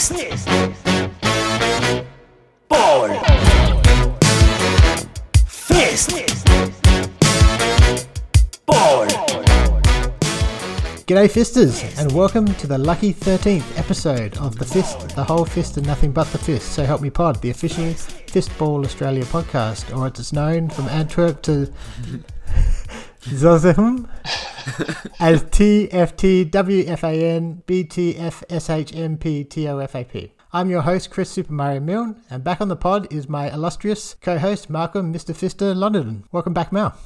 Fist. Ball. Fist. Ball. G'day Fisters, and welcome to the lucky 13th episode of The Fist, the whole fist and nothing but the fist. So help me pod, the official Fistball Australia podcast, or as it's known from Antwerp to Zozum as TFTWFAN BTFSHMPTOFAP. I'm your host, Chris Super Mario Milne, and back on the pod is my illustrious co host, Malcolm Mr. Fister Donnellon. Welcome back, Mal.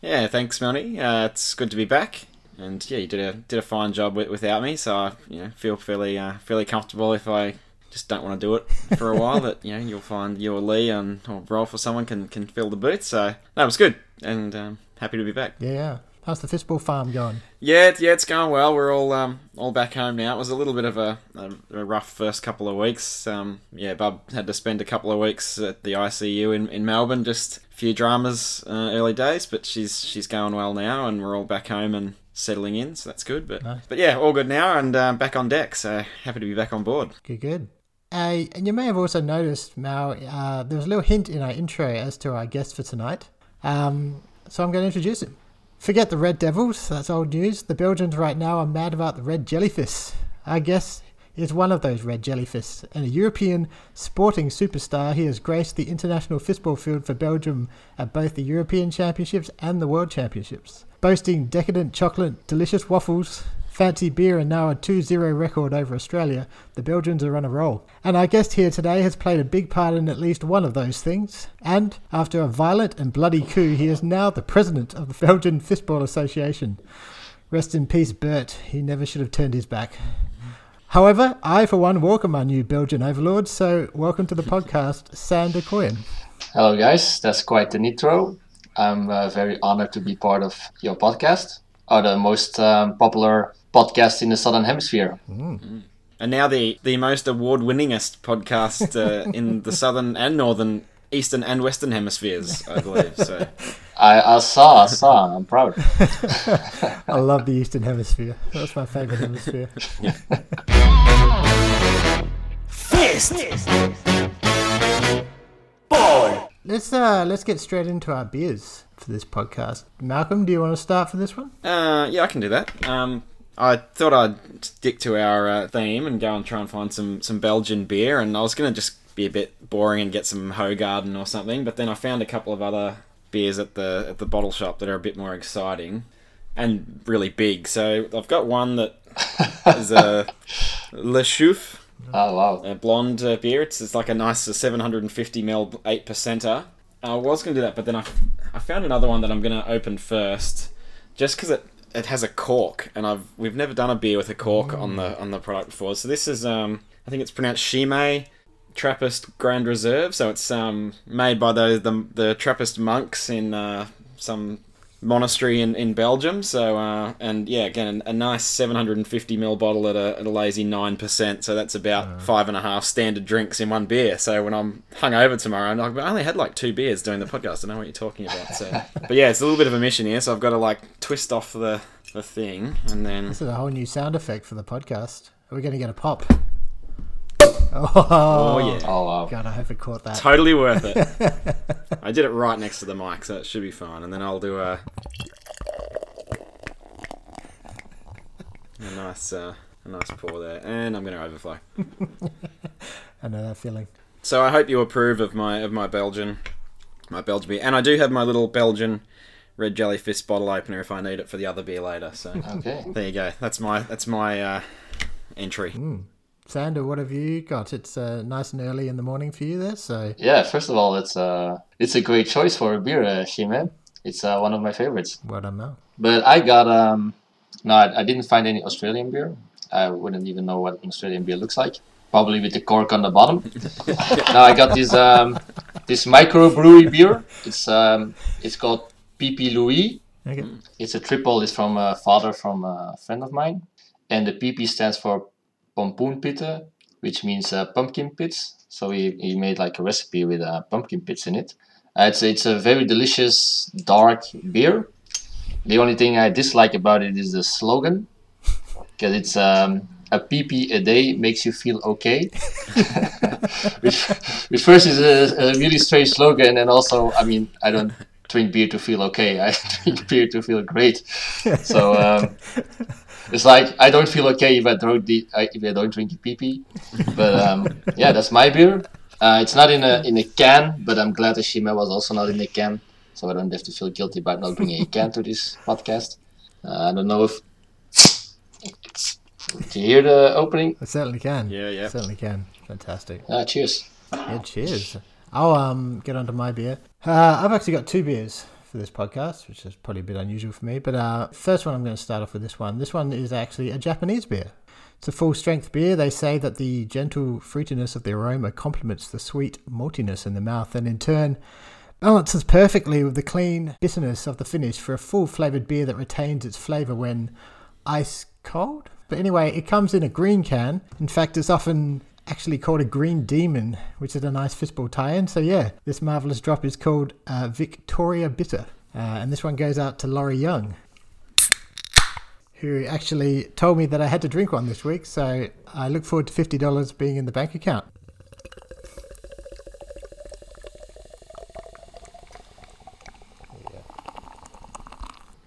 Yeah, thanks, Melanie. Uh, it's good to be back, and yeah, you did a did a fine job with, without me, so I you know feel fairly uh, fairly comfortable if I just don't want to do it for a while. that you know you'll find you or Lee and or Rolf or someone can can fill the boots. So that was good, and um, happy to be back. Yeah, yeah. How's the Fistball farm going? Yeah, yeah, it's going well. We're all um, all back home now. It was a little bit of a, a, a rough first couple of weeks. Um, yeah, Bub had to spend a couple of weeks at the ICU in, in Melbourne. Just a few dramas uh, early days, but she's she's going well now, and we're all back home and settling in, so that's good. But Nice. but yeah, all good now, and um, back on deck. So happy to be back on board. Good, good. Uh, and you may have also noticed, Mal, uh, there was a little hint in our intro as to our guest for tonight. Um, so I'm going to introduce him. Forget the Red Devils, that's old news. The Belgians right now are mad about the Red Jellyfish. I guess is one of those Red Jellyfish, and a European sporting superstar. He has graced the international fistball field for Belgium at both the European Championships and the World Championships. Boasting decadent chocolate, delicious waffles, fancy beer, and now a 2 0 record over Australia, the Belgians are on a roll. And our guest here today has played a big part in at least one of those things. And after a violent and bloody coup, he is now the president of the Belgian Fistball Association. Rest in peace, Bert. He never should have turned his back. However, I, for one, welcome our new Belgian overlord. So, welcome to the podcast, Sander Koyen. Hello, guys. That's quite the intro. I'm uh, very honored to be part of your podcast, or the most um, popular podcast in the Southern Hemisphere. And now the the most award winningest podcast uh, in the southern and northern, eastern and western hemispheres, I believe. So. I, I saw, I saw. I'm proud. I love the Eastern Hemisphere. That's my favorite hemisphere. Fist. Ball. Let's uh, let's get straight into our beers for this podcast. Malcolm, do you want to start for this one? Uh, yeah, I can do that. Um, I thought I'd stick to our uh, theme and go and try and find some, some Belgian beer, and I was going to just be a bit boring and get some Hoegaarden or something, but then I found a couple of other beers at the at the bottle shop that are a bit more exciting and really big. So I've got one that is a Le Chouffe, Oh, wow. a blonde uh, beer. It's, it's like a nice 750 ml eight percenter. I was going to do that, but then I, I found another one that I'm going to open first, just because it, it has a cork, and I've we've never done a beer with a cork on the on the product before. So this is um I think it's pronounced Chimay Trappist Grand Reserve. So it's um made by the the, the Trappist monks in uh, some monastery in, in Belgium. So uh, and yeah, again a, a nice 750 ml bottle at a, at a lazy nine percent. So that's about five and a half standard drinks in one beer. So when I'm hungover tomorrow, and I've- I only had like two beers doing the podcast. I know what you're talking about. So but yeah, it's a little bit of a mission here. So I've got to like twist off the the thing and then This is a whole new sound effect for the podcast. Are we going to get a pop? Oh, oh yeah. Oh, wow. God, I hope it caught that. Totally worth it. I did it right next to the mic, so it should be fine. And then I'll do a, a nice, uh, a nice pour there, and I'm going to overflow. I know that feeling. So I hope you approve of my of my Belgian, my Belgian beer, and I do have my little Belgian red jellyfish bottle opener if I need it for the other beer later. So Okay. there you go. That's my that's my uh, entry. Sander, what have you got? It's uh, nice and early in the morning for you there, so Yeah, first of all, it's, uh, it's a great choice for a beer, uh, Chimay. It's uh, one of my favorites. well done, Mel. But I got, um, no, I, I didn't find any Australian beer. I wouldn't even know what an Australian beer looks like. Probably with the cork on the bottom. now I got this um, this microbrewery beer. It's um, it's called PP Louis. Okay. It's a triple. It's from a father from a friend of mine, and the PP stands for pompoenpitte, which means uh, pumpkin pits. So he, he made like a recipe with uh, pumpkin pits in it. Uh, it's it's a very delicious dark beer. The only thing I dislike about it is the slogan, because it's um, a PP a day makes you feel okay. which, which first is a, a really strange slogan, and also, I mean, I don't drink beer to feel okay. I drink beer to feel great. So um, it's like I don't feel okay if I don't de- I- if I don't drink a PP. But um, yeah, that's my beer. Uh, it's not in a in a can, but I'm glad that Ashima was also not in a can, so I don't have to feel guilty about not bringing a can to this podcast. Uh, I don't know if. Do you hear the opening? I certainly can. Yeah, yeah. Certainly can. Fantastic. Ah, cheers. Yeah, cheers. I'll um get onto my beer. Uh, I've actually got two beers for this podcast, which is probably a bit unusual for me. But uh, first one, I'm going to start off with this one. This one is actually a Japanese beer. It's a full strength beer. They say that the gentle fruitiness of the aroma complements the sweet maltiness in the mouth, and in turn balances perfectly with the clean bitterness of the finish for a full flavored beer that retains its flavor when ice cold. But anyway, it comes in a green can. In fact, it's often actually called a green demon, which is a nice fistball tie-in. So yeah, this marvelous drop is called uh, Victoria Bitter, uh, and this one goes out to Laurie Young, who actually told me that I had to drink one this week. So I look forward to fifty dollars being in the bank account.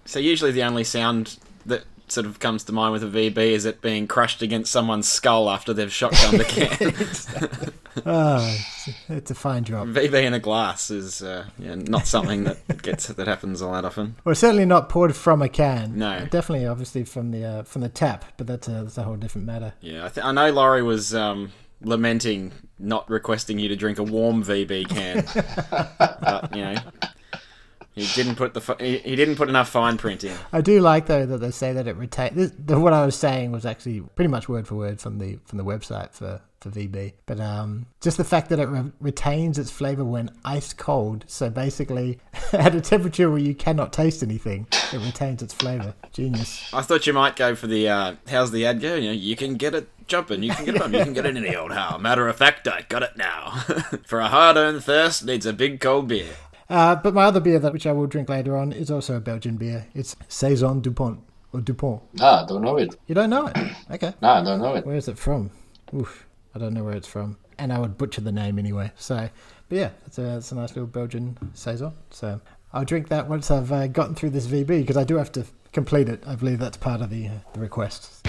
So usually the only sound sort of comes to mind with a VB is it being crushed against someone's skull after they've shotgunned the can. Oh, it's, it's a fine drop. VB in a glass is uh, yeah, not something that gets that happens all that often. Well, certainly not poured from a can. No. definitely, obviously from the uh, from the tap, but that's a that's a whole different matter. Yeah, I, th- I know Laurie was um, lamenting not requesting you to drink a warm VB can, but you know he didn't put the he, he didn't put enough fine print in. I do like though that they say that it retains. What I was saying was actually pretty much word for word from the from the website for for VB. But um, just the fact that it re- retains its flavor when ice cold. So basically, at a temperature where you cannot taste anything, it retains its flavor. Genius. I thought you might go for the uh, how's the ad go? You know, you can get it jumping, you can get it on, you can get it in the old how. Matter of fact, I got it now. for a hard-earned thirst needs a big cold beer. Uh, but my other beer, that which I will drink later on, is also a Belgian beer. It's Saison Dupont or Dupont. Ah, don't know it. You don't know it? Okay. no, I don't know it. Where is it from? Oof, I don't know where it's from, and I would butcher the name anyway. So, but yeah, it's a it's a nice little Belgian saison. So I'll drink that once I've uh, gotten through this VB because I do have to complete it. I believe that's part of the uh, the request.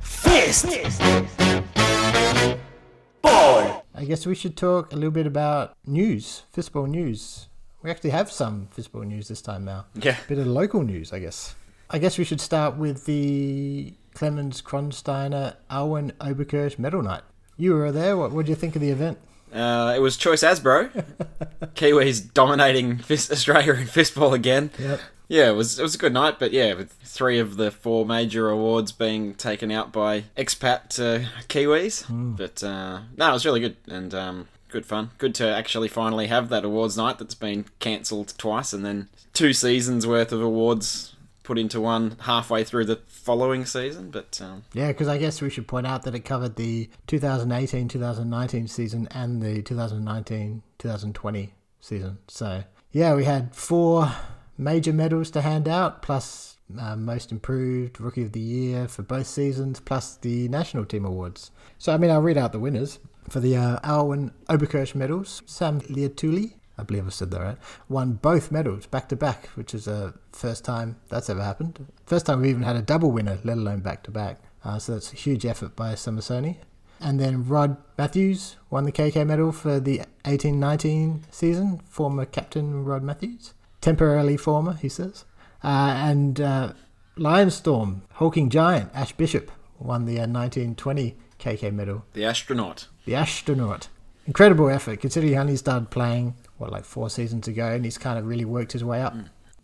Fist. Ball. I guess we should talk a little bit about news, fistball news. We actually have some fistball news this time now. Yeah. bit of local news, I guess. I guess we should start with the Clemens Kronsteiner Alwyn Oberkirch Medal Night. You were there. What do you think of the event? Uh, it was Choice Asbro. Kiwis dominating fist- Australia in fistball again. Yep. Yeah, it was it was a good night, but yeah, with three of the four major awards being taken out by expat uh, Kiwis. But uh, no, it was really good and um, good fun. Good to actually finally have that awards night that's been cancelled twice, and then two seasons worth of awards put into one halfway through the following season. But um, Yeah, because I guess we should point out that it covered the 2018-2019 season and the 2019-2020 season. So yeah, we had four major medals to hand out, plus uh, most improved, rookie of the year for both seasons, plus the national team awards. So I mean, I'll read out the winners for the uh, Alwyn Oberkirch medals. Sam Liatuli. I believe I said that right. Won both medals back to back, which is a first time that's ever happened. First time we've even had a double winner, let alone back to back. Uh, so that's a huge effort by Samasoni. And then Rod Matthews won the KK medal for the 18-19 season. Former captain Rod Matthews, temporarily former, he says. Uh, and uh, Lionstorm, Hulking Giant, Ash Bishop won the uh, 1920 KK medal. the astronaut. The astronaut. Incredible effort, considering he only started playing, what, like four seasons ago, and he's kind of really worked his way up.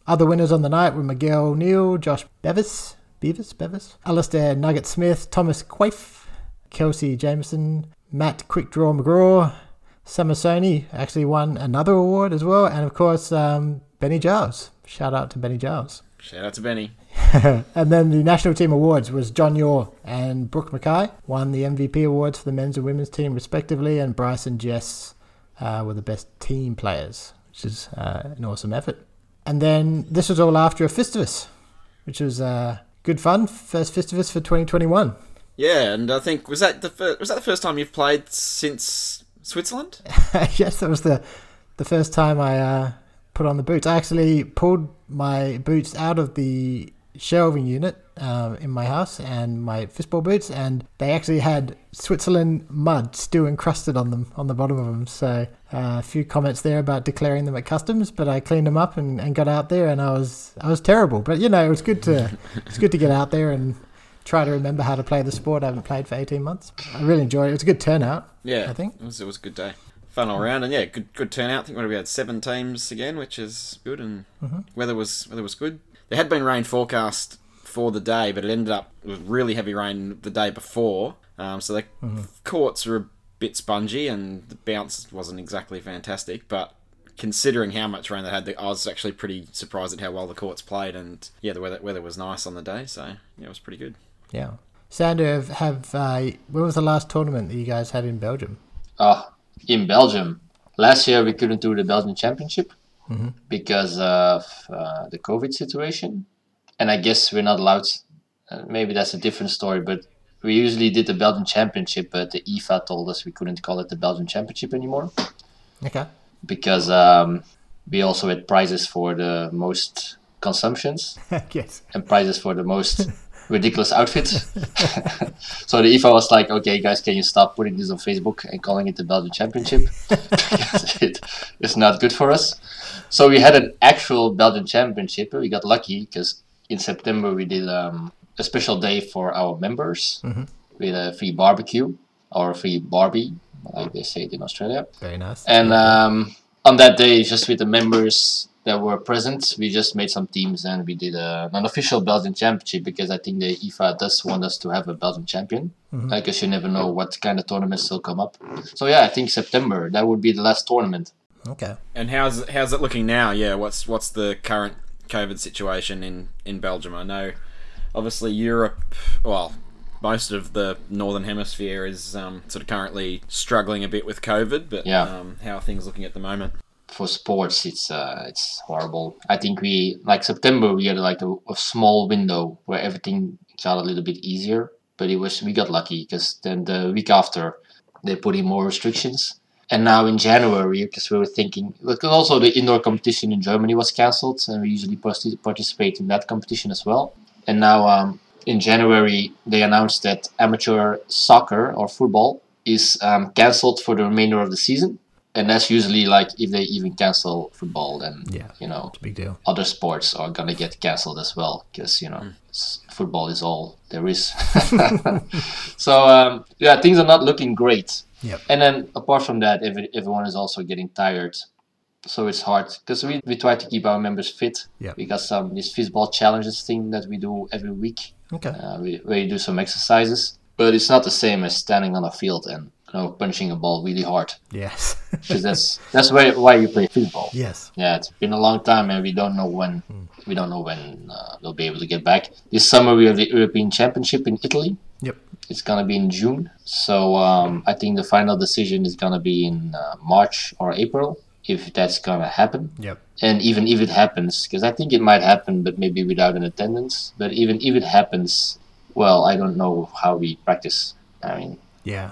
Other winners on the night were Miguel Neal, Josh Bevis, Beavis, Bevis, Alistair Nugget Smith, Thomas Quaife, Kelsey Jameson, Matt Quickdraw McGraw, Samasoni actually won another award as well, and of course, um, Benny Giles. Shout out to Benny Giles. Shout out to Benny. and then the national team awards was John Yor and Brooke Mackay won the MVP awards for the men's and women's team respectively, and Bryce and Jess uh, were the best team players, which is uh, an awesome effort. And then this was all after a Festivus, which was uh, good fun. First Festivus for 2021. Yeah, and I think was that the fir- was that the first time you've played since Switzerland? yes, that was the the first time I uh, put on the boots. I actually pulled my boots out of the shelving unit um, in my house and my fistball boots, and they actually had Switzerland mud still encrusted on them on the bottom of them. So uh, a few comments there about declaring them at customs, but I cleaned them up and, and got out there, and I was I was terrible. But you know, it was good to it's good to get out there and try to remember how to play the sport. I haven't played for eighteen months. I really enjoyed it. It was a good turnout. Yeah, I think. it was, it was a good day. Fun all round, and yeah, good good turnout. I think we had seven teams again, which is good, and weather was weather was good. There had been rain forecast for the day, but it ended up with really heavy rain the day before. Um, so the courts are a bit spongy, and the bounce wasn't exactly fantastic. But considering how much rain they had, I was actually pretty surprised at how well the courts played, and yeah, the weather weather was nice on the day, so yeah, it was pretty good. Yeah. Sander, have, have uh, when was the last tournament that you guys had in Belgium? Ah, in Belgium. Last year we couldn't do the Belgian Championship because of uh, the COVID situation, and I guess we're not allowed. Uh, maybe that's a different story, but we usually did the Belgian Championship, but the IFA told us we couldn't call it the Belgian Championship anymore Okay. because um, we also had prizes for the most consumptions yes. and prizes for the most ridiculous outfits. so the IFA was like, okay, guys, can you stop putting this on Facebook and calling it the Belgian Championship? because it is not good for us. So we had an actual Belgian Championship. We got lucky because in September we did um, a special day for our members with a free barbecue or a free Barbie, like they say it in Australia. Very nice. And um, on that day, just with the members that were present, we just made some teams and we did a, an official Belgian championship because I think the IFA does want us to have a Belgian champion because you never know what kind of tournaments will come up. So yeah, I think September that would be the last tournament. okay. And how's how's it looking now? Yeah, what's what's the current COVID situation in in Belgium? I know, obviously Europe. Well, most of the northern hemisphere is um, sort of currently struggling a bit with COVID. But Yeah. um, how are things looking at the moment? For sports, it's uh, it's horrible. I think we like September we had like a, a small window where everything got a little bit easier, but it was we got lucky because then the week after they put in more restrictions. And now in January, because we were thinking, because also the indoor competition in Germany was cancelled, and we usually partic- participate in that competition as well. And now um, in January, they announced that amateur soccer or football is um, cancelled for the remainder of the season. And that's usually like if they even cancel football, then Yeah. you know It's a big deal. other sports are gonna get cancelled as well because you know s- football is all there is. so um, yeah, things are not looking great. Yep. And then apart from that, every, everyone is also getting tired. So it's hard because we, we try to keep our members fit. Yeah. We got some this fistball challenges thing that we do every week. Okay. Uh, we, where you do some exercises, but it's not the same as standing on a field and you know punching a ball really hard. Yes. Because that's that's why why you play football. yes. Yeah, it's been a long time, and we don't know when we don't know when uh, they'll be able to get back. This summer we have the European Championship in Italy. Yep. It's gonna be in June, so um, I think the final decision is gonna be in uh, March or April if that's gonna happen. Yep. And even if it happens, because I think it might happen, but maybe without an attendance. But even if it happens, well, I don't know how we practice. I mean, Yeah.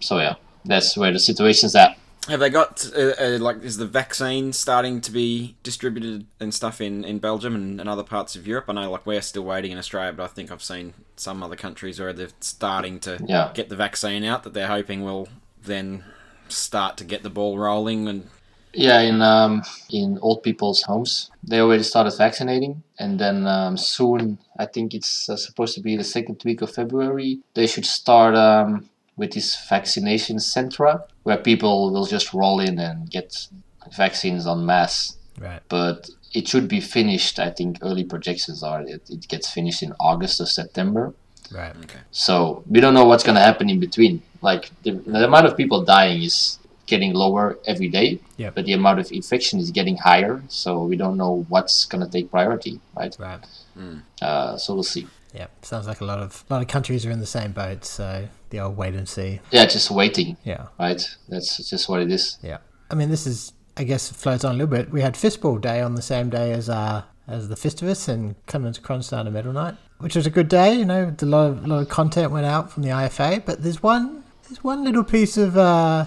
So yeah, that's where the situation's at. Have they got uh, uh, like is the vaccine starting to be distributed and stuff in, in Belgium and, and other parts of Europe? I know like we're still waiting in Australia, but I think I've seen some other countries where they're starting to Yeah. get the vaccine out that they're hoping will then start to get the ball rolling and Yeah, in um, in old people's homes, they already started vaccinating, and then um, soon, I think it's uh, supposed to be the second week of February, they should start um, with this vaccination centra, where people will just roll in and get vaccines en masse. Right. But it should be finished. I think early projections are it, it gets finished in August or September. Right. Okay. So we don't know what's gonna happen in between. Like the, the amount of people dying is getting lower every day, Yep. but the amount of infection is getting higher. So we don't know what's gonna take priority, right? Right. Uh, so we'll see. Yeah. Sounds like a lot of a lot of countries are in the same boat. So the old wait and see. Yeah, just waiting, Yeah. right? That's just what it is. Yeah. I mean, this is, I guess, floats on a little bit. We had Fistball Day on the same day as our as the Festivus and Clemens Kronsteiner medal night, which was a good day. You know, a lot of, a lot of content went out from the IFA, but there's one there's one little piece of uh,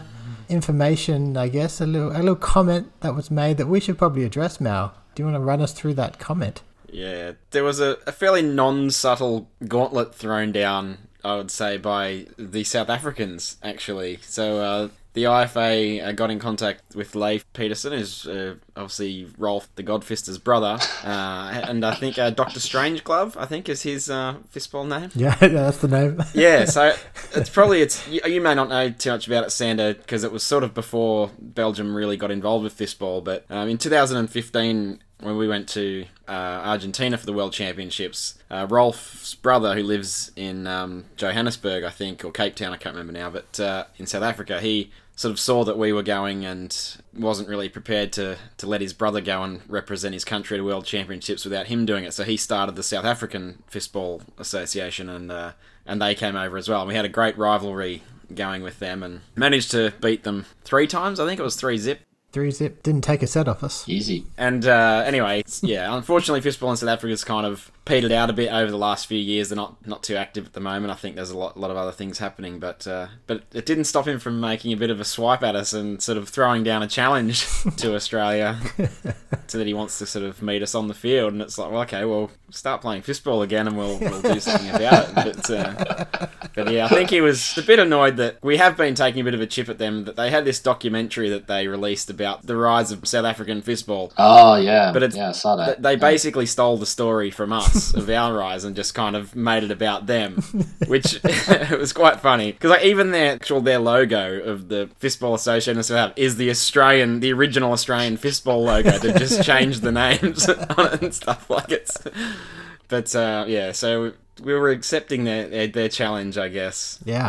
information, I guess, a little a little comment that was made that we should probably address. Mal, do you want to run us through that comment? Yeah, there was a, a fairly non subtle gauntlet thrown down, I would say, by the South Africans, actually. So uh, the IFA uh, got in contact with Leif Peterson, who's uh, obviously Rolf the Godfister's brother, uh, and I think uh, Dr. Strangeglove, I think, is his uh, fistball name. Yeah, yeah, that's the name. yeah, so it's probably it's you, you may not know too much about it, Sander, because it was sort of before Belgium really got involved with fistball. But um, in 2015, when we went to uh, Argentina for the World Championships, uh, Rolf's brother, who lives in um, Johannesburg, I think, or Cape Town, I can't remember now, but uh, in South Africa, he sort of saw that we were going and wasn't really prepared to, to let his brother go and represent his country at World Championships without him doing it. So he started the South African Fistball Association, and uh, and they came over as well. And we had a great rivalry going with them and managed to beat them three times. I think it was three zip. Three zip didn't take a set off us. Easy. And uh, anyway, yeah, unfortunately, fistball in South Africa is kind of petered out a bit over the last few years. They're not not too active at the moment. I think there's a lot lot of other things happening, but uh, but it didn't stop him from making a bit of a swipe at us and sort of throwing down a challenge to Australia, so that he wants to sort of meet us on the field. And it's like, well, okay, well, start playing fistball again, and we'll we'll do something about it. But uh, but yeah, I think he was a bit annoyed that we have been taking a bit of a chip at them. That they had this documentary that they released about the rise of South African fistball. Oh yeah, But it's- yeah, I saw that. Th- They basically stole the story from us of our rise and just kind of made it about them, which it was quite funny because like even their actual their logo of the Fistball Association of South is the Australian, the original Australian fistball logo. They just changed the names and stuff like it's. But uh, yeah, so we were accepting their their, their challenge, I guess. Yeah,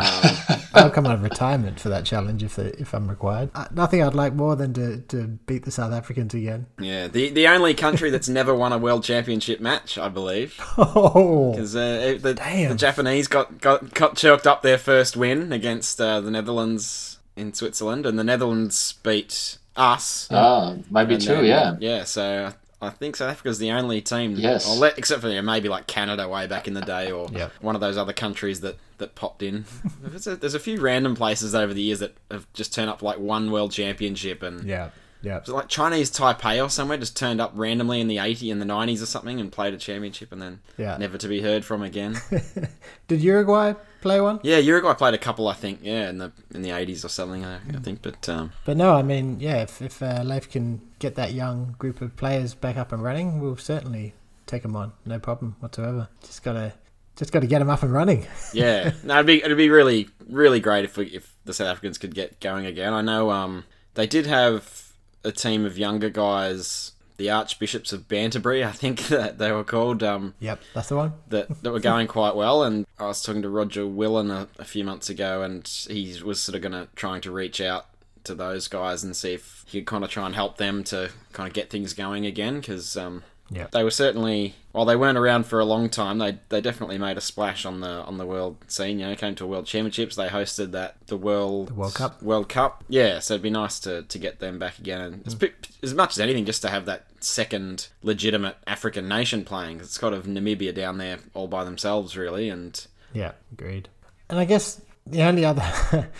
Um, I'll come out of retirement for that challenge if if I'm required. Uh, nothing I'd like more than to, to beat the South Africans again. Yeah, the the only country that's never won a world championship match, I believe. Oh, Because uh, the, the Japanese got, got, got chalked up their first win against uh, the Netherlands in Switzerland, and the Netherlands beat us. Ah, might be true. then- yeah. Yeah, so I think South Africa's the only team. Yes. or le- except for yeah, maybe like Canada way back in the day, or Yep. one of those other countries that, that popped in. there's, a, there's a few random places over the years that have just turned up like one world championship and. yeah, yeah. Was like Chinese Taipei or somewhere just turned up randomly in the 80 and the 90s or something and played a championship and then Yeah. never to be heard from again. Did Uruguay play one? yeah, Uruguay played a couple, I think. Yeah, in the in the 80s or something, I, I think. But um, But no, I mean, yeah, if, if uh, Leif can get that young group of players back up and running, we'll certainly take them on. No problem whatsoever. Just gotta, just gotta get them up and running. yeah, no, it'd be it'd be really really great if we, if the South Africans could get going again. I know um they did have a team of younger guys, the Archbishops of Banterbury, I think that they were called. Um, Yep, that's the one. that, that were going quite well. And I was talking to Roger Willen a, a few months ago, and he was sort of going to trying to reach out to those guys and see if he could kind of try and help them to kind of get things going again because um, Yeah. they were certainly while they weren't around for a long time, they they definitely made a splash on the on the world scene. You know, came to a World Championships. They hosted that the World The World Cup. World Cup. Yeah, so it'd be nice to, to get them back again, and Mm. pi- as much as anything, just to have that second legitimate African nation playing. 'cause It's kind of Namibia down there all by themselves, really, and Yeah, agreed. And I guess the only other,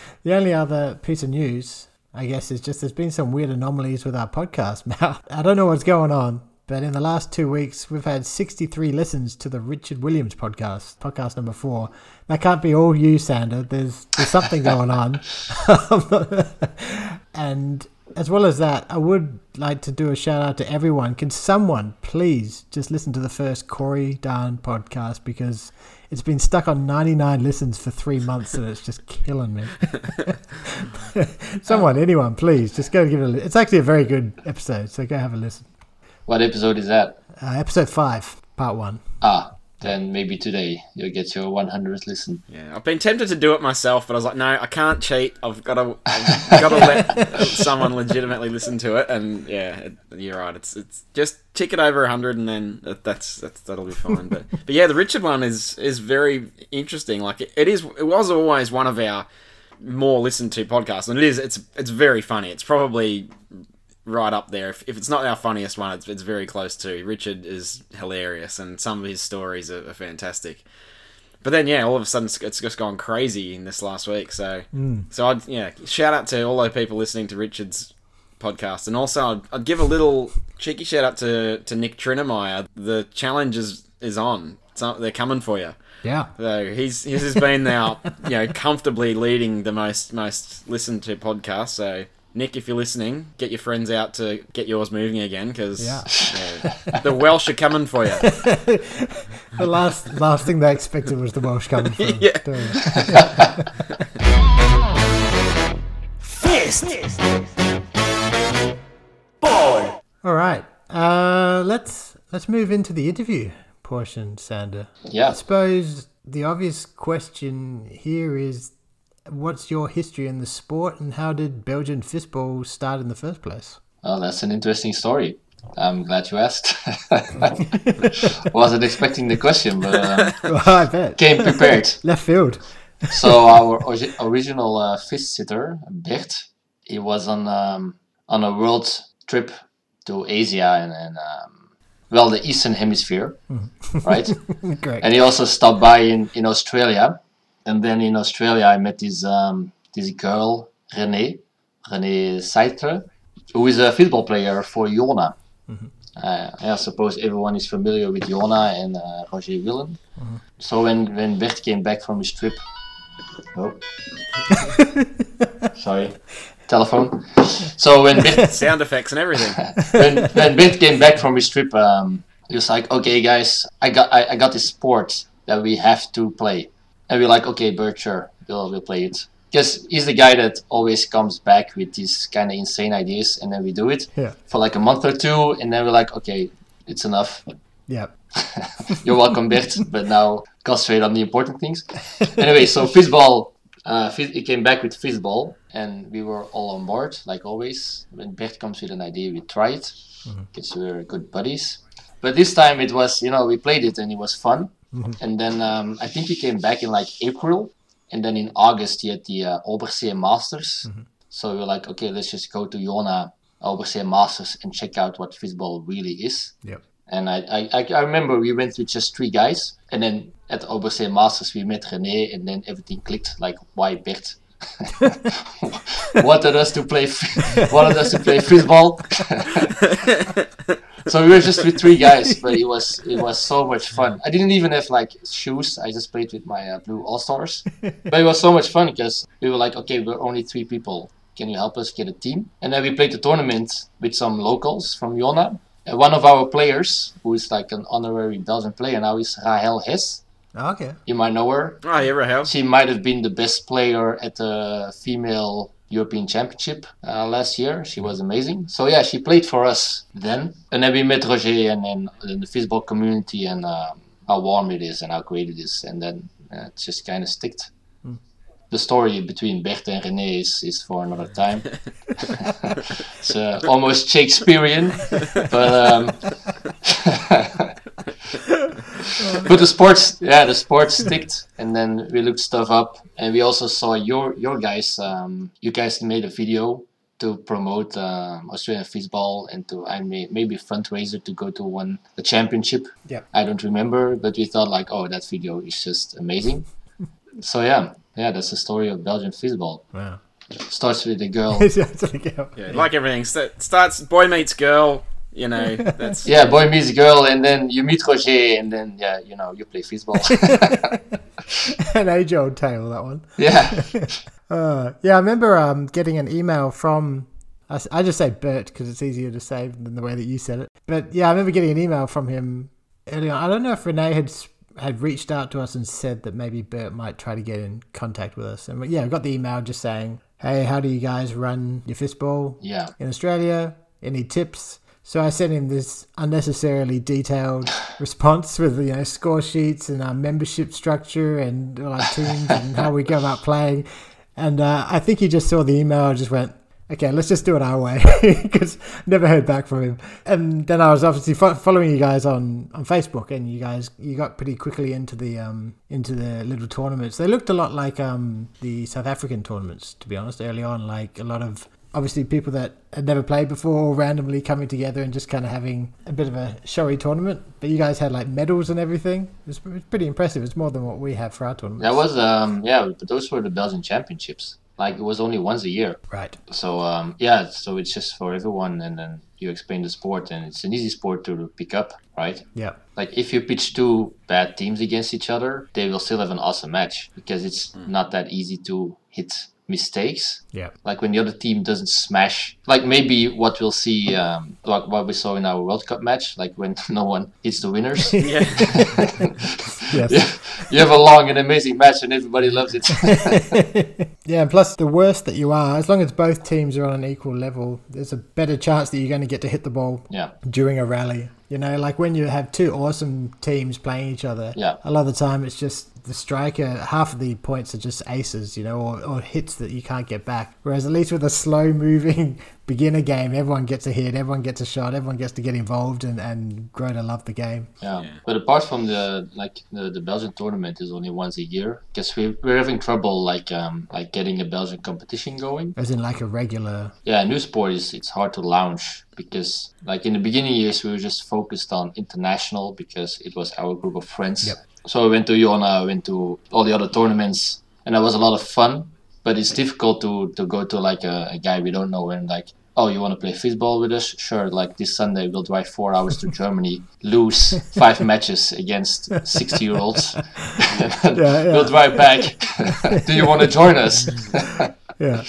the only other piece of news, I guess, it's just there's been some weird anomalies with our podcast. Now, I don't know what's going on, but in the last two weeks, we've had 63 listens to the Richard Williams podcast, podcast number four. That can't be all you, Sander. There's there's something going on, and as well as that, I would like to do a shout out to everyone. Can someone please just listen to the first Corey Dan podcast because it's been stuck on 99 listens for three months and it's just killing me. someone, anyone, please just go give it a listen. It's actually a very good episode, so go have a listen. What episode is that? Uh, episode five, part one. Ah, then maybe today you'll get your 100th listen. yeah, I've been tempted to do it myself, but I was like, no, I can't cheat. I've got to, I've got to let someone legitimately listen to it, and yeah, it, you're right. It's it's just tick it over hundred, and then that, that's that's that'll be fine. But but yeah, the Richard one is is very interesting. Like it, it is, it was always one of our more listened to podcasts, and it is. It's it's very funny. It's probably right up there. If, if it's not our funniest one, it's, it's very close to. Richard is hilarious, and some of his stories are, are fantastic. But then, yeah, all of a sudden it's- it's just gone crazy in this last week. So, hmm. so I'd yeah shout out to all those people listening to Richard's podcast, and also I'd, I'd give a little cheeky shout out to to Nick Trinemeyer. The challenge is is on. So they're coming for you. Yeah. So he's has been now, you know, comfortably leading the most most listened to podcast. So Nick, if you're listening, get your friends out to get yours moving again because Yeah. the Welsh are coming for you. The last last thing they expected was the Welsh coming from. Yeah. Fist. Ball. All right. Uh, let's let's move into the interview portion, Sander. Yeah. I suppose the obvious question here is, what's your history in the sport, and how did Belgian fistball start in the first place? Oh, that's an interesting story. I'm glad you asked. Wasn't expecting the question, but uh, Well, I bet. came prepared. Left field. So our original uh, fist sitter, Bert, he was on um, on a world trip to Asia and, and um, well, the Eastern Hemisphere, right? Great. and he also stopped by in, in Australia. And then in Australia, I met this um, this girl, Renee, Renee Seitre, who is a fistball player for Jona. Uh, I suppose everyone is familiar with Jona and uh, Roger Willen. So when, when Bert came back from his trip, oh, sorry, telephone. So when Bert Sound effects and everything. when when Bert came back from his trip, um, he was like, "Okay, guys, I got I, I got this sport that we have to play," and we're like, "Okay, Bert, sure, we'll we'll play it." Because he's the guy that always comes back with these kind of insane ideas, and then we do it Yeah. for like a month or two, and then we're like, "Okay, it's enough. Yeah. You're welcome, Bert, but now concentrate on the important things." anyway, so Fistball, uh, he came back with Fistball, and we were all on board, like always. When Bert comes with an idea, we try it, because we're good buddies. But this time it was, you know, we played it and it was fun. And then um, I think he came back in like April, and then in August he had the uh, Obersee Masters. So we were like, okay, let's just go to Jona Obersee Masters and check out what Fistball really is. Yep. And I, I, I- remember we went with just three guys. And then at the Obersee Masters, we met René, and then everything clicked. Like, why Bert? wanted us to play, f- wanted us to play football. So we were just with three guys, but it was it was so much fun. I didn't even have like shoes. I just played with my uh, blue All Stars. but it was so much fun because we were like, okay, we're only three people. Can you help us get a team? And then we played the tournament with some locals from Jona. And one of our players, who is like an honorary Belgian player now, is Rahel Hess. Okay. You might know her. Oh, yeah, Rahel. She might have been the best player at the female European Championship uh, last year. She was amazing. So yeah, she played for us then, and then we met Roger and then and the football community and uh, how warm it is and how great it is, and then uh, it just kind of sticked. The story between Bert and René is, is for another time. it's uh, almost Shakespearean, but um, but the sports, yeah, the sports sticked, and then we looked stuff up, and we also saw your your guys. Um, you guys made a video to promote um, Australian football and to I may, maybe fundraiser to go to one a championship. Yep. I don't remember, but we thought like, oh, that video is just amazing. so yeah, yeah, that's the story of Belgian football. Wow. Starts with a girl. Yeah, like everything. St- starts boy meets girl. You know, that's Yeah, boy meets girl, and then you meet Roger, and then yeah, you know, you play football. An age old tale, that one. yeah. Uh, yeah, I remember um, getting an email from. I just say Bert because it's easier to say than the way that you said it. But yeah, I remember getting an email from him early on. I don't know if Renee had s- had reached out to us and said that maybe Bert might try to get in contact with us. And yeah, we got the email just saying, "Hey, how do you guys run your fistball Yeah. in Australia? Any tips?" So I sent him this unnecessarily detailed response with you know score sheets and our membership structure and all our teams and how we go about playing. And uh, I think he just saw the email and just went, "Okay, let's just do it our way," because never heard back from him. And then I was obviously fo- following you guys on, on Facebook, and you guys you got pretty quickly into the um into the little tournaments. They looked a lot like um the South African tournaments, to be honest. Early on, like a lot of obviously people that had never played before randomly coming together and just kind of having a bit of a showy tournament. But you guys had like medals and everything. It was, pretty impressive. It's more than what we have for our tournament. That was um yeah, but those were the Belgian championships. Like it was only once a year. right. So um yeah, so it's just for everyone and then you explain the sport and it's an easy sport to pick up, right? Yeah. Like if you pitch two bad teams against each other, they will still have an awesome match because it's not that easy to hit mistakes. Yeah. Like when the other team doesn't smash, like maybe what we'll see, um, like what we saw in our World Cup match, like when no one hits the winners. Yeah. Yes. yeah, you have a long and amazing match and everybody loves it. Yeah, and plus the worse that you are, as long as both teams are on an equal level, there's a better chance that you're going to get to hit the ball yeah, during a rally. You know, like when you have two awesome teams playing each other, Yeah. a lot of the time it's just the striker, half of the points are just aces, you know, or, or hits that you can't get back. Whereas at least with a slow moving beginner game, everyone gets a hit, everyone gets a shot, everyone gets to get involved and, and grow to love the game. yeah, Yeah. But apart from the like the, the Belgian tournament is only once a year because we we're having trouble like um like getting a Belgian competition going. As in like a regular. Yeah, new sport is it's hard to launch because like in the beginning years we were just focused on international because it was our group of friends. Yep. So I went to Jona, I went to all the other tournaments, and that was a lot of fun. But it's difficult to to go to like a, a guy we don't know and like. Oh, you want to play football with us? Sure. Like this Sunday, we'll drive four hours to Germany, lose five matches against sixty-year-olds. yeah. We'll drive back. Do you want to join us? Yeah.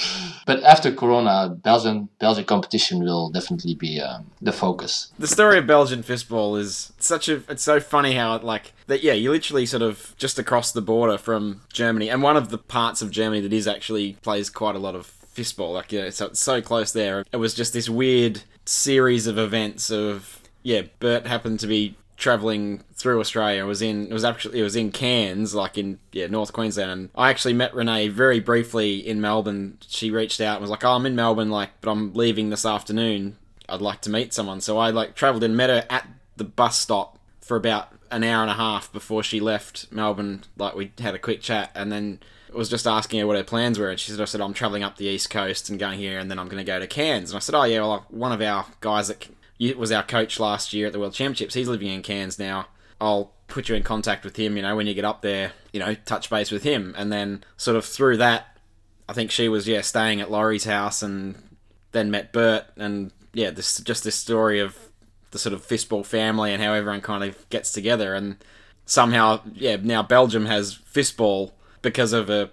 But after Corona, Belgian Belgian competition will definitely be um, the focus. the story of Belgian fistball is such a it's so funny how it like that yeah you literally sort of just across the border from Germany and one of the parts of Germany that is actually plays quite a lot of fistball like yeah so it's so close there it was just this weird series of events of yeah Bert happened to be traveling through Australia it was in it was actually it was in Cairns like in yeah North Queensland and I actually met Renee very briefly in Melbourne she reached out and was like oh I'm in Melbourne like but I'm leaving this afternoon I'd like to meet someone. So I like travelled and met her at the bus stop for about an hour and a half before she left Melbourne. Like we had a quick chat and then was just asking her what her plans were. And she said, I said, I'm travelling up the east coast and going here and then I'm going to go to Cairns. And I said, oh yeah, well, one of our guys that was our coach last year at the World Championships, he's living in Cairns now. I'll put you in contact with him, you know, when you get up there, you know, touch base with him. And then sort of through that, I think she was, yeah, staying at Laurie's house and then met Bert, and yeah, this just this story of the sort of fistball family and how everyone kind of gets together, and somehow, yeah, now Belgium has fistball because of a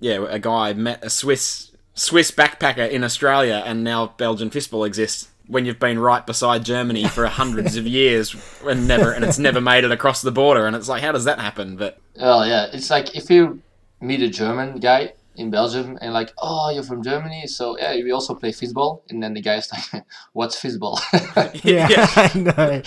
yeah a guy met a Swiss Swiss backpacker in Australia, and now Belgian fistball exists. When you've been right beside Germany for hundreds of years and never and it's never made it across the border, and it's like, how does that happen? But oh yeah, it's like if you meet a German guy in Belgium and like, oh, you're from Germany, so yeah, we also play fistball, and then the guy's like, what's fistball? Yeah, I know.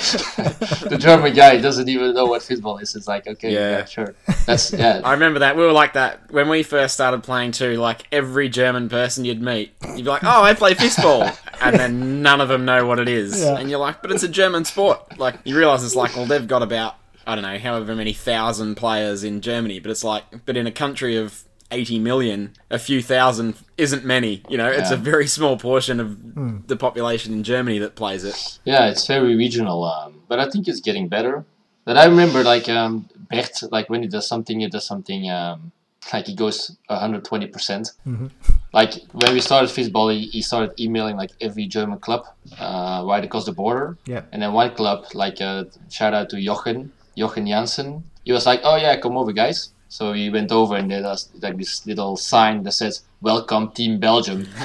the German guy doesn't even know what fistball is. It's like, okay, Yeah. yeah, sure, that's yeah. I remember that. We were like that when we first started playing too. Like every German person you'd meet, you'd be like, "Oh, I play fistball," and then none of them know what it is. Yeah. And you're like, "But it's a German sport." Like you realize it's like, well, they've got about I don't know, however many thousand players in Germany, but it's like, but in a country of 80 million, a few thousand isn't many. You know, it's a very small portion of the population in Germany that plays it. Yeah, it's very regional, um, but I think it's getting better. But I remember like um, Bert, like when he does something, he does something um, like he goes 120 percent. Like when we started Fistball, he, he started emailing like every German club uh, right across the border. Yeah. And then one club, like uh, shout out to Jochen, Jochen Janssen. He was like, "Oh yeah, come over, guys." So he went over and did us like this little sign that says "Welcome, Team Belgium."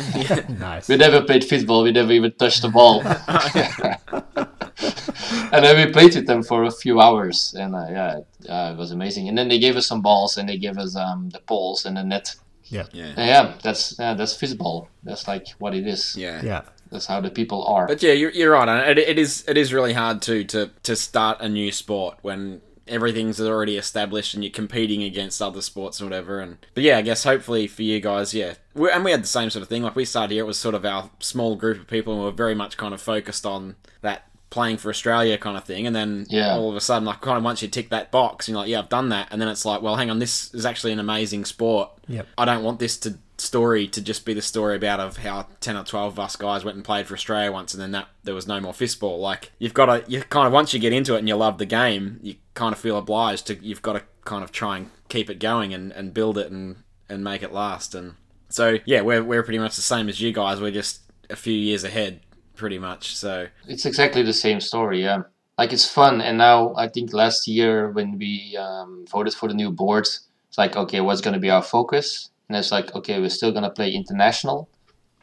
Nice. We never played football. We never even touched the ball. and then we played with them for a few hours, and uh, yeah, uh, it was amazing. And then they gave us some balls, and they gave us um, the poles and the net. Yeah. And yeah, that's yeah, that's football. That's like what it is. Yeah. Yeah. That's how the people are. But yeah, you're, you're right. and It, it is it is really hard too to to start a new sport when everything's already established and you're competing against other sports and whatever. And but yeah, I guess hopefully for you guys, yeah, we and we had the same sort of thing. Like we started here, it was sort of our small group of people, and we were very much kind of focused on that playing for Australia kind of thing, and then Yeah. all of a sudden, like kind of once you tick that box, you're like, yeah, I've done that, and then it's like, well, hang on, this is actually an amazing sport. Yep. I don't want this to story to just be the story about of how 10 or 12 of us guys went and played for Australia once and then that there was no more fistball like you've got to you kind of once you get into it and you love the game you kind of feel obliged to you've got to kind of try and keep it going and, and build it and and make it last. And so yeah we're, we're pretty much the same as you guys. We're just a few years ahead pretty much. So It's exactly the same story, yeah. Like it's fun, and now I think last year when we um, voted for the new board, it's like okay, what's going to be our focus? And it's like okay, we're still going to play international,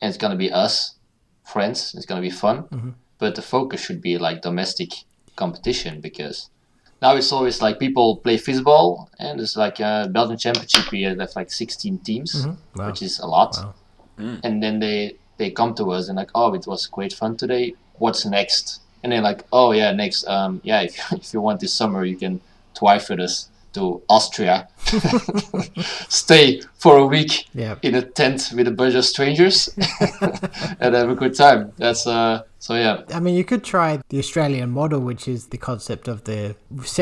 and it's going to be us, friends. It's going to be fun, but the focus should be like domestic competition because now it's always like people play football, and it's like a Belgian championship. We have like 16 teams, Wow. which is a lot Wow. and then they they come to us and like oh it was great fun today what's next and they're like oh yeah next um yeah if, if you want this summer you can twice with us to austria stay for a week Yeah. in a tent with a bunch of strangers and have a good time that's uh so yeah I mean, you could try the Australian model, which is the concept of the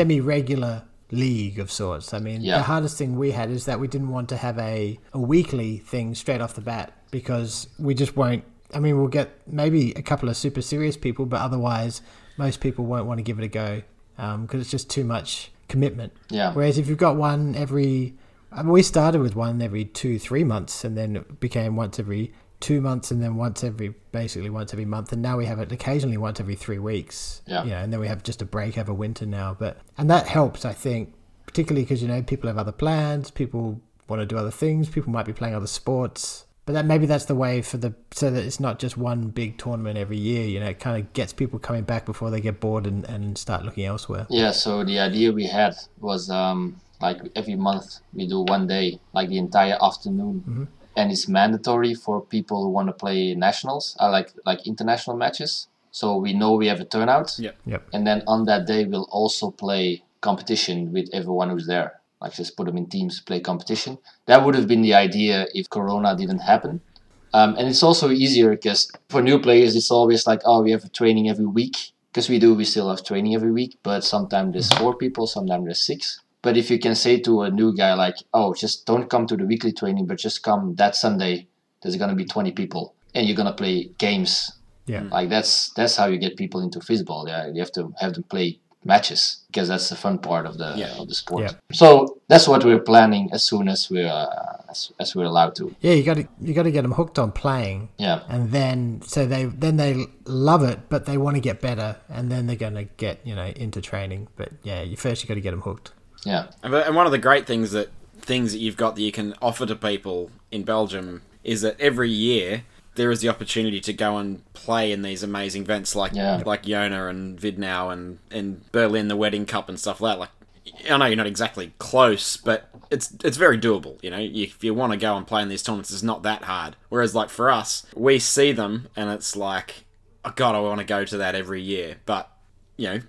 semi-regular league of sorts. I mean, Yeah. the hardest thing we had is that we didn't want to have a, a weekly thing straight off the bat because we just won't. I mean, we'll get maybe a couple of super serious people, but otherwise, most people won't want to give it a go um, because it's just too much commitment. yeah Whereas if you've got one every, I mean, we started with one every two, three months, and then it became once every two months, and then once every, basically once every month, and now we have it occasionally once every three weeks. Yeah. You know, and then we have just a break over winter now, but and that helps, I think, particularly because you know people have other plans, people want to do other things, people might be playing other sports. But that maybe that's the way for the so that it's not just one big tournament every year. You know, it kind of gets people coming back before they get bored and, and start looking elsewhere. Yeah, so the idea we had was um, like every month we do one day, like the entire afternoon, and it's mandatory for people who want to play nationals, uh, like like international matches. So we know we have a turnout, Yeah. Yep. and then on that day we'll also play competition with everyone who's there. Like just put them in teams, play competition. That would have been the idea if Corona didn't happen. Um, and it's also easier because for new players, it's always like, oh, we have a training every week. Because we do, we still have training every week, but sometimes there's four people, sometimes there's six. But if you can say to a new guy, like, oh, just don't come to the weekly training, but just come that Sunday, there's going to be 20 people, and you're going to play games. Yeah. Like, that's that's how you get people into fistball. Yeah, you have to have them play matches because that's the fun part of the Yeah. of the sport. Yeah. So that's what we're planning as soon as we're uh, as, as we're allowed to. Yeah, you got to you got to get them hooked on playing, Yeah. and then so they then they love it, but they want to get better, and then they're going to get you know into training. But yeah, you first you got to get them hooked. Yeah. And and one of the great things that things that you've got that you can offer to people in Belgium is that every year there is the opportunity to go and play in these amazing events like Yeah. like Jona and Widnau and in Berlin the Wedding Cup and stuff like that. Like I know you're not exactly close, but it's it's very doable. You know, if you want to go and play in these tournaments, it's not that hard. Whereas like for us, we see them and it's like, oh God, I want to go to that every year, but you know,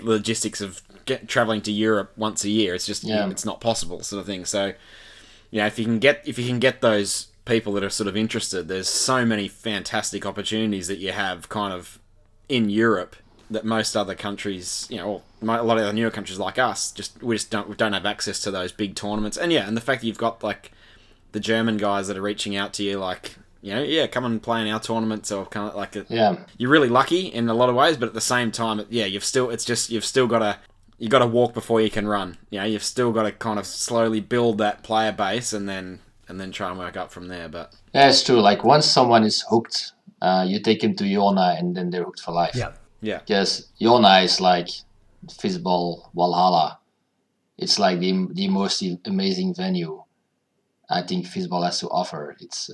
logistics of get, traveling to Europe once a year, it's just Yeah. it's not possible, sort of thing. So, you know, if you can get if you can get those people that are sort of interested, there's so many fantastic opportunities that you have kind of in Europe that most other countries, you know, or a lot of the newer countries like us, just we just don't we don't have access to those big tournaments. And yeah, and the fact that you've got like the German guys that are reaching out to you, like you know, yeah, come and play in our tournaments or kind of like a, Yeah. you're really lucky in a lot of ways, but at the same time, yeah, you've still it's just you've still got to you got to walk before you can run. You know, you've still got to kind of slowly build that player base and then and then try and work up from there. But Yeah, it's true. Like once someone is hooked, uh, you take him to Jona and then they're hooked for life. Yeah. yeah, Because Jona is like Fistball Valhalla. It's like the the most amazing venue I think Fistball has to offer. It's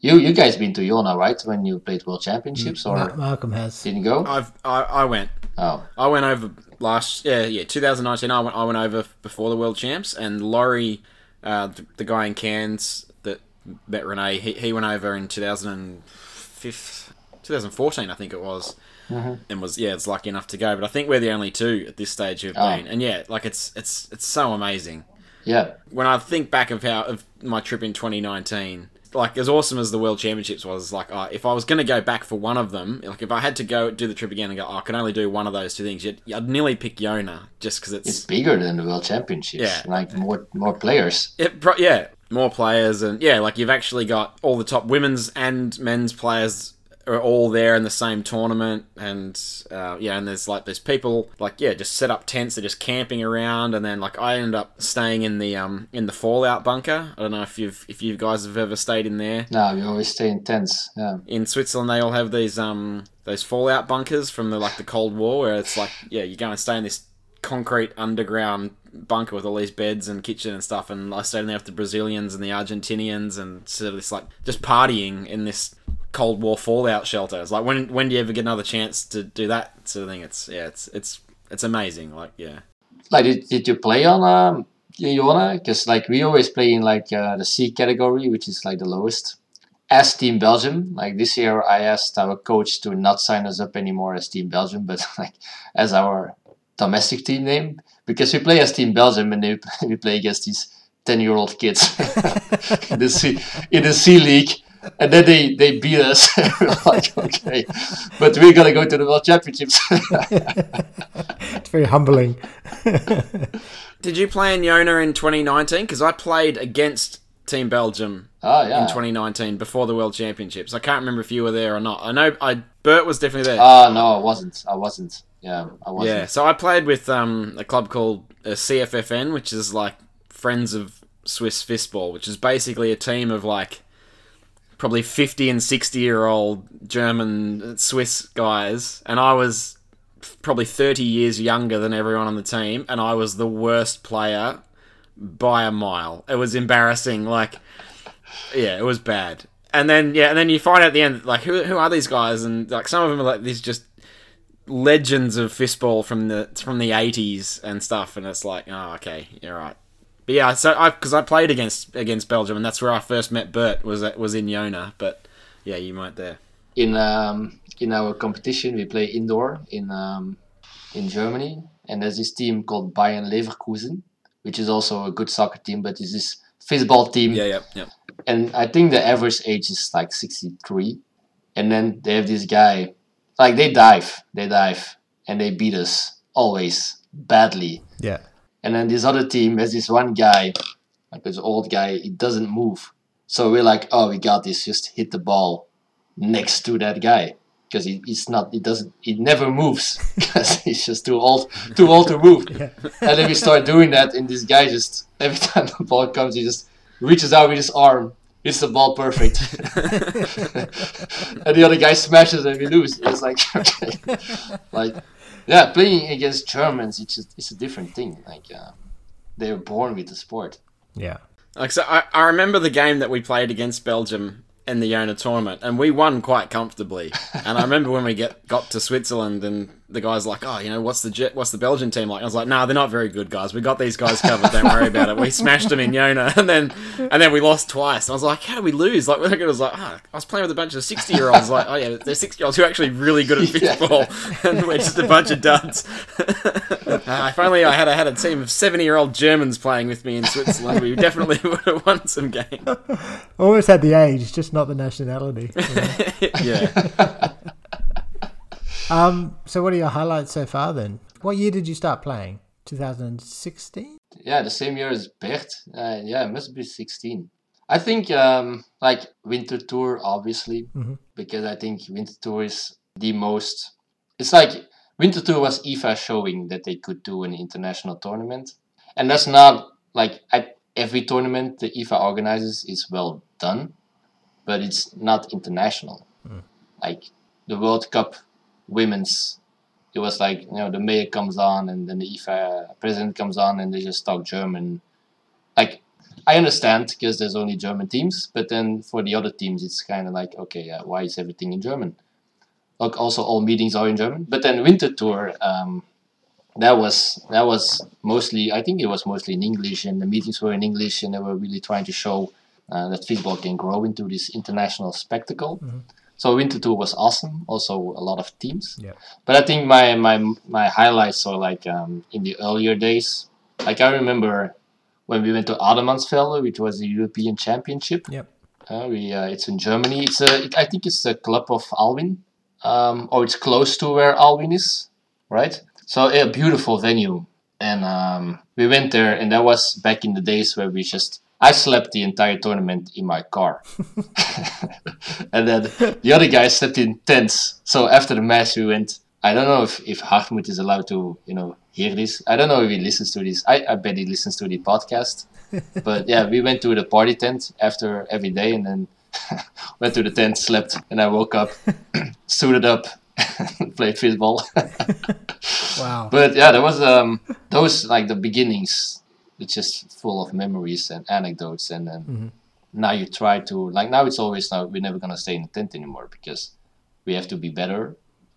you you guys been to Jona right when you played World Championships or Malcolm has. didn't go? I've I, I went Oh, I went over last yeah yeah 2019. I went I went over before the World Champs and Laurie, uh, the, the guy in Cairns that met Renee, he, he went over in 2005, 2014 I think it was. And was yeah, it's lucky enough to go, but I think we're the only two at this stage who've Oh. been, and yeah, like it's it's it's so amazing. yeah, when I think back of how of my trip in 2019, like as awesome as the World Championships was. Like, uh, if I was going to go back for one of them, like if I had to go do the trip again and go, oh, I can only do one of those two things, you'd, I'd nearly pick Jona just because it's, It's bigger than the World Championships. Yeah. Like more more players. it, yeah, more players and yeah, like you've actually got all the top women's and men's players are all there in the same tournament, and uh, yeah, and there's like there's people like yeah, just set up tents, they're just camping around, and then like I ended up staying in the um in the Fallout bunker. I don't know if you've if you guys have ever stayed in there. No, we always stay in tents. Yeah. in Switzerland they all have these um those fallout bunkers from the like the Cold War where it's like yeah you go and stay in this concrete underground bunker with all these beds and kitchen and stuff and I stayed in there with the Brazilians and the Argentinians and sort of this like just partying in this Cold War fallout shelter. It's like when when do you ever get another chance to do that sort of thing? It's yeah it's it's it's amazing like yeah. Like, did, did you play on um, Jona? Because like we always play in like uh, the C category, which is like the lowest. As Team Belgium, like this year, I asked our coach to not sign us up anymore as Team Belgium, but like as our domestic team name, because we play as Team Belgium and we play against these ten-year-old kids in the C in the C League, and then they they beat us. Like, okay, but we're gonna go to the World Championships. It's very humbling. Did you play in Jona in 2019? Because I played against Team Belgium oh yeah. in 2019 before the World Championships. I can't remember if you were there or not. I know I Bert was definitely there. Oh no, I wasn't. I wasn't. Yeah, I wasn't. yeah, so I played with um, a club called uh, CFFN, which is like Friends of Swiss Fistball, which is basically a team of like probably 50 and 60 year old German Swiss guys, and I was probably 30 years younger than everyone on the team, and I was the worst player by a mile. It was embarrassing. Like, yeah, it was bad. And then yeah, and then you find out at the end like who who are these guys? And like some of them are like these just legends of fistball from the from the 80s and stuff and it's like oh okay you're right but yeah so i because i played against against belgium and that's where i first met bert was at, was in Jona but yeah you weren't there. In um, in our competition we play indoor in um, in Germany and there's this team called Bayer Leverkusen which is also a good soccer team but it's this fistball team. Yeah yeah yeah. And I think the average age is like 63 and then they have this guy like they dive they dive and they beat us always badly. Yeah. And then this other team has this one guy, like this old guy, he doesn't move. So we're like, oh, we got this. Just hit the ball next to that guy because he, he's not. He doesn't. He never moves because he's just too old. Too old to move. Yeah. And then we start doing that, and this guy just every time the ball comes, he just reaches out with his arm, hits the ball perfect, and the other guy smashes and we lose. It's like okay, like yeah, playing against Germans, it's just, it's a different thing. Like uh, they're born with the sport. Yeah. Like so, I, I remember the game that we played against Belgium in the Jona tournament, and we won quite comfortably. and I remember when we get got to Switzerland, and the guys like, "Oh, you know, what's the Jet, what's the Belgian team like?" I was like, "Nah, they're not very good, guys. We got these guys covered. Don't worry about it. We smashed them in Jona, and then and then we lost twice. And I was like, "How do we lose?" Like, it was like, "Ah, I was playing with a bunch of sixty year olds. Like, oh yeah, they're sixty year olds who are actually really good at fistball, and we're just a bunch of duds." Uh, if only I had I had a team of seventy year old Germans playing with me in Switzerland, we definitely would have won some games. Almost had the age, just not the nationality. yeah. Um. So, what are your highlights so far then? What year did you start playing? 2016. Yeah, the same year as Bert. Uh, yeah, it must be 16. I think um, like Winter Tour, obviously, Mhm. because I think Winter Tour is the most. It's like Winter Tour was IFA showing that they could do an international tournament, and that's not like at every tournament the IFA organizes is well done, but it's not international. Like the World Cup women's it was like you know the mayor comes on and then the IFA president comes on and they just talk German. Like I understand because there's only German teams, but then for the other teams it's kind of like okay, uh, why is everything in German? Like also all meetings are in German, but then Winter Tour. Um, that was that was mostly I think it was mostly in English and the meetings were in English and they were really trying to show uh, that fistball can grow into this international spectacle. So Winter Tour was awesome. Also a lot of teams. Yeah. But I think my my my highlights are like um, in the earlier days. Like I remember when we went to Adelmannsfelden, which was the European Championship. Yep. Uh, we uh, it's in Germany. It's a it, I think it's the club of Alwin, um, or it's close to where Alwin is, right? So a beautiful venue, and um, we went there, and that was back in the days where we just I slept the entire tournament in my car, and then the other guys slept in tents. So after the match, we went. I don't know if if Hartmut is allowed to you know hear this. I don't know if he listens to this. I, I bet he listens to the podcast. but yeah, we went to the party tent after every day, and then went to the tent, slept, and I woke up, suited up, played fistball. Wow. but yeah, that was um those like the beginnings. It's just full of memories and anecdotes, and then Mhm. now you try to like now it's always now we're never gonna stay in the tent anymore because we have to be better.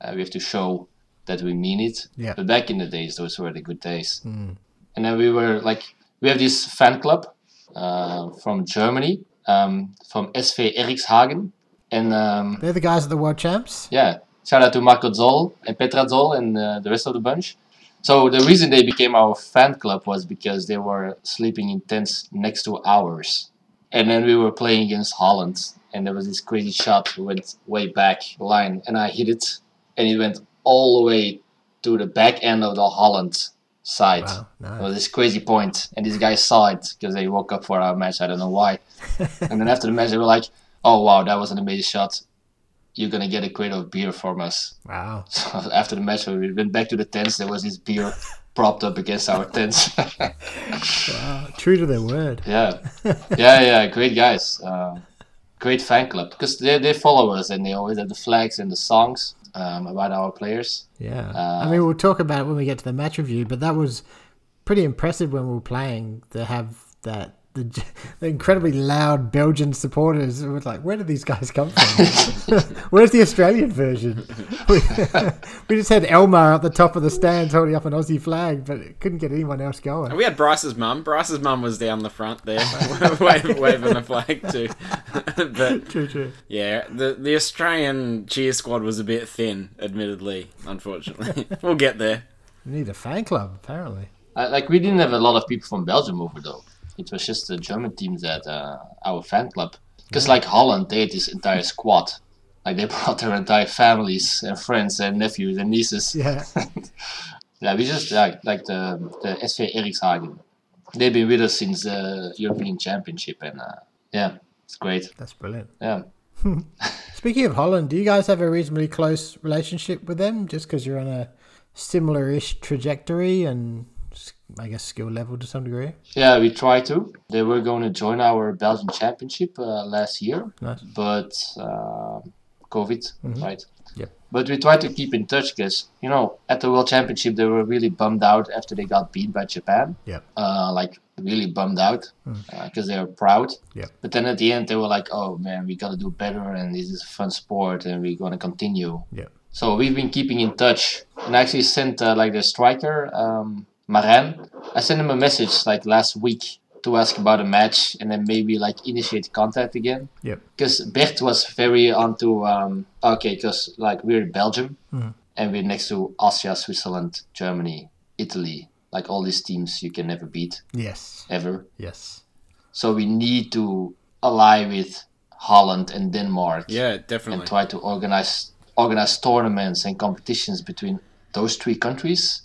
Uh, we have to show that we mean it. Yeah. But back in the days, those were the good days. Mm. And then we were like, we have this fan club uh, from Germany, um, from SV Erikshagen. And um, They're the guys at the World Champs. yeah, shout out to Marco Zoll and Petra Zoll and uh, the rest of the bunch. So the reason they became our fan club was because they were sleeping in tents next to ours. And then we were playing against Holland. And there was this crazy shot that went way back line. And I hit it. And it went all the way to the back end of the Holland side. Wow. It was this crazy point, and these guys saw it because they woke up for our match. I don't know why. and then after the match, they were like, "Oh wow, that was an amazing shot. You're gonna get a crate of beer from us." Wow. So after the match, we went back to the tents. There was this beer propped up against our tents. Wow. True to their word. yeah, yeah, yeah. Great guys. Uh, great fan club because they they follow us and they always have the flags and the songs um, about our players. Yeah. Uh, I mean, we'll talk about it when we get to the match review, but that was pretty impressive when we were playing to have that. The, the incredibly loud Belgian supporters were like, where did these guys come from? Where's the Australian version? We, we just had Elmar at the top of the stands holding up an Aussie flag, but it couldn't get anyone else going. We had Bryce's mum. Bryce's mum was down the front there, waving, waving a flag too. but True, true. yeah, the the Australian cheer squad was a bit thin, admittedly. Unfortunately, we'll get there. We need a fan club, apparently. Uh, like we didn't have a lot of people from Belgium over though. It was just the German team that uh, our fan club. Because like Holland, they had this entire squad. Like they brought their entire families and friends and nephews and nieces. Yeah. Yeah, we just like like the the SV Erikshagen. They've been with us since the European Championship, and uh, yeah, it's great. That's brilliant. Yeah, Speaking of Holland, do you guys have a reasonably close relationship with them just because you're on a similar ish trajectory and I guess skill level to some degree? yeah, we try to. They were going to join our Belgian Championship uh, last year, Nice. but uh, COVID, Mhm. right? Yeah. But we try to keep in touch because you know at the World Championship they were really bummed out after they got beat by Japan. Yep. Uh, like really bummed out Mm. because they were proud. Yep. But then at the end they were like, "Oh man, we gotta do better, and this is a fun sport, and we're gonna continue." Yep. So we've been keeping in touch, and I actually sent uh, like the striker, um, Maran. I sent him a message like last week to ask about a match, and then maybe like initiate contact again. Yep. Because Bert was very onto um, okay, because like we're in Belgium, Mhm. and we're next to Austria, Switzerland, Germany, Italy, like all these teams you can never beat Yes. ever. Yes. So we need to ally with Holland and Denmark Yeah, definitely. and try to organize organize tournaments and competitions between those three countries,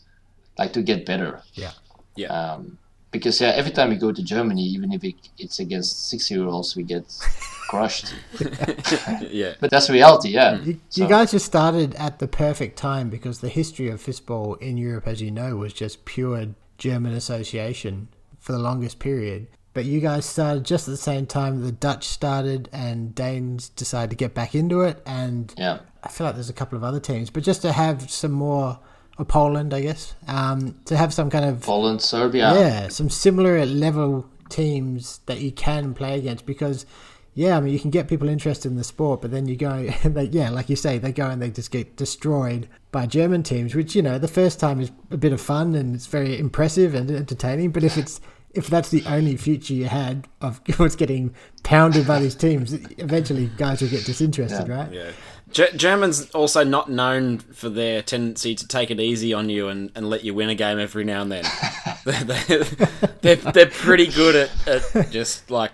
like to get better. Yeah. Yeah. Um, because yeah, every time we go to Germany, even if it, it's against six-year-olds, we get crushed. yeah. But that's reality, yeah. You, So- you guys just started at the perfect time because the history of fistball in Europe, as you know, was just pure German association for the longest period. But you guys started just at the same time the Dutch started and Danes decided to get back into it. And Yeah, I feel like there's a couple of other teams, but just to have some more, or Poland, I guess, um, to have some kind of Poland, Serbia. yeah, some similar level teams that you can play against because yeah, I mean you can get people interested in the sport, but then you go and they yeah, like you say, they go and they just get destroyed by German teams, which you know the first time is a bit of fun and it's very impressive and entertaining, but if it's if that's the only future you had of what's getting pounded by these teams, eventually guys will get disinterested, Yeah. right? Yeah. Ge- Germans also not known for their tendency to take it easy on you and, and let you win a game every now and then. they're, they're, they're, they're pretty good at, at just like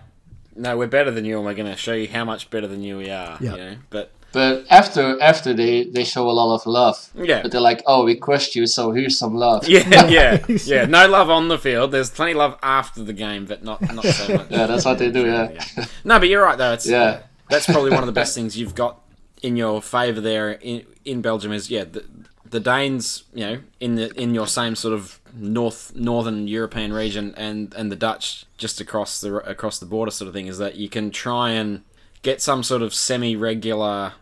no, we're better than you, and we're going to show you how much better than you we are. Yeah. You know, but But after after they they show a lot of love. Yeah. But they're like, oh, we crushed you, so here's some love. yeah, yeah, yeah. No love on the field. There's plenty of love after the game, but not not so much. Yeah, that's what they do. Yeah. No, but you're right though. It's Yeah. That's probably one of the best things you've got in your favour there in in Belgium is yeah the the Danes you know in the in your same sort of north northern European region and and the Dutch just across the across the border sort of thing is that you can try and get some sort of semi regular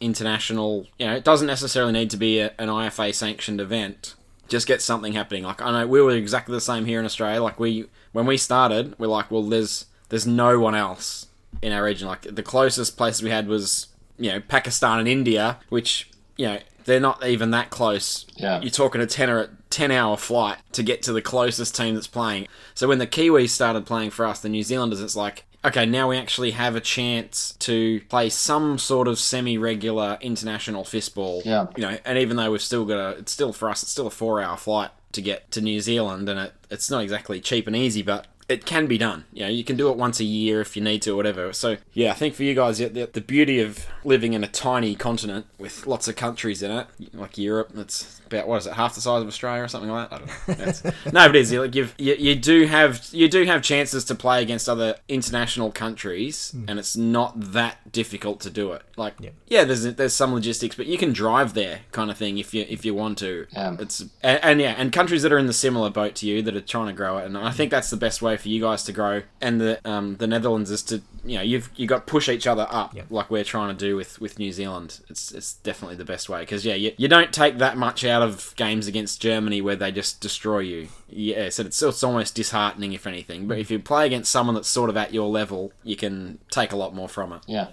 international you know it doesn't necessarily need to be a, an IFA sanctioned event. Just get something happening. Like I know we were exactly the same here in Australia. Like we when we started we're like well there's there's no one else in our region. Like the closest places we had was you know Pakistan and India, which you know they're not even that close. Yeah. You're talking a ten or ten hour flight to get to the closest team that's playing. So when the Kiwis started playing for us, the New Zealanders, it's like. Okay, now we actually have a chance to play some sort of semi-regular international fistball. Yeah. You know, and even though we've still got a, it's still for us, it's still a four-hour flight to get to New Zealand, and it, it's not exactly cheap and easy, but it can be done. You know, you can do it once a year if you need to or whatever. So, yeah, I think for you guys, yeah, the, the beauty of living in a tiny continent with lots of countries in it, like Europe, that's about what is it, half the size of Australia or something like that. I don't know. No, but it is. Like you, you do have you do have chances to play against other international countries, hmm. and it's not that difficult to do it. Like, yeah, there's there's some logistics, but you can drive there, kind of thing, if you if you want to. Yeah. It's and, and yeah, and countries that are in the similar boat to you that are trying to grow it, and I think that's the best way for you guys to grow. And the um, the Netherlands is to you know you've you got to push each other up like we're trying to do with with New Zealand. It's it's definitely the best way because yeah, you, you don't take that much out of games against Germany where they just destroy you. Yeah, so it's it's almost disheartening if anything. But if you play against someone that's sort of at your level, you can take a lot more from it. Yeah.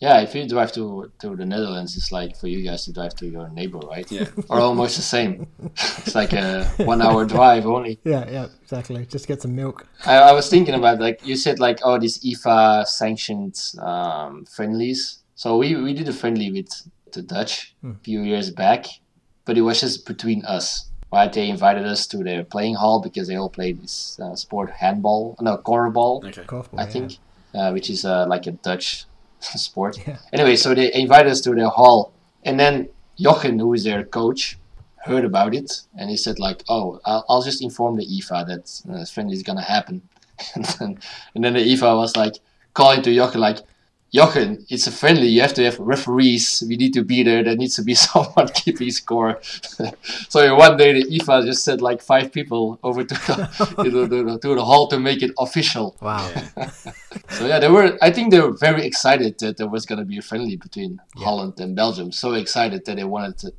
Yeah, if you drive to to the Netherlands, it's like for you guys to drive to your neighbor, right? Yeah. or almost the same. It's like a one hour drive only. Yeah, yeah, exactly. Just get some milk. I, I was thinking about like you said like oh these IFA sanctioned um, friendlies. So we we did a friendly with the Dutch a few years back, but it was just between us. Right, they invited us to their playing hall because they all played this uh, sport handball, no korfball. Okay. Korfball, I yeah. think, uh, which is uh, like a Dutch sport. Yeah. Anyway, so they invited us to their hall, and then Jochen, who is their coach, heard about it, and he said like, "Oh, I'll, I'll just inform the IFA that uh, this friendly is gonna happen." and, then, and then the IFA was like calling to Jochen like. Jochen, it's a friendly. You have to have referees. We need to be there. There needs to be someone keeping score. so one day the IFA just sent like five people over to the, to the, to the hall to make it official. Wow. So yeah, they were. I think they were very excited that there was going to be a friendly between Holland and Belgium. So excited that they wanted to,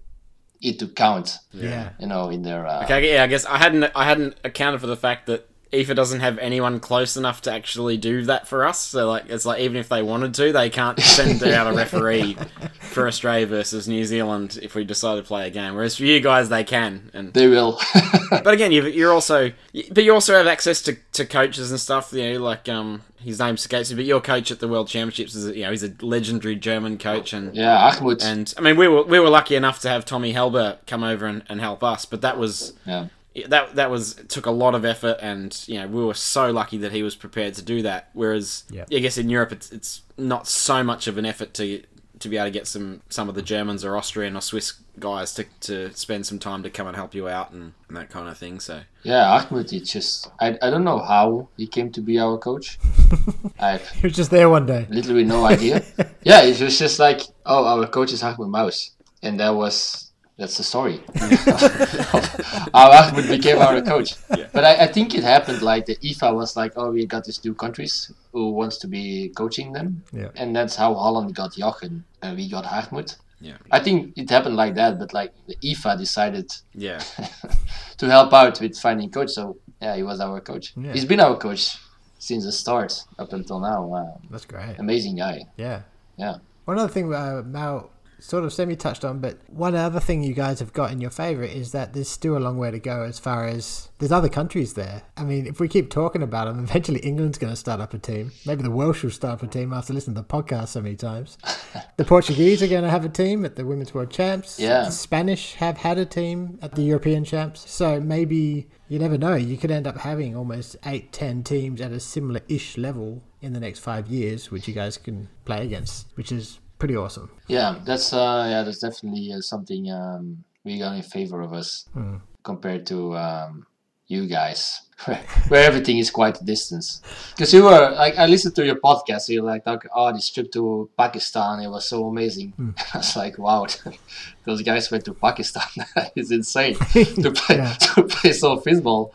it to count. Yeah. You know, in their. Uh, Okay, yeah, I guess I hadn't I hadn't accounted for the fact that IFA doesn't have anyone close enough to actually do that for us. So like it's like even if they wanted to, they can't send out a referee for Australia versus New Zealand if we decide to play a game. Whereas for you guys, they can. And They will. but again, you you're also but you also have access to, to coaches and stuff. You know, like um his name escapes me, but your coach at the World Championships is you know he's a legendary German coach and. yeah, Ahmed. And I mean, we were we were lucky enough to have Tommy Helber come over and, and help us, but that was yeah. That that was took a lot of effort, and you know we were so lucky that he was prepared to do that. Whereas Yeah. I guess in Europe it's it's not so much of an effort to to be able to get some some of the Germans or Austrian or Swiss guys to, to spend some time to come and help you out and, and that kind of thing. So Yeah, Ahmed. It's just. I, I don't know how he came to be our coach. I He was just there one day. literally no idea. yeah, it was just like, oh, our coach is Ahmed Mouse, and that was that's the story. How Ahmed became our coach. But I, I think it happened like the IFA was like, oh, we got these two countries who wants to be coaching them, Yeah. and that's how Holland got Jochen and we got Ahmed. yeah, I think it happened like that, but like the IFA decided yeah, to help out with finding coach. So yeah, he was our coach. Yeah. He's been our coach since the start up until now. Wow. That's great. Amazing guy. Yeah. Yeah. One other thing uh, Mal sort of semi touched on, but one other thing you guys have got in your favour is that there's still a long way to go as far as there's other countries there. I mean, if we keep talking about them, eventually England's going to start up a team. Maybe the Welsh will start up a team after listening to the podcast so many times. the Portuguese are going to have a team at the Women's World Champs. Yeah. The Spanish have had a team at the European Champs. So maybe you never know. You could end up having almost eight, ten teams at a similar ish level in the next five years, which you guys can play against, which is pretty awesome. Yeah, that's uh, yeah, that's definitely uh, something um, we got in favor of us compared to um, you guys, where everything is quite a distance. Because you were like, I listened to your podcast. You're like, like, oh, this trip to Pakistan, it was so amazing. Hmm. I was like, wow, those guys went to Pakistan. it's insane to play Yeah. to play some fistball.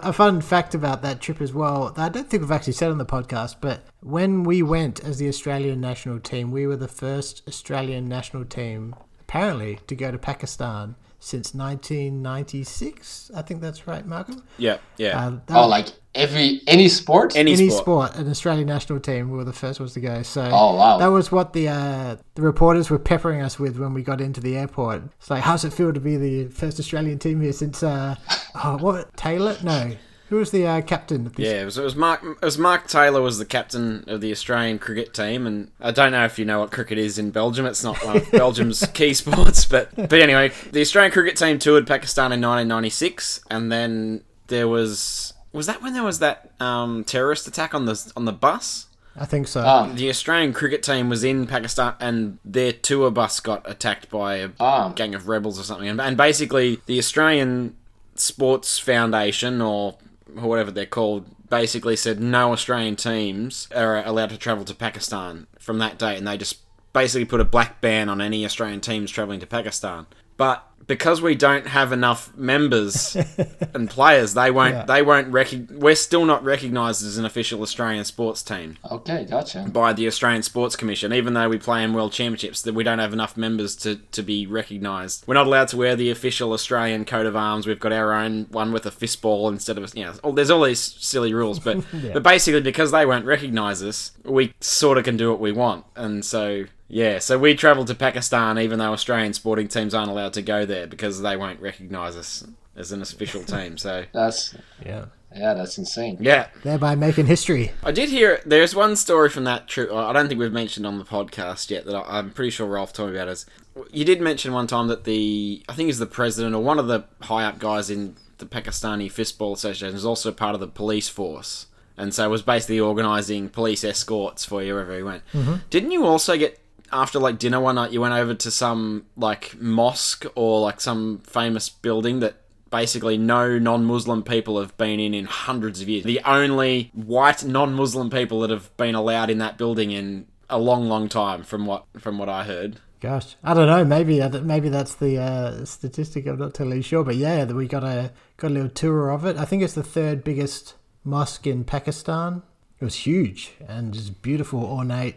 A fun fact about that trip as well, I don't think we've actually said on the podcast, but when we went as the Australian national team, we were the first Australian national team, apparently, to go to Pakistan since 1996. I think that's right, Malcolm. Yeah, yeah. Uh, that- Oh, like every any sport. Any, any sport. sport. an Australian national team, we were the first ones to go. So Oh, wow. that was what the uh, the reporters were peppering us with when we got into the airport. It's like, how's it feel to be the first Australian team here since uh, oh, what Taylor? No, who was the uh, captain? Of this? Yeah, it was, it was Mark. It was Mark Taylor was the captain of the Australian cricket team, and I don't know if you know what cricket is in Belgium. It's not one of Belgium's key sports, but but anyway, the Australian cricket team toured Pakistan in 1996, and then there was was that when there was that um, terrorist attack on the on the bus. I think so. Ah, The Australian cricket team was in Pakistan, and their tour bus got attacked by a Ah. gang of rebels or something. And, and basically, the Australian Sports Foundation, or whatever they're called, basically said no Australian teams are allowed to travel to Pakistan from that date, and they just basically put a black ban on any Australian teams traveling to Pakistan. But because we don't have enough members and players, they won't. Yeah. They won't. Rec- we're still not recognised as an official Australian sports team okay, gotcha. by the Australian Sports Commission, even though we play in World Championships, that we don't have enough members to, to be recognised. We're not allowed to wear the official Australian coat of arms. We've got our own one with a fistball instead of a, you know, all, there's all these silly rules, but but basically because they won't recognise us, we sort of can do what we want, and so. Yeah, so we travelled to Pakistan even though Australian sporting teams aren't allowed to go there because they won't recognise us as an official team. So, That's yeah, yeah, that's insane. yeah, thereby making history. I did hear there's one story from that trip. I don't think we've mentioned on the podcast yet that I, I'm pretty sure Ralph told me about. Is you did mention one time that the I think it's the president or one of the high up guys in the Pakistani Fistball Association is also part of the police force, and so was basically organising police escorts for you wherever he went. Mm-hmm. Didn't you also get after like dinner one night? You went over to some like mosque or like some famous building that basically no non-Muslim people have been in in hundreds of years. The only white non-Muslim people that have been allowed in that building in a long, long time, from what from what I heard. Gosh, I don't know. Maybe uh, maybe that's the uh, statistic. I'm not totally sure, but yeah, we got a got a little tour of it. I think it's the third biggest mosque in Pakistan. It was huge and just beautiful, ornate,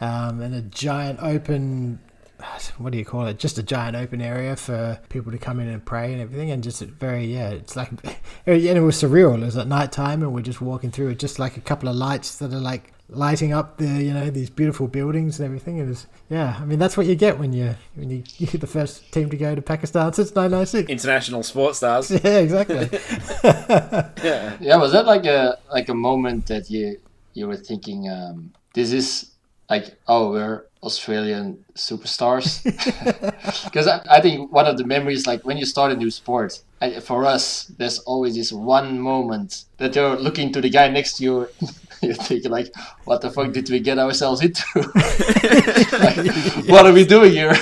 um, and a giant open. What do you call it? Just a giant open area for people to come in and pray and everything, and just very yeah. It's like, and it was surreal. It was at night time, and we're just walking through it, just like a couple of lights that are like lighting up the you know these beautiful buildings and everything. It was yeah. I mean that's what you get when you when you you're the first team to go to Pakistan since 1996. International sports stars. Yeah, exactly. yeah. Yeah, was that like a like a moment that you you were thinking, um, this is like, oh, we're Australian superstars? Because I, I think one of the memories, like when you start a new sport, I, for us, there's always this one moment that you're looking to the guy next to you. You're thinking like, what the fuck did we get ourselves into? Like, what are we doing here?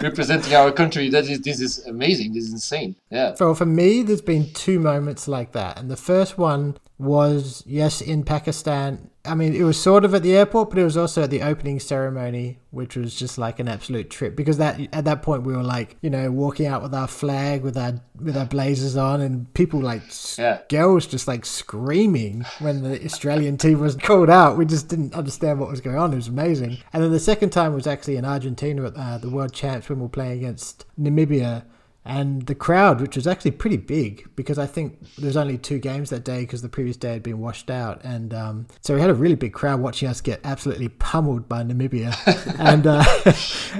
Representing our country. That is, this is amazing. This is insane. Yeah. So for me, there's been two moments like that, and the first one was yes in Pakistan. I mean, it was sort of at the airport, but it was also at the opening ceremony, which was just like an absolute trip because that at that point we were like, you know, walking out with our flag, with our with our blazers on, and people like Yeah. girls just like screaming when the Australian team was called out. We just didn't understand what was going on. It was amazing. And then the second time was actually in Argentina at uh, the World Champs when we were playing against Namibia. And the crowd, which was actually pretty big, because I think there was only two games that day because the previous day had been washed out, and um, so we had a really big crowd watching us get absolutely pummeled by Namibia, and uh,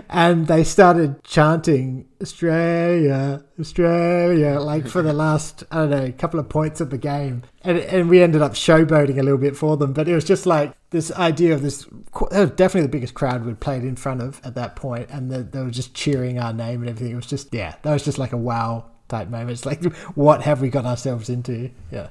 and they started chanting Australia, Australia, like for the last I don't know couple of points of the game, and and we ended up showboating a little bit for them, but it was just like this idea of this. Was uh, definitely the biggest crowd we'd played in front of at that point, and the, they were just cheering our name and everything. It was just yeah, that was just like a wow type moment. It's like what have we got ourselves into? Yeah.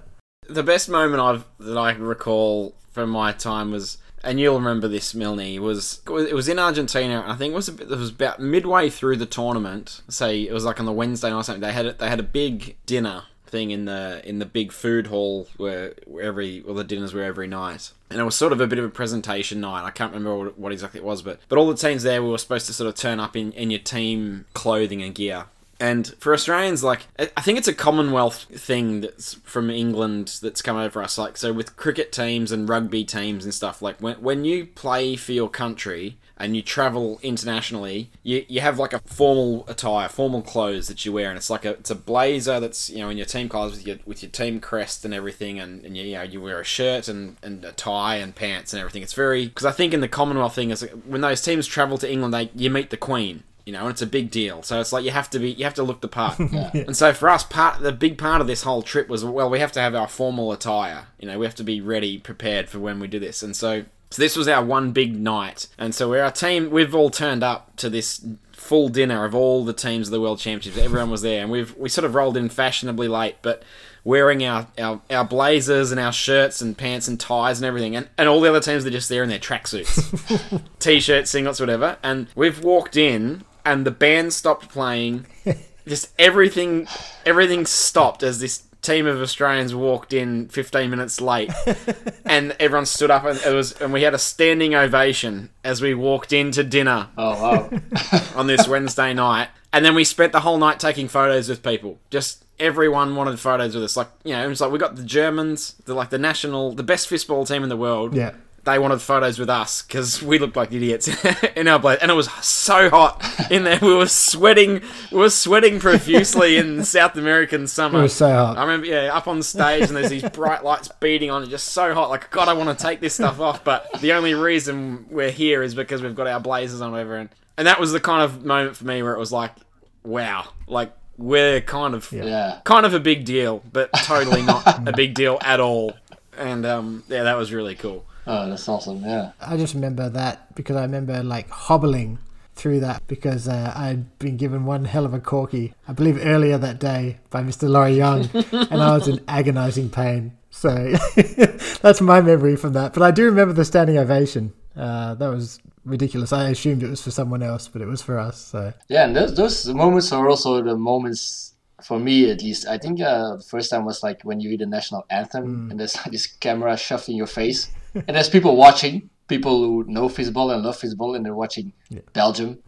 The best moment I've that I can recall from my time was, and you'll remember this, Milne, was it was in Argentina. I think it was bit, it was about midway through the tournament. Say it was like on the Wednesday night or something. They had a, they had a big dinner thing in the in the big food hall where, where every well the dinners were every night. And it was sort of a bit of a presentation night. I can't remember what, what exactly it was, but but all the teams there we were supposed to sort of turn up in, in your team clothing and gear. And for Australians, like I think it's a Commonwealth thing that's from England that's come over us. Like so with cricket teams and rugby teams and stuff. Like when when you play for your country and you travel internationally, you, you have like a formal attire, formal clothes that you wear, and it's like a it's a blazer that's you know in your team colours with your with your team crest and everything, and, and you, you know you wear a shirt and, and a tie and pants and everything. It's very because I think in the Commonwealth thing is when those teams travel to England, they you meet the Queen. You know, and it's a big deal. So it's like you have to be, you have to look the part. And so for us, part the big part of this whole trip was well, we have to have our formal attire. You know, we have to be ready, prepared for when we do this. And so, so this was our one big night. And so we're our team. We've all turned up to this full dinner of all the teams of the World Championships. Everyone was there, and we've we sort of rolled in fashionably late, but wearing our, our, our blazers and our shirts and pants and ties and everything, and, and all the other teams are just there in their tracksuits, t-shirts, singlets, whatever. And we've walked in, and the band stopped playing. Just everything, everything stopped as this team of Australians walked in 15 minutes late, and everyone stood up, and it was, and we had a standing ovation as we walked into dinner Oh wow. on this Wednesday night, and then we spent the whole night taking photos with people. Just everyone wanted photos with us. Like you know, it was like we got the Germans, the like the national, the best fistball team in the world. Yeah. They wanted photos with us because we looked like idiots in our blade, and it was so hot in there. We were sweating, we were sweating profusely in South American summer. It was so hot. I remember, yeah, up on stage and there's these bright lights beating on it, just so hot. Like, God, I want to take this stuff off, but the only reason we're here is because we've got our blazers on, whatever. And, and that was the kind of moment for me where it was like, wow, like we're kind of, Yeah. kind of a big deal, but totally not a big deal at all. And um, yeah, that was really cool. Oh, that's awesome. Yeah. I just remember that because I remember like hobbling through that because uh, I'd been given one hell of a corky, I believe earlier that day by Mr. Laurie Young, and I was in agonizing pain. So that's my memory from that. But I do remember the standing ovation. Uh, that was ridiculous. I assumed it was for someone else, but it was for us. So Yeah, and those, those moments are also the moments for me at least. I think uh, the first time was like when you hear the national anthem and there's like this camera shoved in your face, and there's people watching, people who know fistball and love fistball, and they're watching Belgium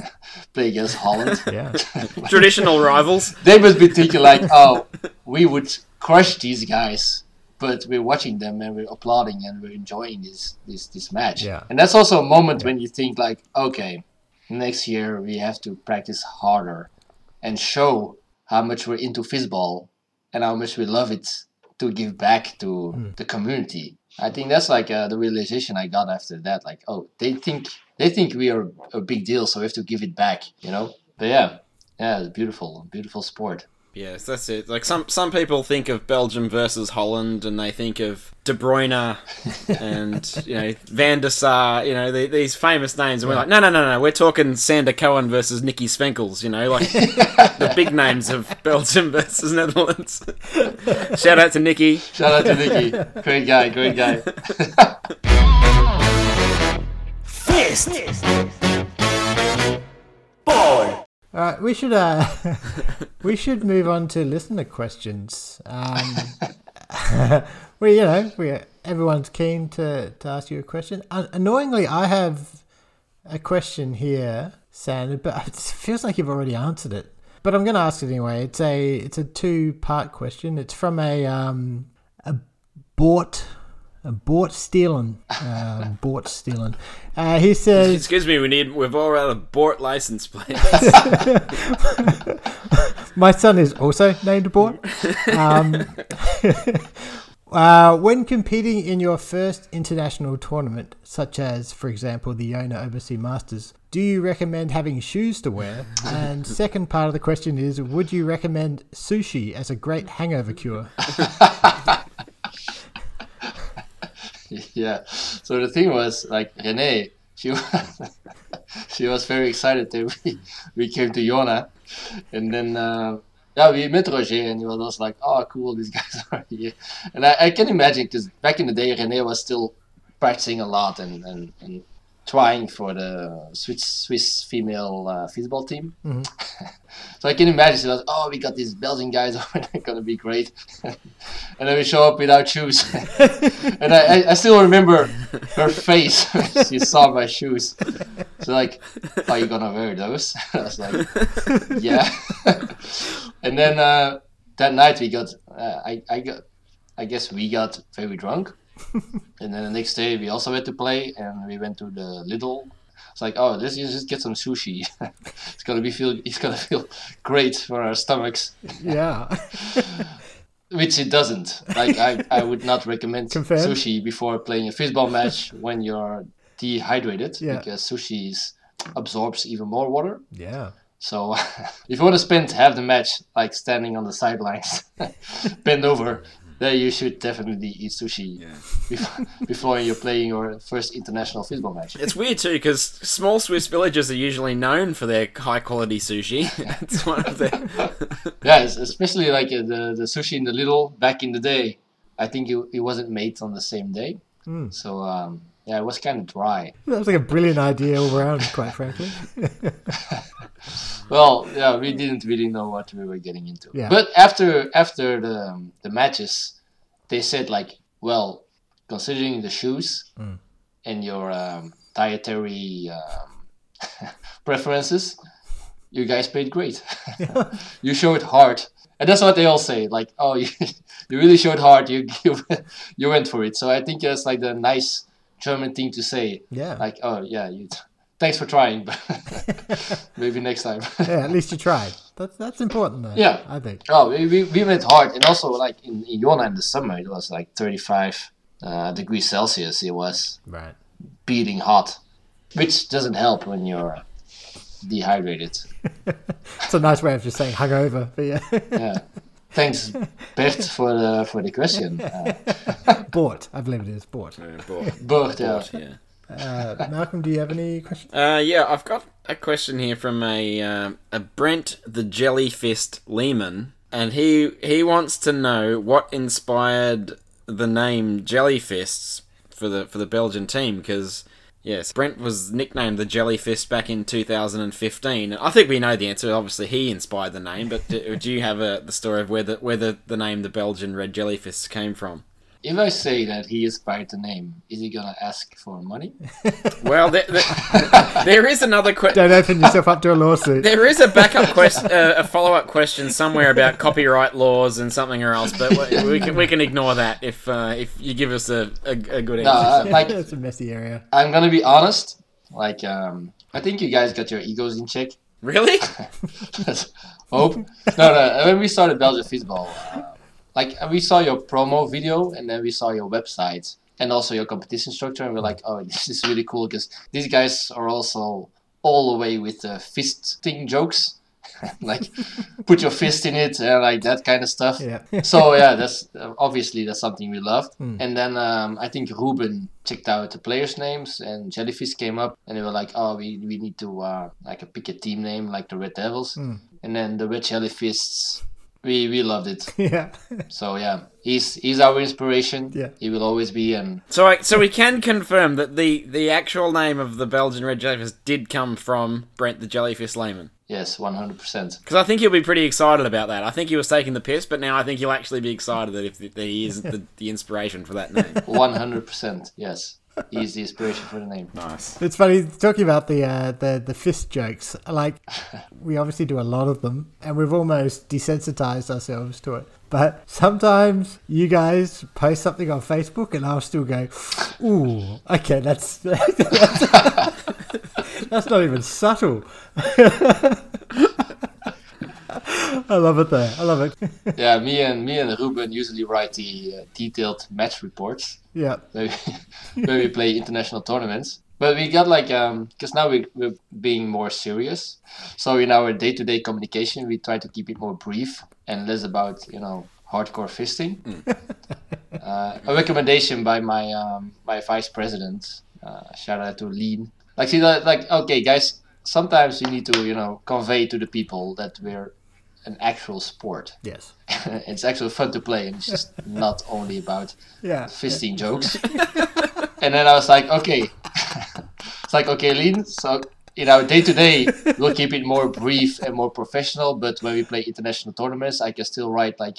play against Holland. yeah, Traditional rivals. They must be thinking like, oh, we would crush these guys. But we're watching them and we're applauding and we're enjoying this this this match. Yeah. And that's also a moment when you think like, okay, next year we have to practice harder and show how much we're into fistball and how much we love it to give back to hmm. the community. I think that's like uh, the realization I got after that. Like, oh, they think they think we are a big deal, so we have to give it back. You know? But yeah, yeah, it's beautiful, beautiful sport. Yes, that's it. Like some some people think of Belgium versus Holland, and they think of De Bruyne and you know Van der Sar, you know the, these famous names, and we're like, no, no, no, no, we're talking Sander Koyen versus Nicky Svenkels, you know, like the big names of Belgium versus Netherlands. Shout out to Nicky. Shout out to Nicky, great guy, great guy. Fist. Ball. Right, we should uh, we should move on to listener questions. Um, we, you know, we everyone's keen to, to ask you a question. Uh, annoyingly, I have a question here, Sander, but it feels like you've already answered it. But I'm going to ask it anyway. It's a it's a two part question. It's from a um a bought bought stealing uh, bought stealing. Uh, he says. Excuse me, we need we've all got a Bort license plate. My son is also named Bort. Um, uh, when competing in your first international tournament, such as, for example, the Jona Obersee Masters, do you recommend having shoes to wear? And second part of the question is, would you recommend sushi as a great hangover cure? yeah. So the thing was like Renee, she was, she was very excited that we, we came to Jona, and then uh, yeah, we met Roger and he was like, oh, cool, these guys are here. And I, I can imagine because back in the day, Renee was still practicing a lot and, and, and trying for the Swiss Swiss female uh, fistball team. Mhm. so I can imagine she was, oh, we got these Belgian guys over there, gonna be great. and then we show up without shoes. and I, I, I still remember her face when she saw my shoes. So like, are you gonna wear those? I was like, yeah. and then uh, that night we got, uh, I, I got, I guess we got very drunk. and then the next day we also had to play, and we went to the Lidl. It's like, oh, let's just get some sushi. it's gonna be feel, it's gonna feel great for our stomachs, Yeah. which it doesn't. Like I, I would not recommend sushi before playing a fistball match when you're dehydrated Yeah. because sushi is, absorbs even more water. yeah. So if you want to spend half the match like standing on the sidelines, bend over, then you should definitely eat sushi Yeah. before, before you're playing your first international fistball match. It's weird too because small Swiss villages are usually known for their high quality sushi. it's one of their. Yeah, especially like uh, the the sushi in the Lidl back in the day. I think it, it wasn't made on the same day, Mm. so um, yeah, it was kind of dry. That was like a brilliant idea all around, quite frankly. Well, yeah, we didn't really know what we were getting into. Yeah. But after after the the matches, they said like, well, considering the shoes Mm. and your um, dietary um, preferences, you guys played great. you showed heart, and that's what they all say. Like, oh, you, you really showed heart. You, you you went for it. So I think that's like the nice German thing to say. Yeah. Like, oh yeah, you. Thanks for trying, but maybe next time. yeah, at least you tried. That's that's important though. Yeah. I think. Oh, we, we, we went hard, and also like in, in Jona in the summer, it was like 35 uh, degrees Celsius. It was Right. beating hot, which doesn't help when you're dehydrated. It's a nice way of just saying hungover, but yeah. Yeah. Thanks, Bert, for the for the question. Uh, Bought. I believe it is bought. Yeah, bought- Bert, yeah. bought, yeah. Uh, Malcolm, do you have any questions? Uh, yeah, I've got a question here from a um, a Brent the Jellyfist Lehman, and he he wants to know what inspired the name Jellyfists for the for the Belgian team because. Yes, Brent was nicknamed the Jellyfist back in 2015. I think we know the answer. Obviously, he inspired the name. But do, do you have a, the story of where the where the, the name the Belgian Red Jellyfists came from? If I say that he inspired the name, is he gonna ask for money? Well, there, there, there is another question. Don't open yourself up to a lawsuit. There is a backup question, uh, a follow-up question somewhere about copyright laws and something or else, but we, we can we can ignore that if uh, if you give us a, a, a good No, answer. uh, like it's a messy area. I'm gonna be honest. Like, um, I think you guys got your egos in check. Really? Hope. No, no. When we started Belgian Fistball, uh, like we saw your promo video and then we saw your website and also your competition structure, and we're like, oh, this is really cool because these guys are also all the way with the fisting jokes, like put your fist in it and like that kind of stuff. Yeah. so yeah, that's uh, obviously that's something we loved. Hmm. And then um, I think Ruben checked out the players' names, and Jellyfist came up, and they were like, "Oh, we, we need to uh, like pick a team name like the Red Devils." Hmm. And then the Red Jellyfists, we we loved it. yeah. So yeah, he's he's our inspiration. Yeah. he will always be. And so I, so we can confirm that the the actual name of the Belgian red jellyfists did come from Brent the Jellyfist Lehman. yes, one hundred percent. Because I think he'll be pretty excited about that. I think he was taking the piss, but now I think he'll actually be excited that if that he is the, the inspiration for that name. One hundred percent. Yes, he's the inspiration for the name. Nice. It's funny talking about the uh, the the fist jokes. Like we obviously do a lot of them, and we've almost desensitized ourselves to it. But sometimes you guys post something on Facebook, and I'll still go, "Ooh, okay, that's that's, that's not even subtle." I love it there. I love it. Yeah, me and me and Ruben usually write the uh, detailed match reports. yeah. where we, play international tournaments. But we got like um because now we we're being more serious. So in our day to day communication, we try to keep it more brief and less about you know hardcore fisting. uh, a recommendation by my um, my vice president. Uh, shout out to Lean. Like see that like okay guys, sometimes you need to you know convey to the people that we're an actual sport. Yes. it's actually fun to play, and it's just not only about Yeah. fisting jokes. and then I was like, okay, it's like okay, Lean. So in our day to day, we'll keep it more brief and more professional. But when we play international tournaments, I can still write like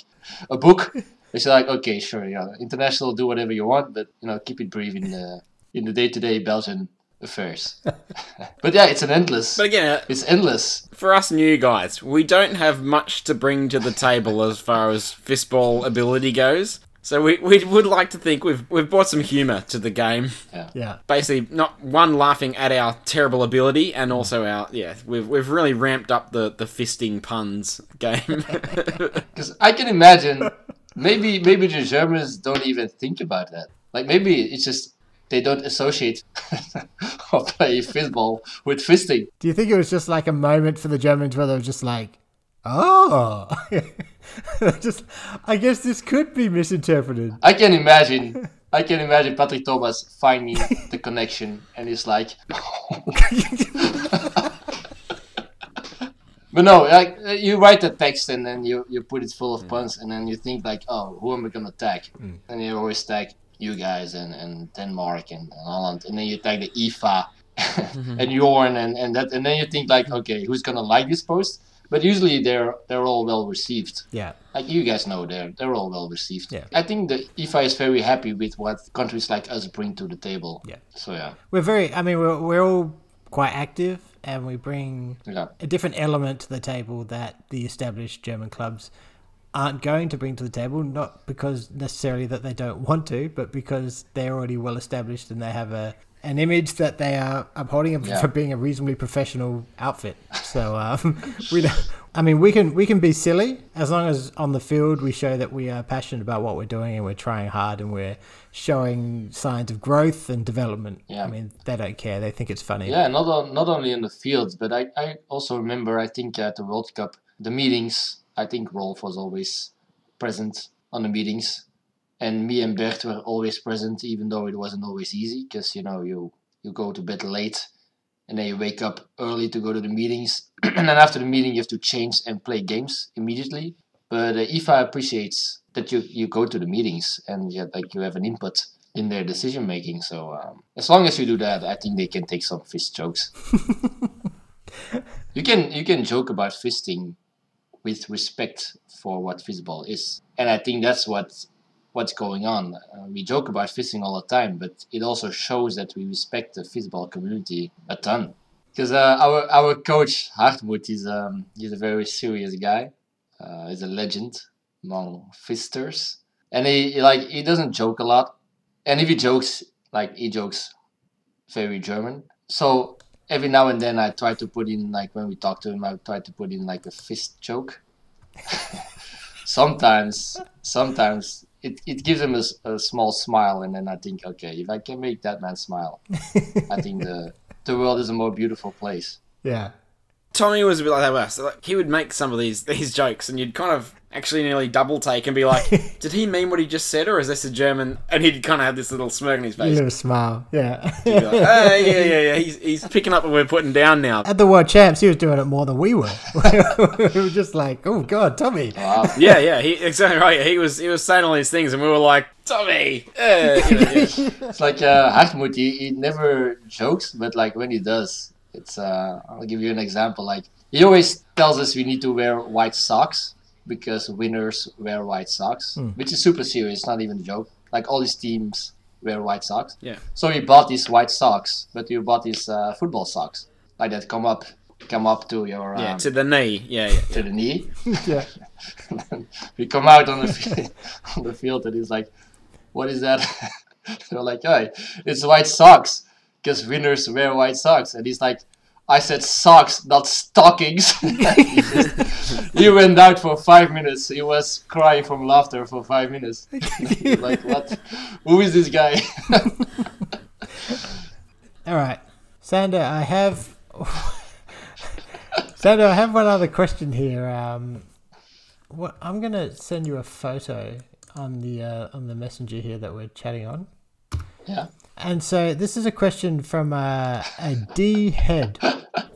a book. It's like okay, sure, yeah, international, do whatever you want, but you know, keep it brief in the in the day to day Belgian affairs. but yeah, it's an endless. But again, uh, It's endless. for us new guys, we don't have much to bring to the table as far as fistball ability goes. So we, we would like to think we've we've brought some humour to the game. Yeah. Yeah. Basically, not one laughing at our terrible ability, and also our yeah, we've we've really ramped up the the fisting puns game. Because I can imagine maybe maybe the Germans don't even think about that. Like maybe it's just they don't associate or play fistball with fisting. Do you think it was just like a moment for the Germans where they were just like, oh, just I guess this could be misinterpreted. I can imagine. I can imagine Patrick Thomas finding the connection and he's like, but no, like uh, you write the text and then you, you put it full of puns and then you think like, oh, who am I gonna tag? And you always tag you guys and, and Denmark and, and Holland, and then you tag the IFA mm-hmm. and Jorn and, and that, and then you think like, okay, who's gonna like this post? But usually they're they're all well received. Yeah. Like you guys know, they're they're all well received. Yeah. I think the IFA is very happy with what countries like us bring to the table. Yeah. So yeah, We're very, I mean, we're, we're all quite active and we bring yeah, a different element to the table that the established German clubs aren't going to bring to the table, not because necessarily that they don't want to, but because they're already well established and they have a an image that they are upholding Yeah. for being a reasonably professional outfit. So um, we don't, I mean, we can we can be silly as long as on the field we show that we are passionate about what we're doing and we're trying hard and we're showing signs of growth and development. Yeah. I mean, they don't care; they think it's funny. yeah. Not on, not only in the field, but I, I also remember I think at the World Cup the meetings. I think Rolf was always present on the meetings, and me and Bert were always present, even though it wasn't always easy because you know you you go to bed late. And then you wake up early to go to the meetings, and then after the meeting you have to change and play games immediately. But uh, IFA appreciates that you, you go to the meetings and you, like you have an input in their decision making. So um, as long as you do that, I think they can take some fist jokes. you can you can joke about fisting with respect for what fistball is, and I think that's what what's going on. Uh, we joke about fisting all the time, but it also shows that we respect the fistball community a ton. Because uh, our our coach Hartmut is um, he's a very serious guy. Uh, he's a legend among fisters, and he, he like he doesn't joke a lot. And if he jokes, like he jokes very German. So every now and then I try to put in like when we talk to him, I try to put in like a fist choke. sometimes, sometimes it, it gives him a, a, small smile, and then I think, okay, if I can make that man smile, I think the the world is a more beautiful place. yeah. Tommy was a bit like that with us. Like, he would make some of these these jokes, and you'd kind of actually nearly double take and be like, "Did he mean what he just said, or is this a German?" And he'd kind of have this little smirk on his A face. little smile. Yeah. He'd be like, "Oh, yeah, yeah, yeah. He's, he's picking up what we're putting down now. At the World Champs, he was doing it more than we were. we were just like, oh god, Tommy. Wow. Yeah, yeah. He exactly right. He was he was saying all these things, and we were like, "Tommy." Uh, you know, yeah. It's like uh, Hartmut, he, he never jokes, but like when he does, it's. Uh, I'll give you an example. Like he always tells us we need to wear white socks because winners wear white socks, which is super serious. It's not even a joke. Like all these teams wear white socks. Yeah. So he bought these white socks, but you bought these uh, football socks like that come up, come up to your um, yeah, to the knee. Yeah, yeah. to the knee. Yeah. we come out on the field, on the field and he's like, "What is that?" They're like, "Hey, it's white socks because winners wear white socks." And he's like, "I said socks, not stockings." he, went out for five minutes. He was crying from laughter for five minutes. like, what? Who is this guy? All right, Sander, I have. Sander, I have one other question here. Um, what I'm gonna send you a photo on the uh, on the messenger here that we're chatting on. yeah. And so this is a question from uh, a D head.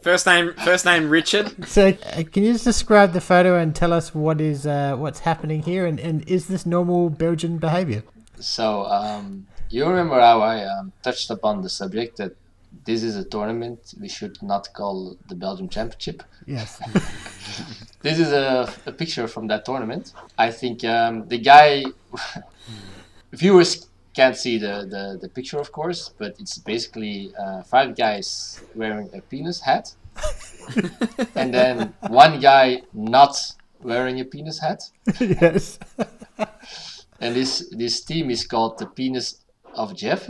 First name, first name Richard. So, uh, can you just describe the photo and tell us what is uh, what's happening here, and, and is this normal Belgian behavior? So um, you remember how I um, touched upon the subject that this is a tournament we should not call the Belgium Championship. Yes. This is a, a picture from that tournament. I think um, the guy, viewers can't see the, the, the picture, of course, but it's basically uh, five guys wearing a penis hat, and then one guy not wearing a penis hat. yes. And this this team is called the Penis of Jeff,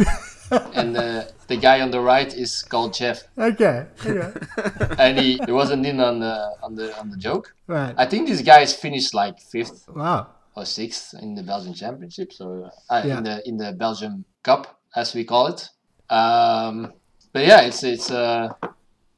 and the the guy on the right is called Jeff. Okay. Okay. And he, he wasn't in on the on the on the joke. Right. I think these guys finished like fifth Wow. Or sixth in the Belgian Championship, so uh, Yeah. in the in the Belgium Cup as we call it. Um, but yeah, it's it's uh,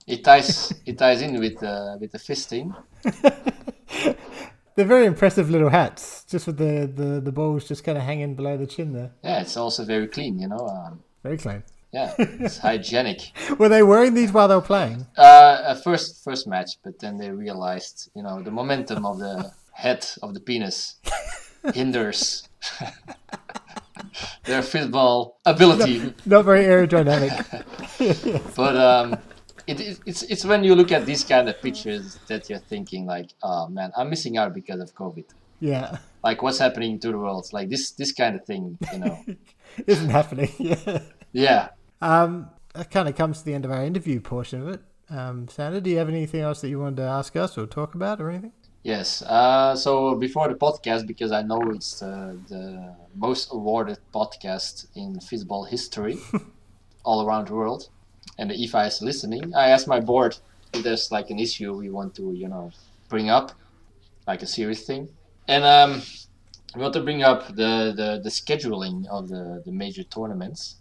it ties it ties in with uh, with the fisting. They're very impressive little hats, just with the, the, the balls just kind of hanging below the chin there. Yeah, it's also very clean, you know. Um, Very clean. yeah, it's hygienic. Were they wearing these while they were playing? Uh, a first first match, but then they realized, you know, the momentum of the head of the penis hinders their fistball ability. Not very aerodynamic. But um, it, it, it's it's when you look at these kind of pictures that you're thinking like, oh man, I'm missing out because of COVID. yeah. Like what's happening to the world? Like this this kind of thing, you know? Isn't happening. Yeah. yeah. Um, that kind of comes to the end of our interview portion of it. Um, Sander, do you have anything else that you wanted to ask us or talk about or anything? Yes. Uh, so before the podcast, because I know it's uh, the most awarded podcast in fistball history, all around the world, and the IFA is listening, I asked my board if there's like an issue we want to, you know, bring up, like a serious thing, and um, we want to bring up the the, the scheduling of the the major tournaments,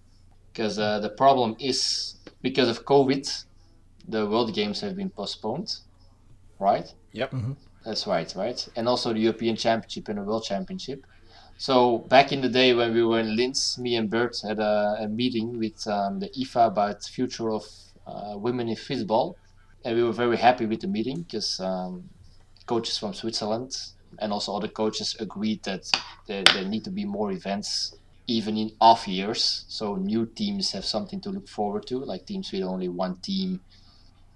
because uh, the problem is because of COVID, the World Games have been postponed, right? Yep. That's right, right? And also the European Championship and the World Championship. So back in the day when we were in Linz, me and Bert had a, a meeting with um, the IFA about future of uh, women in fistball, and we were very happy with the meeting because um, coaches from Switzerland and also other coaches agreed that there, there need to be more events even in off years, so new teams have something to look forward to, like teams with only one team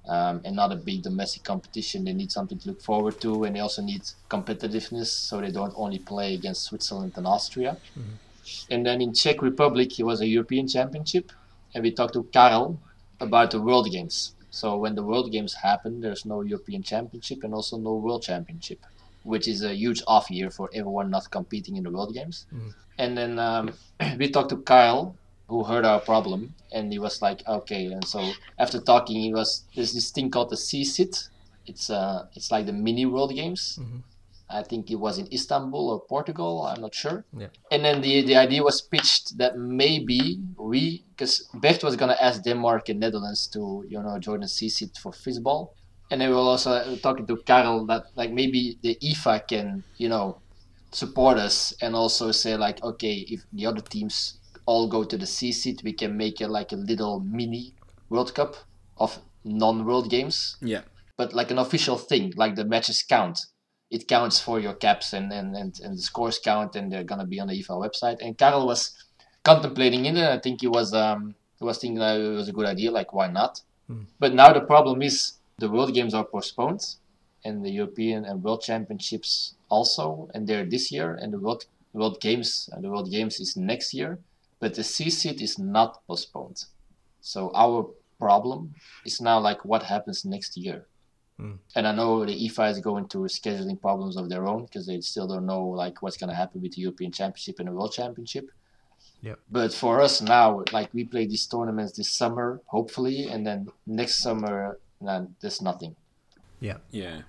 um, and not a big domestic competition. They need something to look forward to, and they also need competitiveness, so they don't only play against Switzerland and Austria. And then in Czech Republic, it was a European Championship, and we talked to Karel about the World Games. So when the World Games happen, there's no European Championship and also no World Championship, which is a huge off year for everyone not competing in the World Games. And then um, we talked to Kyle, who heard our problem, and he was like, "Okay." And so after talking, he was there's this thing called the CSIT. It's uh, it's like the mini World Games. I think it was in Istanbul or Portugal. I'm not sure. Yeah. And then the the idea was pitched that maybe we, because Bert was gonna ask Denmark and Netherlands to you know join the CSIT for fistball, and they were also talking to Karel that like maybe the IFA can you know support us and also say like okay if the other teams all go to the CSIT, we can make it like a little mini World Cup of non-World Games Yeah. but like an official thing, like the matches count. It counts for your caps and, and, and, and the scores count and they're gonna be on the IFA website. And Karel was contemplating it and I think he was um he was thinking that it was a good idea, like why not? But now the problem is the World Games are postponed and the European and World Championships also, and they're this year and the World World Games and the World Games is next year, but the CSIT is not postponed. So our problem is now like what happens next year. Hmm. And I know the IFA is going through scheduling problems of their own because they still don't know like what's going to happen with the European Championship and the World Championship. Yep. But for us now, like we play these tournaments this summer, hopefully, and then next summer, then there's nothing, Yeah. Yeah.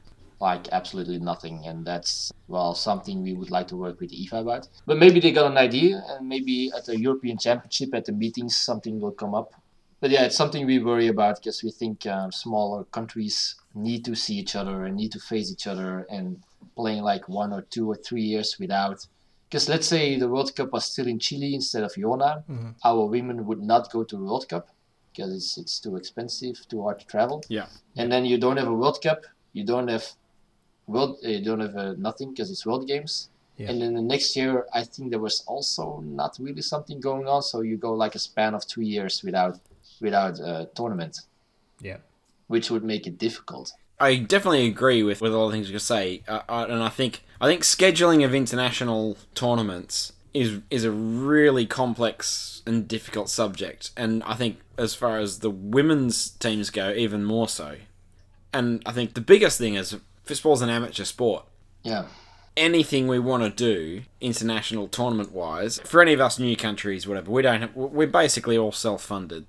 Like absolutely nothing, and that's well something we would like to work with IFA about. But maybe they got an idea, and maybe at the European Championship, at the meetings, something will come up. But yeah, it's something we worry about because we think um, smaller countries need to see each other and need to face each other and playing like one or two or three years without. Because let's say the World Cup was still in Chile instead of Jona, our women would not go to the World Cup. because it's it's too expensive, too hard to travel. Yeah. And then you don't have a World Cup. You don't have world. uh, You don't have uh, nothing because it's World Games. Yeah. And then the next year, I think there was also not really something going on. So you go like a span of two years without without a tournament, Yeah. which would make it difficult. I definitely agree with, with all the things you say, uh, uh, and I think I think scheduling of international tournaments is is a really complex and difficult subject, and I think as far as the women's teams go, even more so. And I think the biggest thing is fistball's an amateur sport. Yeah. anything we want to do international tournament wise for any of us new countries whatever we don't have, we're basically all self-funded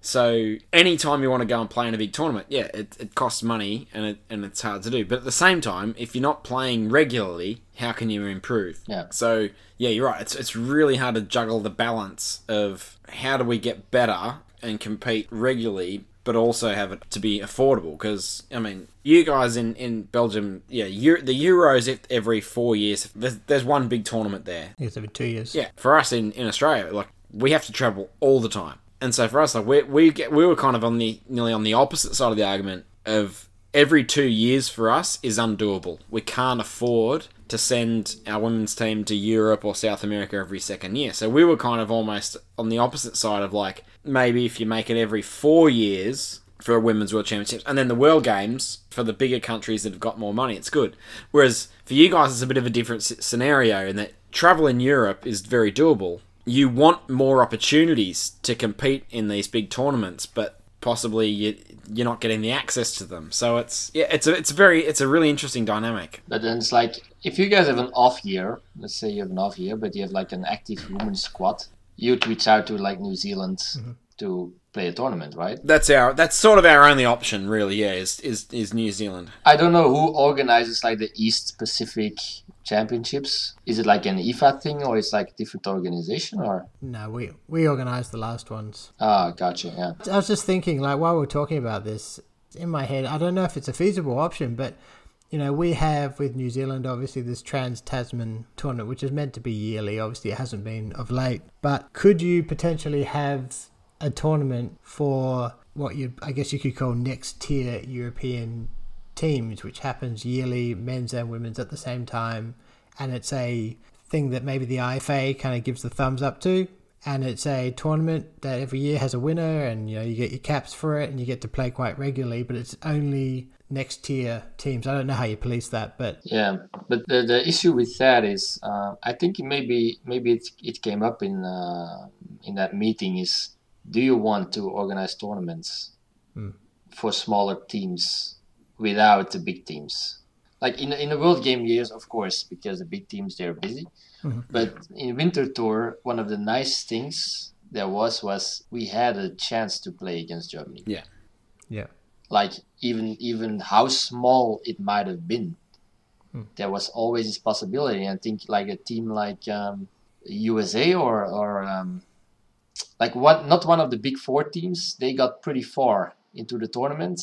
so anytime you want to go and play in a big tournament yeah it, it costs money and it, and it's hard to do but at the same time if you're not playing regularly how can you improve Yeah. so yeah you're right it's, it's really hard to juggle the balance of how do we get better and compete regularly but also have it to be affordable because I mean you guys in, in Belgium yeah Euro, the Euros if- every four years there's, there's one big tournament there. Guess every two years. yeah for us in, in Australia like we have to travel all the time. And so for us like we, we get we were kind of on the nearly on the opposite side of the argument of every two years for us is undoable. We can't afford to send our women's team to Europe or South America every second year. So we were kind of almost on the opposite side of like maybe if you make it every four years for a women's world championships and then the world games for the bigger countries that have got more money it's good. Whereas for you guys it's a bit of a different scenario in that travel in europe is very doable. You want more opportunities to compete in these big tournaments but possibly you, you're not getting the access to them. So it's yeah it's a it's a very it's a really interesting dynamic. But then it's like if you guys have an off year, let's say you have an off year, but you have like an active women's squad, you'd reach out to like New Zealand to play a tournament, right? that's our that's sort of our only option really yeah is is, is new zealand I don't know who organizes like the East Pacific Championships. Is it like an IFA thing or it's like a different organization or? No, we we organised the last ones. Ah, gotcha. Yeah. I was just thinking, like, while we're talking about this, in my head, I don't know if it's a feasible option, but you know, we have with New Zealand obviously this Trans Tasman tournament, which is meant to be yearly. Obviously, it hasn't been of late. But could you potentially have a tournament for what you, I guess, you could call next tier European teams, which happens yearly, men's and women's at the same time, and it's a thing that maybe the IFA kind of gives the thumbs up to, and it's a tournament that every year has a winner, and you know you get your caps for it, and you get to play quite regularly, but it's only next tier teams. I don't know how you police that, but Yeah, but the, the issue with that is, uh, I think maybe maybe it, it came up in uh, in that meeting is, do you want to organize tournaments Hmm. for smaller teams without the big teams? Like in in the World Game years, of course, because the big teams they're busy. Mhm. But in Winterthur, one of the nice things there was was we had a chance to play against Germany. yeah, yeah. Like even even how small it might have been, there was always this possibility. I think like a team like um, USA or or um, like what not one of the big four teams, they got pretty far into the tournament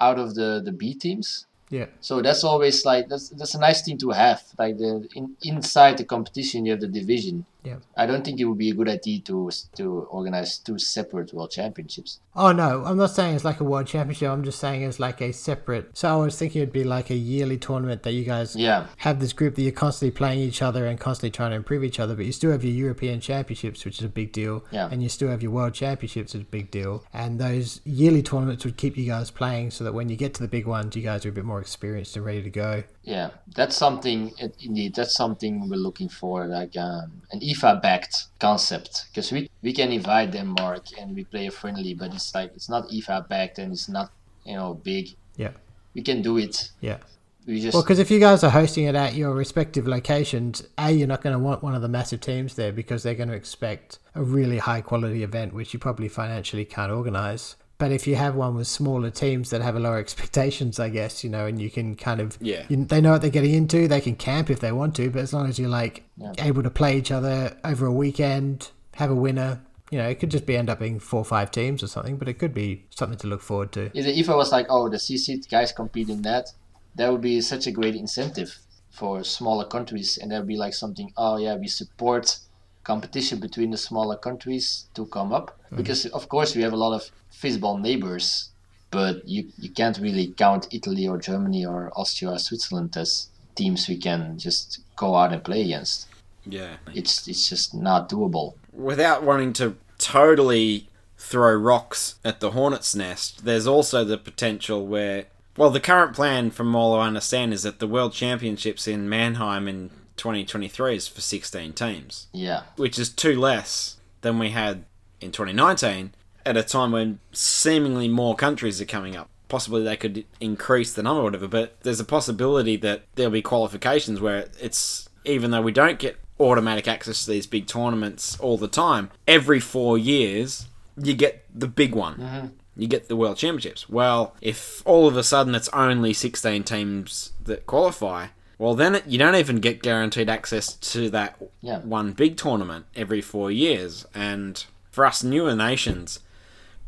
out of the the B teams. Yeah, So that's always like that's that's a nice thing to have. Like the in, inside the competition, you have the division. Yeah. I don't think it would be a good idea to to organize two separate world championships. Oh no, I'm not saying it's like a world championship. I'm just saying it's like a separate. So I was thinking it'd be like a yearly tournament that you guys Yeah, have this group that you're constantly playing each other and constantly trying to improve each other. But you still have your European championships, which is a big deal, Yeah. and you still have your world championships, which is a big deal. And those yearly tournaments would keep you guys playing, so that when you get to the big ones, you guys are a bit more experienced and ready to go. Yeah. That's something. Indeed, that's something we're looking for, like um, an IFA-backed concept, because we we can invite Denmark and we play a friendly, but it's like it's not IFA-backed and it's not you know big. Yeah. We can do it. Yeah. We just Well, because if you guys are hosting it at your respective locations, A, you're not going to want one of the massive teams there because they're going to expect a really high quality event, which you probably financially can't organize. But if you have one with smaller teams that have a lower expectations, I guess, you know, and you can kind of, Yeah. you, they know what they're getting into, they can camp if they want to, but as long as you're like Yeah. able to play each other over a weekend, have a winner, you know, it could just be end up being four or five teams or something, but it could be something to look forward to. If IFA was like, oh, the CC guys compete in that, that would be such a great incentive for smaller countries, and that would be like something. Oh yeah, we support competition between the smaller countries to come up. Mm-hmm. Because of course we have a lot of fistball neighbors, but you, you can't really count Italy or Germany or Austria or Switzerland as teams we can just go out and play against. Yeah. It's it's just not doable. Without wanting to totally throw rocks at the hornet's nest, there's also the potential where, well, the current plan, from all I understand, is that the World Championships in Mannheim in 2023 is for 16 teams, Yeah. which is two less than we had in 2019 at a time when seemingly more countries are coming up. Possibly they could increase the number or whatever, but there's a possibility that there'll be qualifications where it's, even though we don't get automatic access to these big tournaments all the time, every four years you get the big one. Mm-hmm. You get the World Championships. Well, if all of a sudden it's only 16 teams that qualify, well, then you don't even get guaranteed access to that Yeah. one big tournament every four years. And for us newer nations,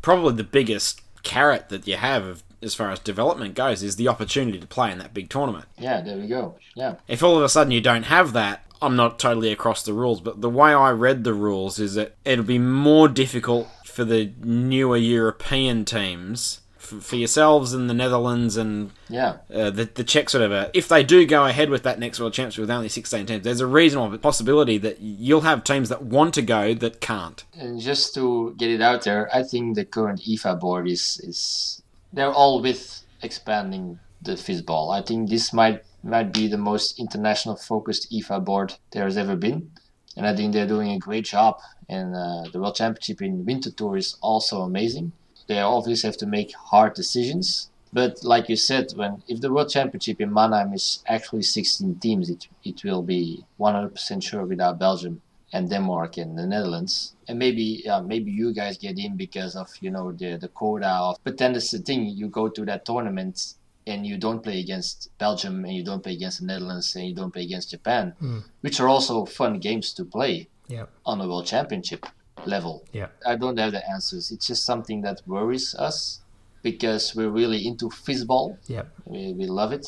probably the biggest carrot that you have of, as far as development goes is the opportunity to play in that big tournament. Yeah, there we go. Yeah. If all of a sudden you don't have that, I'm not totally across the rules, but the way I read the rules is that it'll be more difficult for the newer European teams, for, for yourselves and the Netherlands and Yeah. uh, the, the Czechs, whatever, if they do go ahead with that next World Championship with only 16 teams, there's a reasonable possibility that you'll have teams that want to go that can't. And just to get it out there, I think the current IFA board is is they're all with expanding the FISBall. I think this might might be the most international focused IFA board there has ever been, and I think they're doing a great job. And uh, the World Championship in Winterthur is also amazing. They obviously have to make hard decisions, but like you said, when if the World Championship in Mannheim is actually 16 teams, it it will be 100% sure without Belgium and Denmark and the Netherlands. And maybe yeah, maybe you guys get in because of you know the the quota of. But then that's the thing: you go to that tournament and you don't play against Belgium and you don't play against the Netherlands and you don't play against Japan, hmm. which are also fun games to play Yeah. on a World Championship level. Yeah. I don't have the answers. It's just something that worries us because we're really into fizzball. Yeah. We, we love it,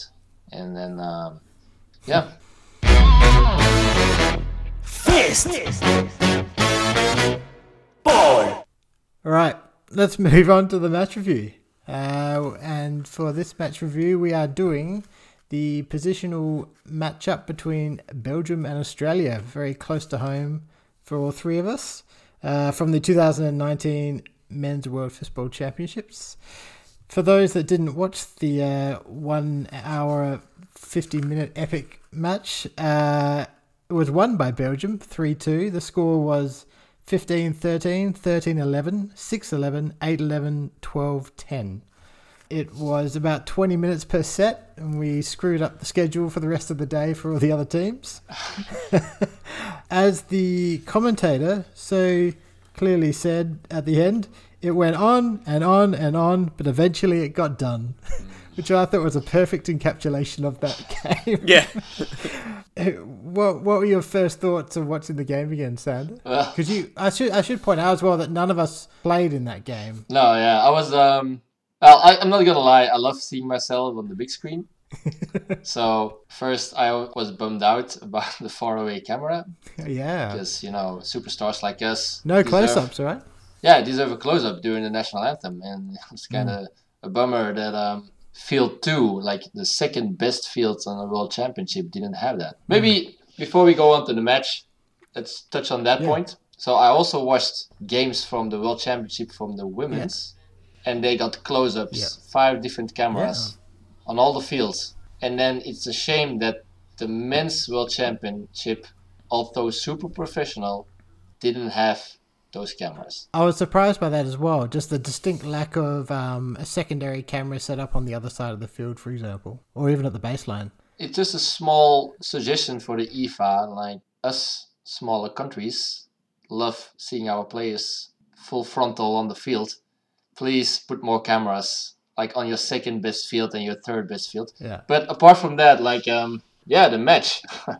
and then um, yeah. Fist. Ball. All right, let's move on to the match review. Uh, and for this match review, we are doing the positional matchup between Belgium and Australia, very close to home for all three of us, uh, from the 2019 Men's World Fistball Championships. For those that didn't watch the uh, one hour, 50 minute epic match, uh, it was won by Belgium 3 2. The score was 15 13, 13 11, 6 11, 8 11, 12 10. It was about 20 minutes per set, and we screwed up the schedule for the rest of the day for all the other teams. As the commentator so clearly said at the end, it went on and on and on, but eventually it got done. Which I thought was a perfect encapsulation of that game. Yeah. What What were your first thoughts of watching the game again, Sander? Well, Because you, I should, I should point out as well that none of us played in that game. No, yeah, I was. Um, well, I, I'm not gonna lie. I love seeing myself on the big screen. so first, I was bummed out about the faraway camera Yeah, because you know superstars like us no deserve- close-ups, right? Yeah, deserve a close up during the national anthem, and it's kind of a bummer that um, field two, like the second best fields on the world championship, didn't have that. Maybe before we go on to the match, let's touch on that Yeah. point. So I also watched games from the world championship from the women's, and they got close ups, Yeah. five different cameras on all the fields. And then it's a shame that the men's world championship, although super professional, didn't have those cameras. I was surprised by that as well. Just the distinct lack of um, a secondary camera set up on the other side of the field, for example, or even at the baseline. It's just a small suggestion for the IFA. Like us smaller countries love seeing our players full frontal on the field. Please put more cameras like on your second best field and your third best field. Yeah. But apart from that, like um yeah, the match.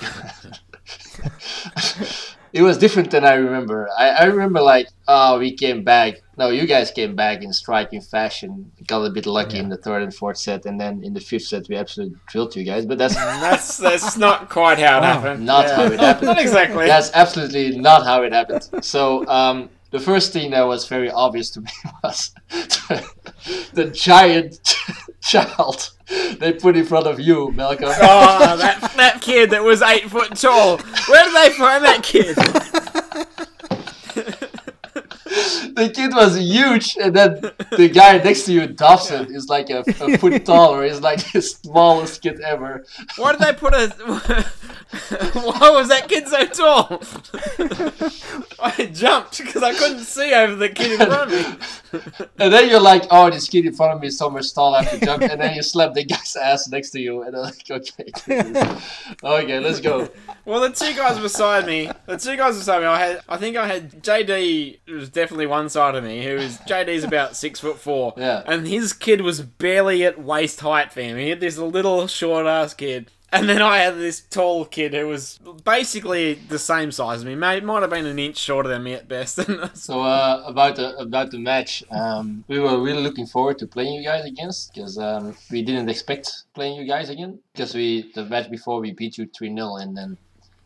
it was different than I remember. I, I remember like, oh, we came back. No, you guys came back in striking fashion. Got a bit lucky in the third and fourth set, and then in the fifth set we absolutely drilled you guys. But that's That's that's not quite how it Wow. happened. Not how it happened. Not exactly. that's absolutely not how it happened. So um, the first thing that was very obvious to me was the giant child they put in front of you, Malcolm. Oh, that that kid that was eight foot tall. Where did they find that kid? the kid was huge, and then the guy next to you, Dobson, is like a, a foot taller. He's like the smallest kid ever. Why did I put a? Why was that kid so tall? I jumped because I couldn't see over the kid in front of me. And then you're like, oh, this kid in front of me is so much tall, I have to jump. And then you slap the guy's ass next to you, and I'm like, okay, okay, let's go. Well, the two guys beside me, the two guys beside me, I had, I think I had JD was definitely one side of me. who's JD's about six foot four, Yeah. and his kid was barely at waist height for him. He had this little short ass kid. And then I had this tall kid who was basically the same size as me. May might have been an inch shorter than me at best. So uh, about the about the match, um, we were really looking forward to playing you guys against because um, we didn't expect playing you guys again because we the match before we beat you three 0 and then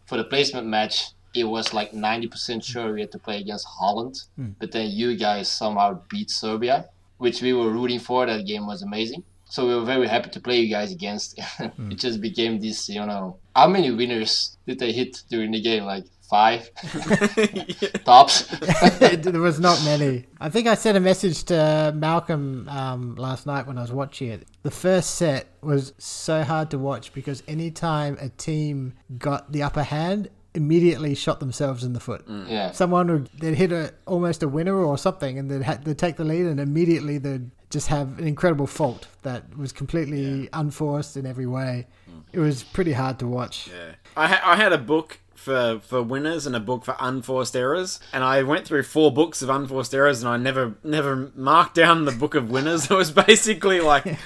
for the placement match it was like ninety percent sure we had to play against Holland, hmm. but then you guys somehow beat Serbia, which we were rooting for. That game was amazing. So we were very happy to play you guys against. Hmm. it just became this, you know. How many winners did they hit during the game? Like five tops. there was not many. I think I sent a message to uh, Malcolm um, last night when I was watching it. The first set was so hard to watch because anytime a team got the upper hand, immediately shot themselves in the foot. Mm. yeah. Someone would they'd hit a almost a winner or something, and they'd, ha- they'd take the lead, and immediately they'd just have an incredible fault that was completely unforced in every way. Mm. It was pretty hard to watch. Yeah. I, ha- I had a book for, for winners and a book for unforced errors, and I went through four books of unforced errors, and I never never marked down the book of winners. It was basically like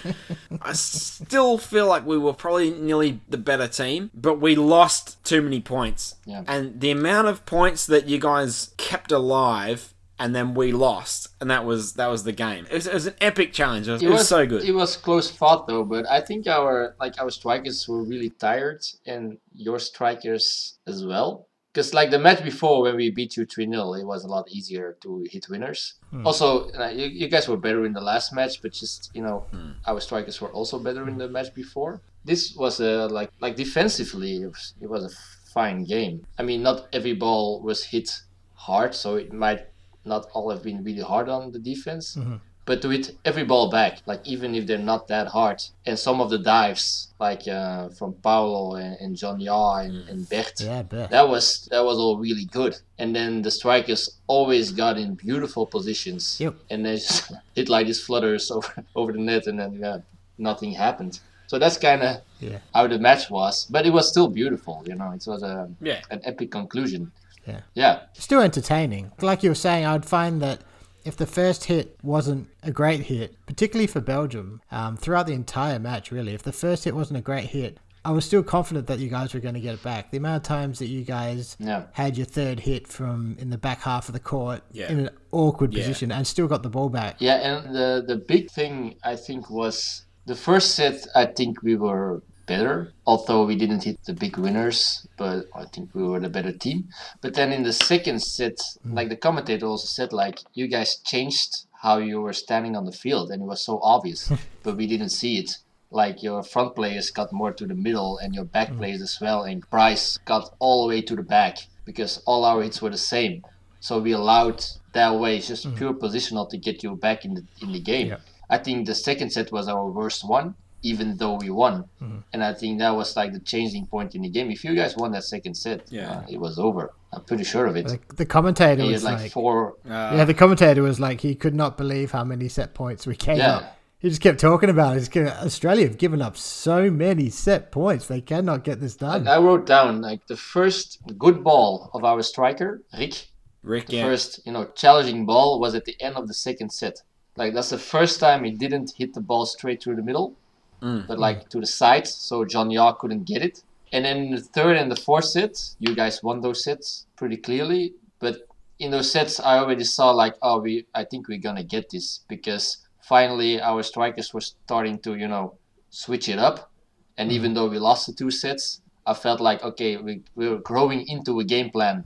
I still feel like we were probably nearly the better team, but we lost too many points. Yeah. And the amount of points that you guys kept alive. And then we lost, and that was that was the game. It was, it was an epic challenge. It was, it was so good. It was close fought though, but I think our like our strikers were really tired, and your strikers as well. Because like the match before when we beat you three 0 it was a lot easier to hit winners. Also, uh, you, you guys were better in the last match, but just you know, our strikers were also better in the match before. This was a like like defensively, it was, it was a fine game. I mean, not every ball was hit hard, so it might not all have been really hard on the defense mm-hmm. but to hit every ball back, like even if they're not that hard, and some of the dives, like uh, from Paolo and, and John Yaw and, and mm. Bert, Yeah, bet. that was that was all really good. And then the strikers always got in beautiful positions, Yep. and they just hit like these flutters over over the net, and then yeah, nothing happened. So that's kind of Yeah. how the match was, but it was still beautiful. You know, it was a Yeah. an epic conclusion. Yeah. Yeah. still entertaining. Like you were saying, I'd find that if the first hit wasn't a great hit, particularly for Belgium, um, throughout the entire match, really, if the first hit wasn't a great hit, I was still confident that you guys were going to get it back. The amount of times that you guys Yeah. had your third hit from in the back half of the court Yeah. in an awkward Yeah. position and still got the ball back. Yeah, and the the big thing I think was the first set. I think we were better, although we didn't hit the big winners. But I think we were the better team. But then in the second set, hmm. like the commentator also said, like you guys changed how you were standing on the field, and it was so obvious, but we didn't see it. Like your front players got more to the middle, and your back hmm. players as well, and Price got all the way to the back because all our hits were the same. So we allowed that way just hmm. pure positional to get you back in the in the game. Yeah. I think the second set was our worst one, even though we won. And I think that was like the changing point in the game. If you guys won that second set, Yeah. uh, it was over. I'm pretty sure of it. The, the commentator he was like, like, four. Uh, yeah, the commentator was like, he could not believe how many set points we came Yeah. up. He just kept talking about it. He's gonna- Australia have given up so many set points. They cannot get this done. I wrote down like the first good ball of our striker, Rick. Rick, The yeah. first, you know, challenging ball was at the end of the second set. Like that's the first time he didn't hit the ball straight through the middle, Mm. but like to the side, so John Yaw couldn't get it. And then the third and the fourth set, you guys won those sets pretty clearly. But in those sets, I already saw like, oh, we, I think we're gonna get this because finally our strikers were starting to, you know, switch it up. And even though we lost the two sets, I felt like, okay, we we're growing into a game plan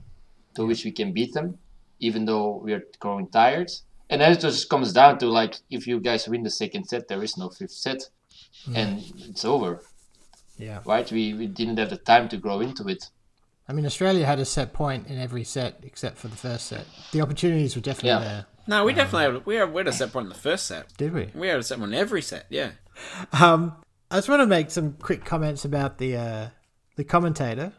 to which we can beat them, even though we're growing tired. And then it just comes down to like, if you guys win the second set, there is no fifth set, and it's over Yeah. right? We, we didn't have the time to grow into it. I mean, Australia had a set point in every set except for the first set. The opportunities were definitely Yeah. there. No, we definitely had, we had, we had a set point in the first set. Did we? We had a set point in every set. Yeah. Um, I just want to make some quick comments about the uh, the commentator.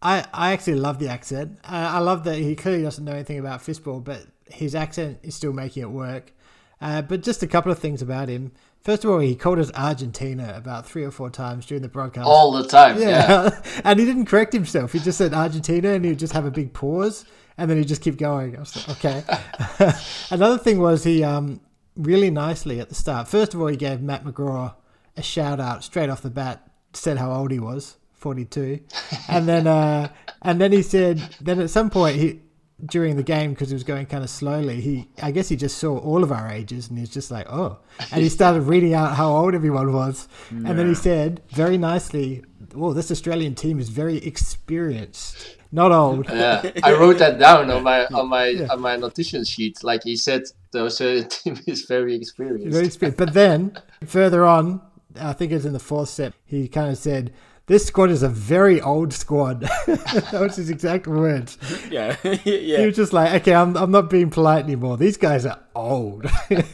I, I actually love the accent. I, I love that he clearly doesn't know anything about fistball, but his accent is still making it work. Uh, but just a couple of things about him. First of all, he called us Argentina about three or four times during the broadcast. All the time. Yeah. yeah, and he didn't correct himself. He just said Argentina, and he'd just have a big pause, and then he'd just keep going. I was like, okay. Another thing was he um, really nicely at the start. First of all, he gave Matt McGraw a shout out straight off the bat. Said how old he was, forty two, and then uh, and then he said then at some point he during the game because he was going kind of slowly. He I guess he just saw all of our ages and he was just like oh, and he started reading out how old everyone was, and then he said very nicely, "Oh, this Australian team is very experienced, not old." Yeah. I wrote that down on my on my on my notation sheet. Like he said, the Australian team is very experienced. Very experienced. But then further on, I think it was in the fourth set, he kind of said, "This squad is a very old squad." that was his exact words. Yeah. yeah. He was just like, "Okay, I'm I'm not being polite anymore. These guys are old."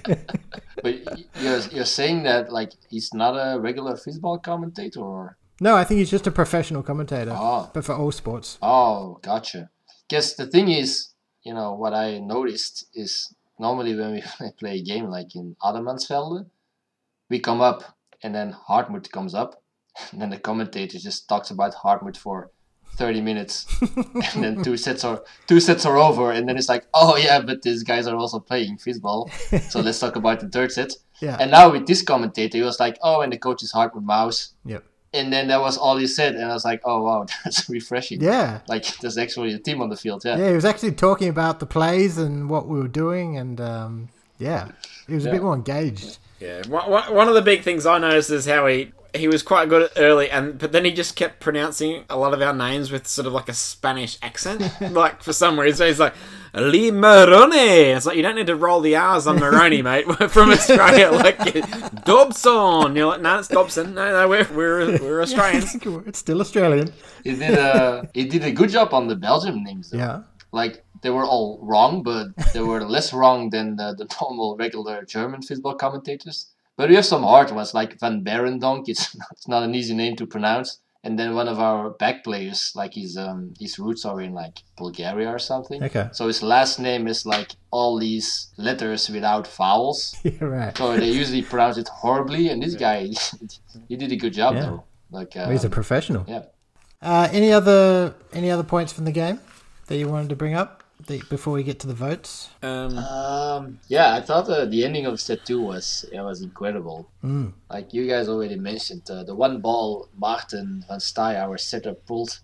But you're you're saying that like he's not a regular football commentator or no, I think he's just a professional commentator, Oh. but for all sports. Oh, gotcha. Guess the thing is, you know, what I noticed is normally when we play a game like in Adelmannsfelden, we come up and then Hartmut comes up, and then the commentator just talks about Hartmut for thirty minutes, and then two sets are two sets are over, and then it's like, oh yeah, but these guys are also playing football, so let's talk about the third set. Yeah. And now with this commentator, he was like, oh, and the coach is Hartmut Mouse. Yep. And then that was all he said, and I was like, "Oh wow, that's refreshing." Yeah. Like there's actually a team on the field. Yeah. Yeah, he was actually talking about the plays and what we were doing, and um, yeah, he was a bit more engaged. Yeah, one, one one of the big things I noticed is how he he was quite good early, and but then he just kept pronouncing a lot of our names with sort of like a Spanish accent, like for some reason he's like Lee Maroni. It's like you don't need to roll the R's on Maroni, mate. We're from Australia, like Dobson. You're like, no, it's Dobson. No, no, we're we're we're Australians. it's still Australian. He did a he did a good job on the Belgium names. Though. Yeah. Like they were all wrong, but they were less wrong than the, the normal regular German football commentators. But we have some hard ones like Van Berendonk. It's not, it's not an easy name to pronounce. And then one of our back players, like his um his roots are in like Bulgaria or something. Okay. So his last name is like all these letters without vowels. Yeah, right. So they usually pronounce it horribly. And this guy, he did a good job Yeah. though. Like uh, He's a professional. yeah. Uh, any other any other points from the game that you wanted to bring up that, before we get to the votes? Um, Um, yeah, I thought uh, the ending of set two was it was incredible. Mm. Like you guys already mentioned, uh, the one ball Martin van Staaij, our setter, pulled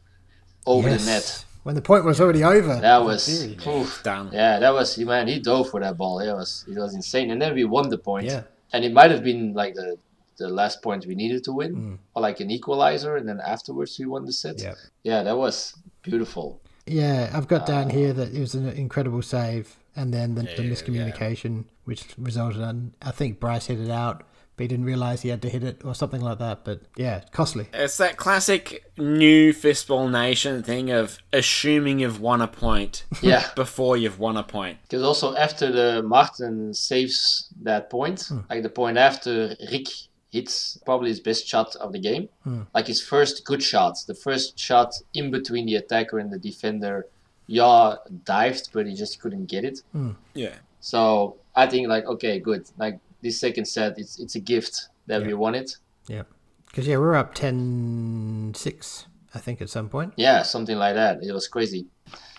over the net. when the point was already over. That was, theory. oof. done. yeah, that was man. He dove for that ball. It was it was insane. And then we won the point. Yeah. and it might have been like the the last point we needed to win, Mm. or like an equalizer, and then afterwards we won the set. Yep. Yeah, that was beautiful. Yeah, I've got down uh, here that it was an incredible save, and then the, the yeah, miscommunication, which resulted in I think Bryce hit it out, but he didn't realize he had to hit it or something like that. But yeah, costly. It's that classic new fistball nation thing of assuming you've won a point Yeah. before you've won a point. Because also after the Martin saves that point, hmm. like the point after Rick hits probably his best shot of the game, hmm. like his first good shot, the first shot in between the attacker and the defender. Yeah, dived, but he just couldn't get it. Hmm. Yeah. So I think like okay, good. Like this second set, it's it's a gift that we won it. Yeah, because yeah, we were up 10-6, I think, at some point. Yeah, something like that. It was crazy.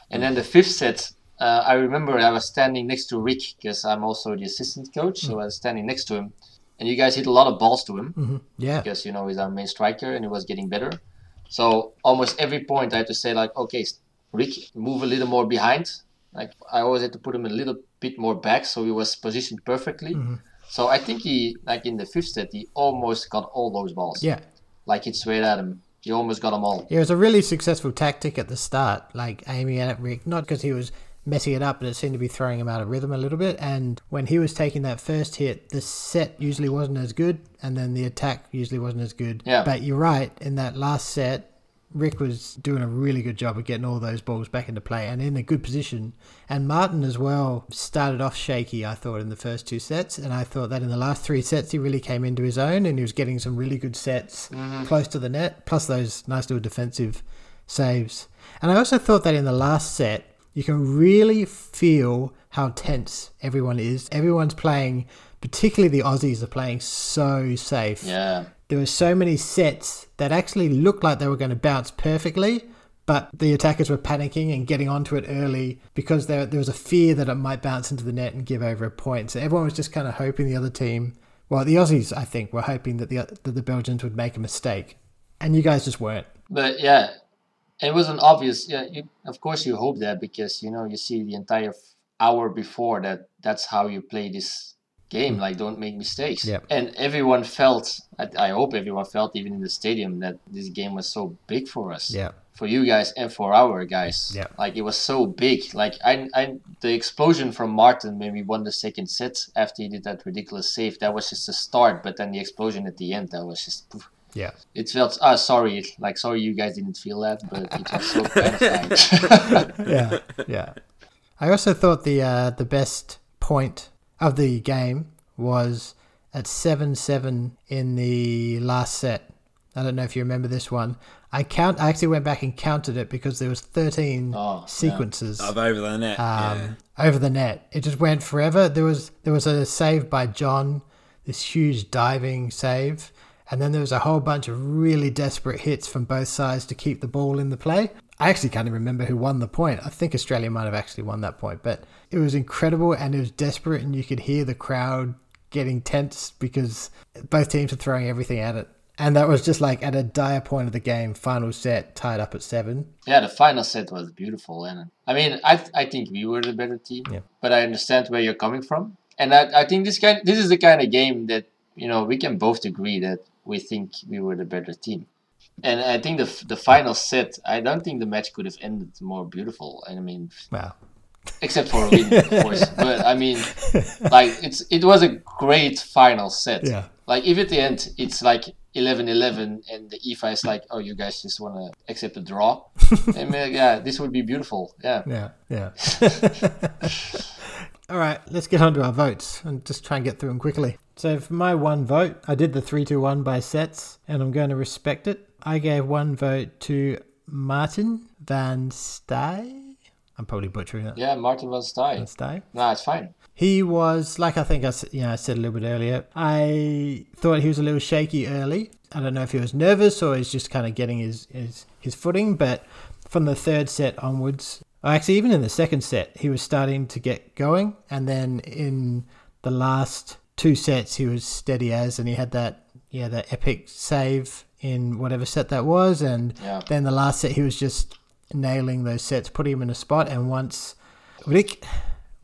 And then the fifth set, uh, I remember I was standing next to Rick because I'm also the assistant coach, so hmm. I was standing next to him. And you guys hit a lot of balls to him Yeah, because you know he's our main striker and he was getting better. So almost every point I had to say like, okay, Rick, move a little more behind. Like I always had to put him a little bit more back so he was positioned perfectly. Mm-hmm. So I think he, like in the fifth set, he almost got all those balls. Yeah. Like hit straight at him. He almost got them all. It was a really successful tactic at the start, like aiming at Rick, not because he was messing it up, but it seemed to be throwing him out of rhythm a little bit. And when he was taking that first hit, the set usually wasn't as good, and then the attack usually wasn't as good. Yeah. But you're right, in that last set, Rick was doing a really good job of getting all those balls back into play and in a good position. And Martin as well started off shaky, I thought, in the first two sets. And I thought that in the last three sets, he really came into his own and he was getting some really good sets mm-hmm. close to the net, plus those nice little defensive saves. And I also thought that in the last set, you can really feel how tense everyone is. Everyone's playing, particularly the Aussies, are playing so safe Yeah. there were so many sets that actually looked like they were going to bounce perfectly, but the attackers were panicking and getting onto it early because there, there was a fear that it might bounce into the net and give over a point. So everyone was just kind of hoping the other team, well, the Aussies, I think, were hoping that the that the Belgians would make a mistake, and you guys just weren't. But yeah, it was an obvious. Yeah, you, of course you hope that because you know you see the entire hour before that that's how you play this game. Hmm. Like don't make mistakes. Yep. And everyone felt. I, I hope everyone felt even in the stadium that this game was so big for us. Yeah, For you guys and for our guys. Yep. Like it was so big. Like I, I, the explosion from Martin when we won the second set after he did that ridiculous save. That was just a start. But then the explosion at the end. That was just. poof. Yeah. It felt ah sorry, like sorry you guys didn't feel that, but it was so gratifying. yeah, yeah. I also thought the uh, the best point of the game was at seven seven in the last set. I don't know if you remember this one. I count. I actually went back and counted it because there was thirteen Oh, yeah. sequences Of over the net. yeah. um, over the net. It just went forever. There was there was a save by John, this huge diving save, and then there was a whole bunch of really desperate hits from both sides to keep the ball in the play. I actually can't even remember who won the point. I think Australia might have actually won that point, but it was incredible and it was desperate, and you could hear the crowd getting tense because both teams were throwing everything at it. And that was just like at a dire point of the game, final set, tied up at seven. yeah, the final set was beautiful, and I mean, I I think we were the better team, Yeah. but I understand where you're coming from, and I, I think this kind this is the kind of game that you know we can both agree that we think we were the better team. And I think the the final set, I don't think the match could have ended more beautiful. I mean, Wow. except for a win, of course. But I mean, like it's it was a great final set. Yeah. Like if at the end it's like 11-11 and the IFA is like, oh, you guys just want to accept a draw. I mean, uh, yeah, this would be beautiful. Yeah. Yeah, yeah. All right, let's get on to our votes and just try and get through them quickly. So, for my one vote, I did the 3 2 1 by sets, and I'm going to respect it. I gave one vote to Martin Van Stay. I'm probably butchering that. Yeah, Martin van Staaij. Van Stay. No, it's fine. He was like I think I you know I said a little bit earlier. I thought he was a little shaky early. I don't know if he was nervous or he's just kind of getting his his, his footing. But from the third set onwards, actually even in the second set, he was starting to get going. And then in the last two sets, he was steady as, and he had that yeah that epic save in whatever set that was. And Yeah. then the last set, he was just nailing those sets, putting him in a spot. And once Rick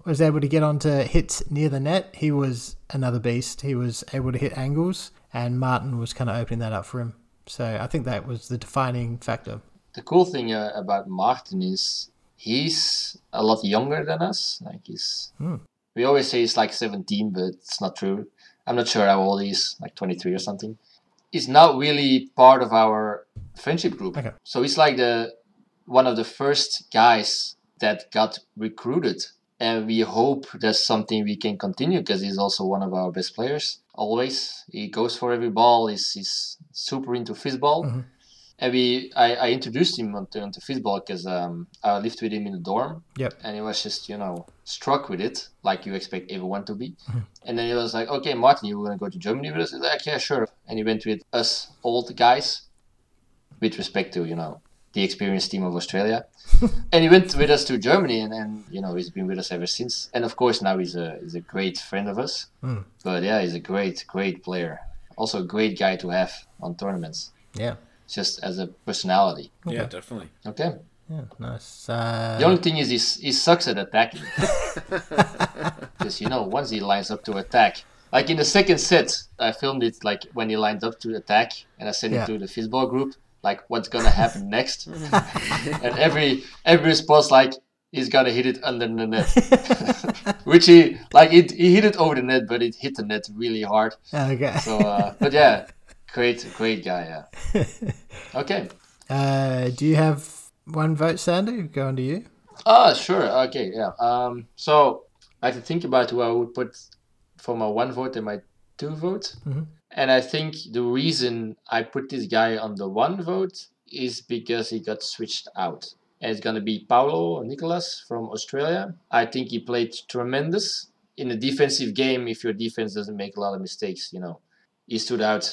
was able to get onto hits near the net, he was another beast. He was able to hit angles, and Martin was kind of opening that up for him. So I think that was the defining factor. The cool thing uh, about Martin is he's a lot younger than us. Like he's, Hmm. We always say he's like 17, but it's not true. I'm not sure how old he is, like 23 or something. He's not really part of our friendship group. Okay. So he's like the one of the first guys that got recruited. And we hope that's something we can continue because he's also one of our best players. Always, he goes for every ball. He's, he's super into fistball. Mhm. And we, I, I introduced him onto, onto fistball because um, I lived with him in the dorm. Yep. And he was just, you know, struck with it, like you expect everyone to be. Mm-hmm. And then he was like, okay, Martin, you want to go to Germany with us? Was like, yeah, sure. And he went with us old guys, with respect to, you know, the experienced team of Australia. and he went with us to Germany, and, and you know he's been with us ever since. And of course now he's a he's a great friend of us. Mm. But yeah, he's a great great player. Also a great guy to have on tournaments. Yeah. Just as a personality. Yeah, definitely. Okay. Yeah, nice. Uh, The only thing is, he's, he sucks at attacking. Because you know, once he lines up to attack, like in the second set, I filmed it like when he lined up to attack, and I sent Yeah. it to the fistball group, like what's gonna happen next, and every every response like he's gonna hit it under the net, which he like it he hit it over the net, but it hit the net really hard. okay. So, uh, but yeah, great great guy. Yeah. Okay. Uh, do you have one vote, Sander? Going to you. Ah, sure. Okay, yeah. Um, so I had to think about who I would put for my one vote and my two vote. Mhm. And I think the reason I put this guy on the one vote is because he got switched out. And it's gonna be Paulo Nicolas from Australia. I think he played tremendous in a defensive game. If your defense doesn't make a lot of mistakes, you know, he stood out.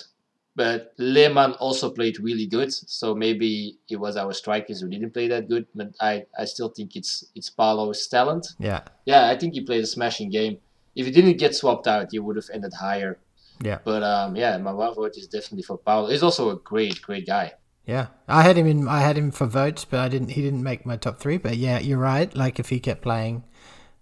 But Lehman also played really good, so maybe it was our strikers who didn't play that good. But I, I still think it's it's Paulo's talent. Yeah. Yeah, I think he played a smashing game. If he didn't get swapped out, he would have ended higher. Yeah. But um, yeah, my one vote is definitely for Paulo. He's also a great, great guy. Yeah, I had him in. I had him for votes, but I didn't. He didn't make my top three. But yeah, you're right. Like if he kept playing,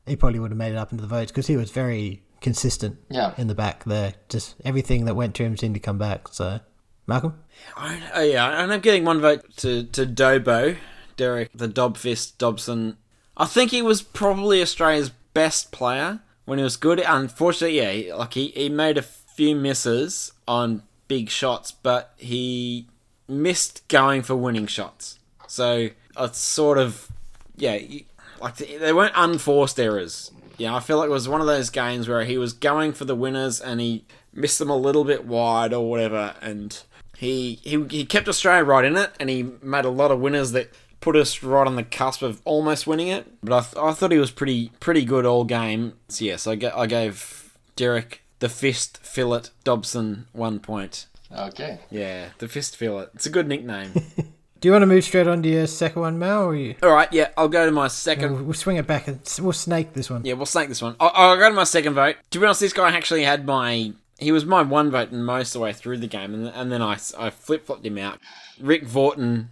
he probably would have made it up into the votes because he was very consistent Yeah. in the back there. Just everything that went to him seemed to come back. So, Malcolm. I, oh yeah, I'm getting one vote to, to Dobo, Derek the Dobfist Dobson. I think he was probably Australia's best player when he was good. Unfortunately, yeah, he- like he, he made a few misses on big shots, but he missed going for winning shots. So it's sort of yeah, like they weren't unforced errors. Yeah, I feel like it was one of those games where he was going for the winners and he missed them a little bit wide or whatever, and he he he kept Australia right in it, and he made a lot of winners that put us right on the cusp of almost winning it. But I, th- I thought he was pretty pretty good all game. So yes, I, ga- I gave Derek the fist fillet Dobson one point. Okay. Yeah, the fist fillet. It's a good nickname. Do you want to move straight on to your second one, Mal, or you? all right, yeah, I'll go to my second. We'll, we'll swing it back and we'll snake this one. Yeah, we'll snake this one. I'll, I'll go to my second vote. To be honest, this guy actually had my. He was my one vote most of the way through the game, and, and then I, I flip flopped him out. Rick Vorton.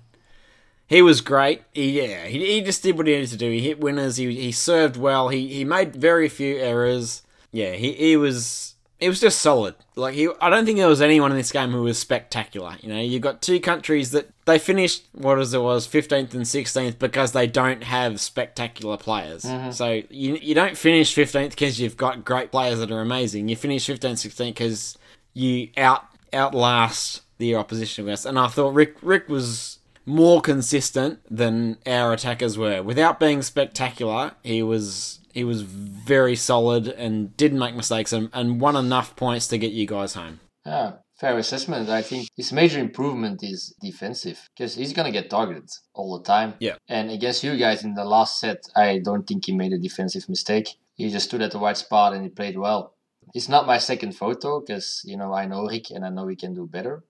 He was great. He, yeah, he, he just did what he needed to do. He hit winners. He, he served well. He, he made very few errors. Yeah, he, he was it was just solid. Like he, I don't think there was anyone in this game who was spectacular. You know, you've got two countries that they finished what as it was fifteenth and sixteenth because they don't have spectacular players. Mm-hmm. So you you don't finish fifteenth because you've got great players that are amazing. You finish 15th, 16th because you out outlast the opposition against. And I thought Rick Rick was more consistent than our attackers were. Without being spectacular, he was he was very solid and didn't make mistakes and, and won enough points to get you guys home. Yeah, fair assessment. I think his major improvement is defensive because he's gonna get targeted all the time. Yeah. And against you guys in the last set, I don't think he made a defensive mistake. He just stood at the right spot and he played well. It's not my second photo because you know I know Rick and I know he can do better,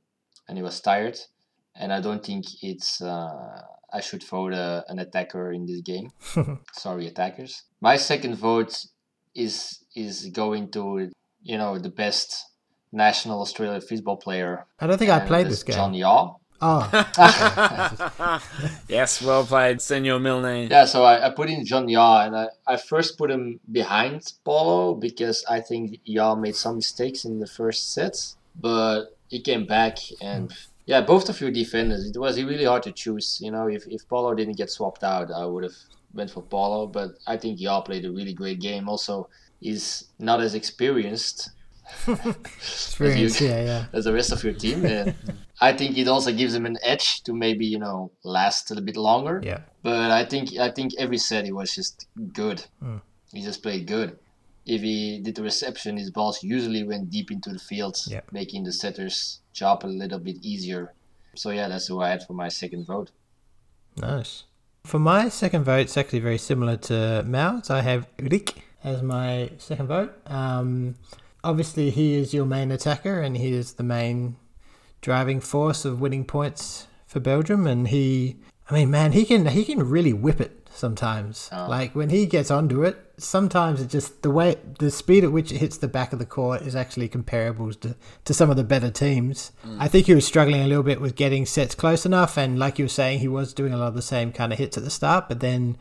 and he was tired, and I don't think it's. Uh, I should vote uh, an attacker in this game. Sorry, attackers. My second vote is is going to you know the best national Australian fistball player. I don't think I played this game. John Yaw. Oh, Yes, well played, Senor Milne. Yeah, so I, I put in John Yaw, and I, I first put him behind Paulo because I think Yaw made some mistakes in the first sets, but he came back and yeah, both of your defenders. It was really hard to choose. You know, if if Paulo didn't get swapped out, I would have went for Paulo, but I think Yaw played a really great game. Also, he's not as experienced experience. Yeah, yeah. as the rest of your team, and I think it also gives him an edge to maybe you know last a little bit longer. Yeah. But I think I think every set he was just good. Mm. He just played good. If he did the reception, his balls usually went deep into the field, Yeah. making the setter's job a little bit easier. So yeah, that's who I had for my second vote. Nice. For my second vote, it's actually very similar to Mal's. I have Rick as my second vote. Um, obviously, he is your main attacker, and he is the main driving force of winning points for Belgium. And he, I mean, man, he can he can really whip it sometimes. Oh. Like when he gets onto it, sometimes it just the way the speed at which it hits the back of the court is actually comparable to, to some of the better teams. I think he was struggling a little bit with getting sets close enough, and like you were saying, he was doing a lot of the same kind of hits at the start, but then.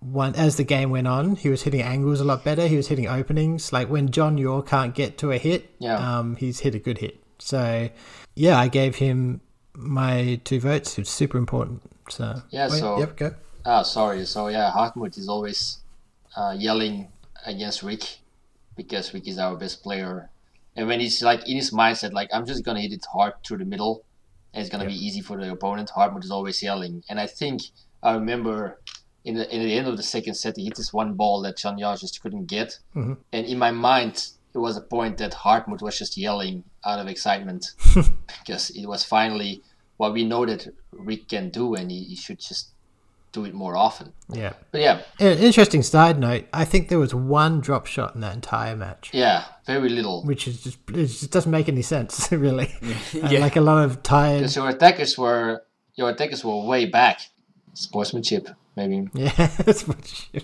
One, as the game went on, he was hitting angles a lot better. He was hitting openings. Like when John Yor can't get to a hit, Yeah. um, he's hit a good hit. So, yeah, I gave him my two votes. It's super important. So, Yeah, Wait, so- yep, go. Ah, sorry. So yeah, Hartmut is always uh, yelling against Rick because Rick is our best player, and when he's like in his mindset, like I'm just gonna hit it hard through the middle, and it's gonna be easy for the opponent. Hartmut is always yelling, and I think I remember in the in the end of the second set, he hit this one ball that Chan Yao just couldn't get, Mhm. and in my mind. It was a point that Hartmut was just yelling out of excitement because it was finally what we know that Rick can do, and he, he should just do it more often. Yeah. But yeah, An interesting side note: I think there was one drop shot in that entire match, yeah, very little. which is just it just doesn't make any sense, really. Uh, Yeah. like a lot of tired. Because your attackers were your attackers were way back. Sportsmanship, maybe. Yeah, that's what. you-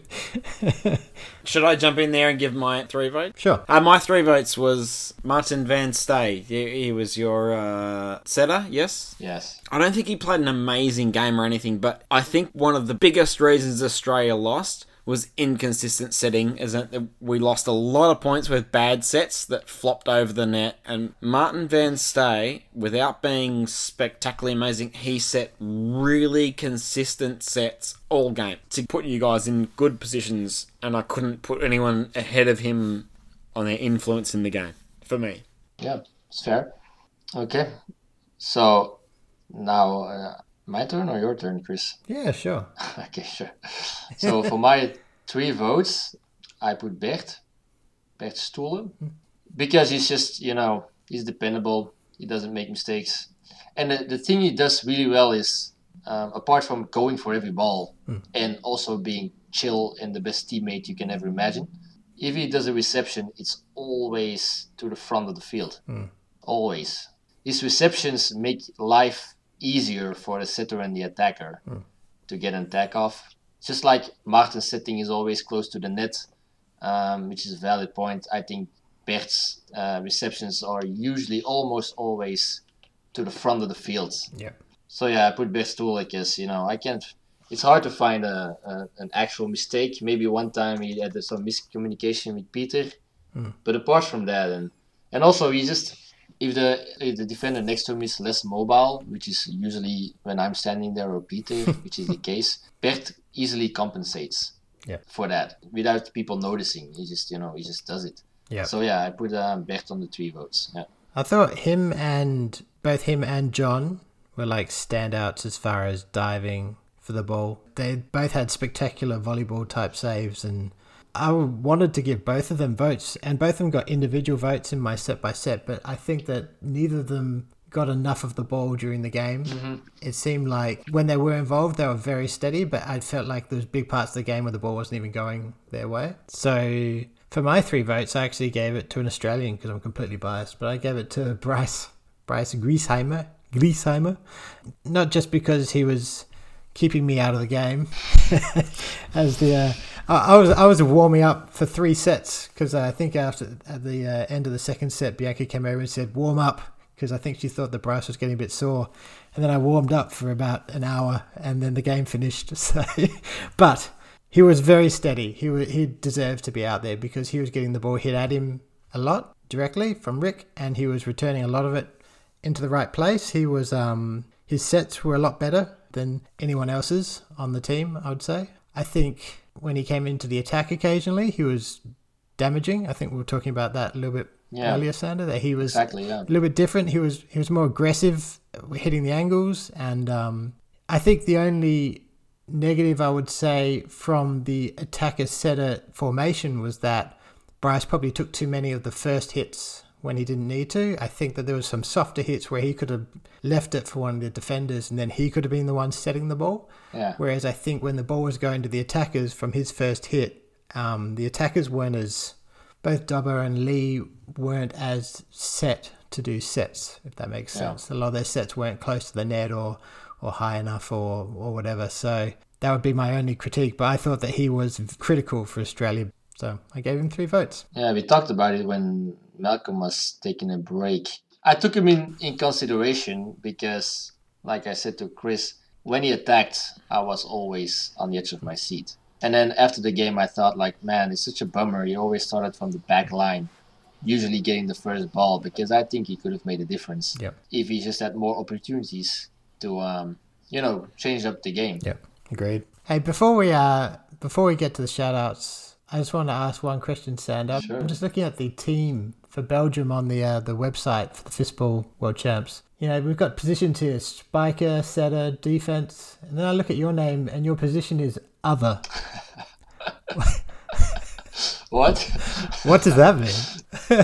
Should I jump in there and give my three votes? sure. Uh, my three votes was Martin Van Stay. He, he was your uh, setter, yes? Yes. I don't think he played an amazing game or anything, but I think one of the biggest reasons Australia lost was inconsistent setting, is that we lost a lot of points with bad sets that flopped over the net. And Martin Van Stay, without being spectacularly amazing, he set really consistent sets all game to put you guys in good positions, and I couldn't put anyone ahead of him on their influence in the game for me. Yeah, it's fair. Okay. So now uh, my turn or your turn, Chris? Yeah, sure. okay, sure. So for my three votes, I put Bert, Bert Stoelen, hmm. because he's just you know he's dependable. He doesn't make mistakes, and the, the thing he does really well is um, apart from going for every ball hmm. and also being chill and the best teammate you can ever imagine. If he does a reception, it's always to the front of the field. Hmm. Always. His receptions make life easier for the sitter and the attacker to get an attack off. Just like Martin's sitting is always close to the net, um, which is a valid point. I think Bert's uh, receptions are usually almost always to the front of the field. Yeah. So yeah, I put Bert I guess you know I can't. It's hard to find a, a an actual mistake. Maybe one time he had some miscommunication with Peter, but apart from that, and and also he just if the if the defender next to him is less mobile, which is usually when I'm standing there or Peter, which is the case, Bert easily compensates Yeah. for that without people noticing. He just you know he just does it. Yeah. So yeah, I put um, Bert on the three votes. Yeah. I thought him and both him and John were like standouts as far as diving for the ball. They both had spectacular volleyball type saves, and I wanted to give both of them votes, and both of them got individual votes in my set by set. But I think that neither of them got enough of the ball during the game. It seemed like when they were involved, they were very steady, but I felt like there was big parts of the game where the ball wasn't even going their way. So for my three votes, I actually gave it to an Australian because I'm completely biased, but I gave it to Bryce Bryce Griesheimer. Griesheimer, not just because he was keeping me out of the game, as the uh, I, was I was warming up for three sets because I think after at the uh, end of the second set, Bianca came over and said warm up because I think she thought the Bryce was getting a bit sore, and then I warmed up for about an hour, and then the game finished. So, but he was very steady. He he deserved to be out there because he was getting the ball hit at him a lot directly from Rick, and he was returning a lot of it into the right place. He was um his sets were a lot better than anyone else's on the team. I would say. I think when he came into the attack occasionally, he was damaging. I think we were talking about that a little bit Yeah. earlier, Sander. That he was Exactly. Yeah. a little bit different. He was he was more aggressive, hitting the angles, and um, I think the only negative I would say from the attacker setter formation was that Bryce probably took too many of the first hits when he didn't need to. I think that there was some softer hits where he could have left it for one of the defenders, and then he could have been the one setting the ball. Yeah. Whereas I think when the ball was going to the attackers from his first hit, um, the attackers weren't as both Dubber and Lee weren't as set to do sets, if that makes Yeah. sense. A lot of their sets weren't close to the net or or high enough or or whatever. So that would be my only critique. But I thought that he was critical for Australia, so I gave him three votes. Yeah, we talked about it when Malcolm was taking a break. I took him in, in consideration because, like I said to Chris, when he attacked, I was always on the edge of my seat. And then after the game, I thought, like, man, it's such a bummer. He always started from the back line, usually getting the first ball, because I think he could have made a difference Yep. if he just had more opportunities to, um, you know, change up the game. Yep, agreed. Hey, before we uh before we get to the shout outs, I just want to ask one question, Sander. Sure. I'm just looking at the team for Belgium on the uh, the website for the Fistball World Champs. You know, we've got positions here: spiker, setter, defense, and then I look at your name, and your position is other. What? What does that mean?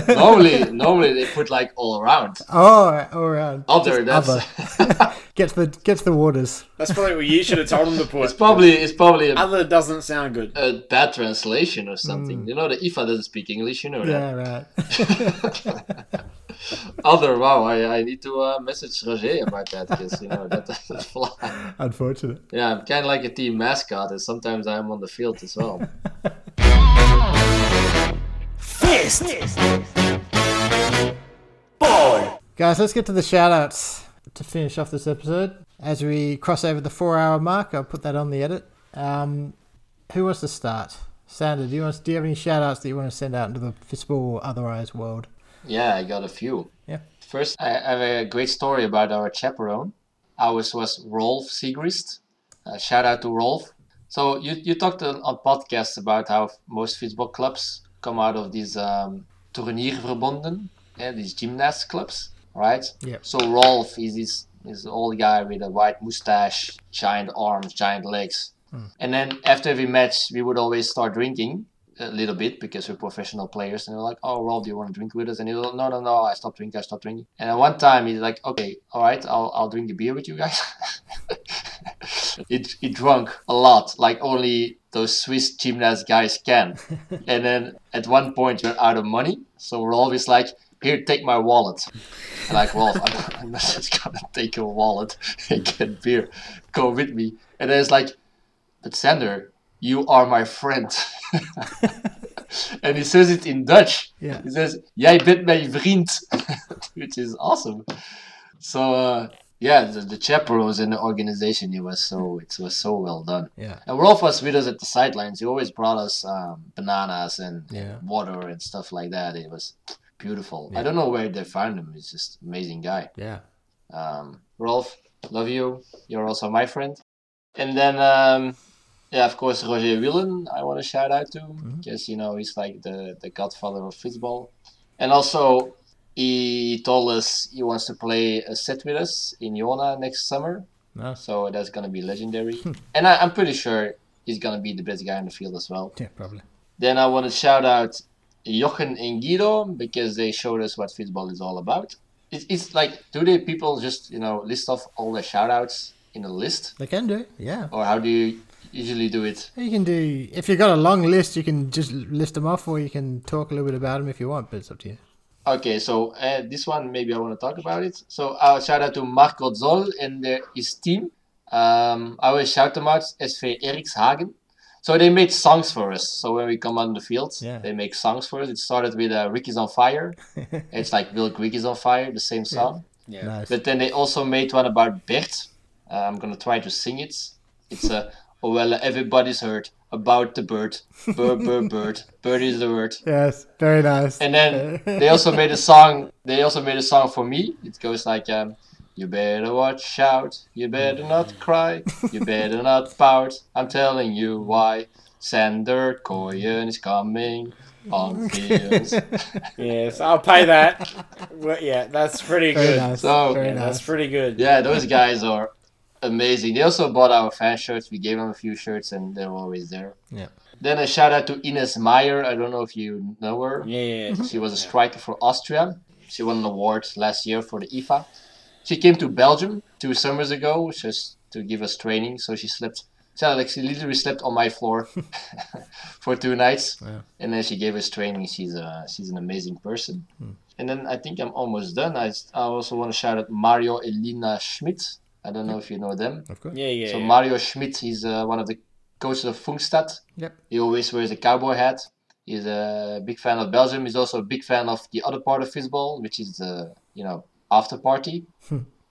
normally, normally they put like all around. Oh, all around. Other, that's Other. get to the get to the waters. That's probably what you should have told them to put. it's probably it's probably a, Other doesn't sound good. a bad translation or something. You know, the IFA doesn't speak English. You know that. Yeah, right. Other, wow, I, I need to uh, message Roger about that because you know that doesn't fly. Unfortunate. Yeah, I'm kind of like a team mascot, and sometimes I'm on the field as well. Fist. Ball. Guys, let's get to the shout outs to finish off this episode. As we cross over the four hour mark, I'll put that on the edit. Um, who wants to start? Sander, do you, want, do you have any shout outs that you want to send out into the fistball or otherwise world? Yeah, I got a few. Yeah. First, I I have a great story about our chaperone. Ours was Rolf Siegrist. Uh, shout out to Rolf. So you, you talked on, on podcasts about how most fistball clubs come out of these um, turnierverbonden, yeah, these gymnast clubs, right? Yeah. So Rolf is this is the old guy with a white mustache, giant arms, giant legs. And then after every match, we would always start drinking a little bit because we're professional players. And they're like, "Oh, Rolf, do you want to drink with us?" And he's like, "No, no, no, I stopped drinking. I stopped drinking." And at one time, he's like, "Okay, all right, I'll I'll drink a beer with you guys." it he drunk a lot, like only those Swiss gymnast guys can. and then at one point, we're out of money, so Rolf is like, "Here, take my wallet." And like, Rolf, I'm, I'm not just gonna take your wallet and get beer. Go with me. And then it's like, but Sander, you are my friend. and he says it in Dutch. Yeah. He says, Jij bent mijn vriend, which is awesome. So uh, yeah, the, the chaperones and the organization, it was so it was so well done. Yeah. And Rolf was with us at the sidelines. He always brought us um, bananas and Yeah. water and stuff like that. It was beautiful. Yeah. I don't know where they found him. He's just amazing guy. Yeah. Um, Rolf, love you. You're also my friend. And then, um, yeah, of course, Roger Willen, I want to shout out to mm-hmm. because you know he's like the the godfather of fistball. And also, he told us he wants to play a set with us in Jona next summer. So that's gonna be legendary. Hmm. and I, I'm pretty sure he's gonna be the best guy on the field as well. Yeah, probably. Then I want to shout out Jochen and Guido because they showed us what fistball is all about. It's, it's like, do they people just, you know, list off all the shout outs in a list? They can do. Yeah. Or how do you usually do it? You can do, if you've got a long list, you can just list them off or you can talk a little bit about them if you want, but it's up to you. Okay, so uh, this one, maybe I want to talk about it. So I'll shout out to Marco Zoll and their, his team. Um, I will shout them out, SV Erikshagen. So they made songs for us. So when we come on the field, Yeah. they make songs for us. It started with uh, Ricky's on Fire. it's like Will Ricky's on Fire, the same song. Yeah. Nice. But then they also made one about Bert. Uh, I'm gonna try to sing it. It's a well, everybody's heard about the bird. Bird, bird, bird. Bird is the word. Yes, very nice. And then they also made a song. They also made a song for me. It goes like, um, "You better watch out. You better not cry. You better not pout. I'm telling you why. Sander Koyen is coming on fields." Yes, I'll pay that. Well, yeah, that's pretty very good. nice. So- very Yeah, nice. that's pretty good. yeah, those guys are amazing. They also bought our fan shirts. We gave them a few shirts, and they're always there. Yeah. Then a shout out to Ines Meyer. I don't know if you know her. Yeah. She was a striker for Austria. She won an award last year for the IFA. She came to Belgium two summers ago just to give us training. So she slept. So like she literally slept on my floor for two nights, Wow. and then she gave us training. She's a she's an amazing person. Hmm. And then I think I'm almost done. I, I also want to shout out Mario Elina Schmidt. I don't know if you know them. Of course. Yeah, yeah. So yeah. Mario Schmidt, he's uh, one of the coaches of Pfungstadt. Yep. He always wears a cowboy hat. He's a big fan of Belgium. He's also a big fan of the other part of Fistball, which is the you know after party.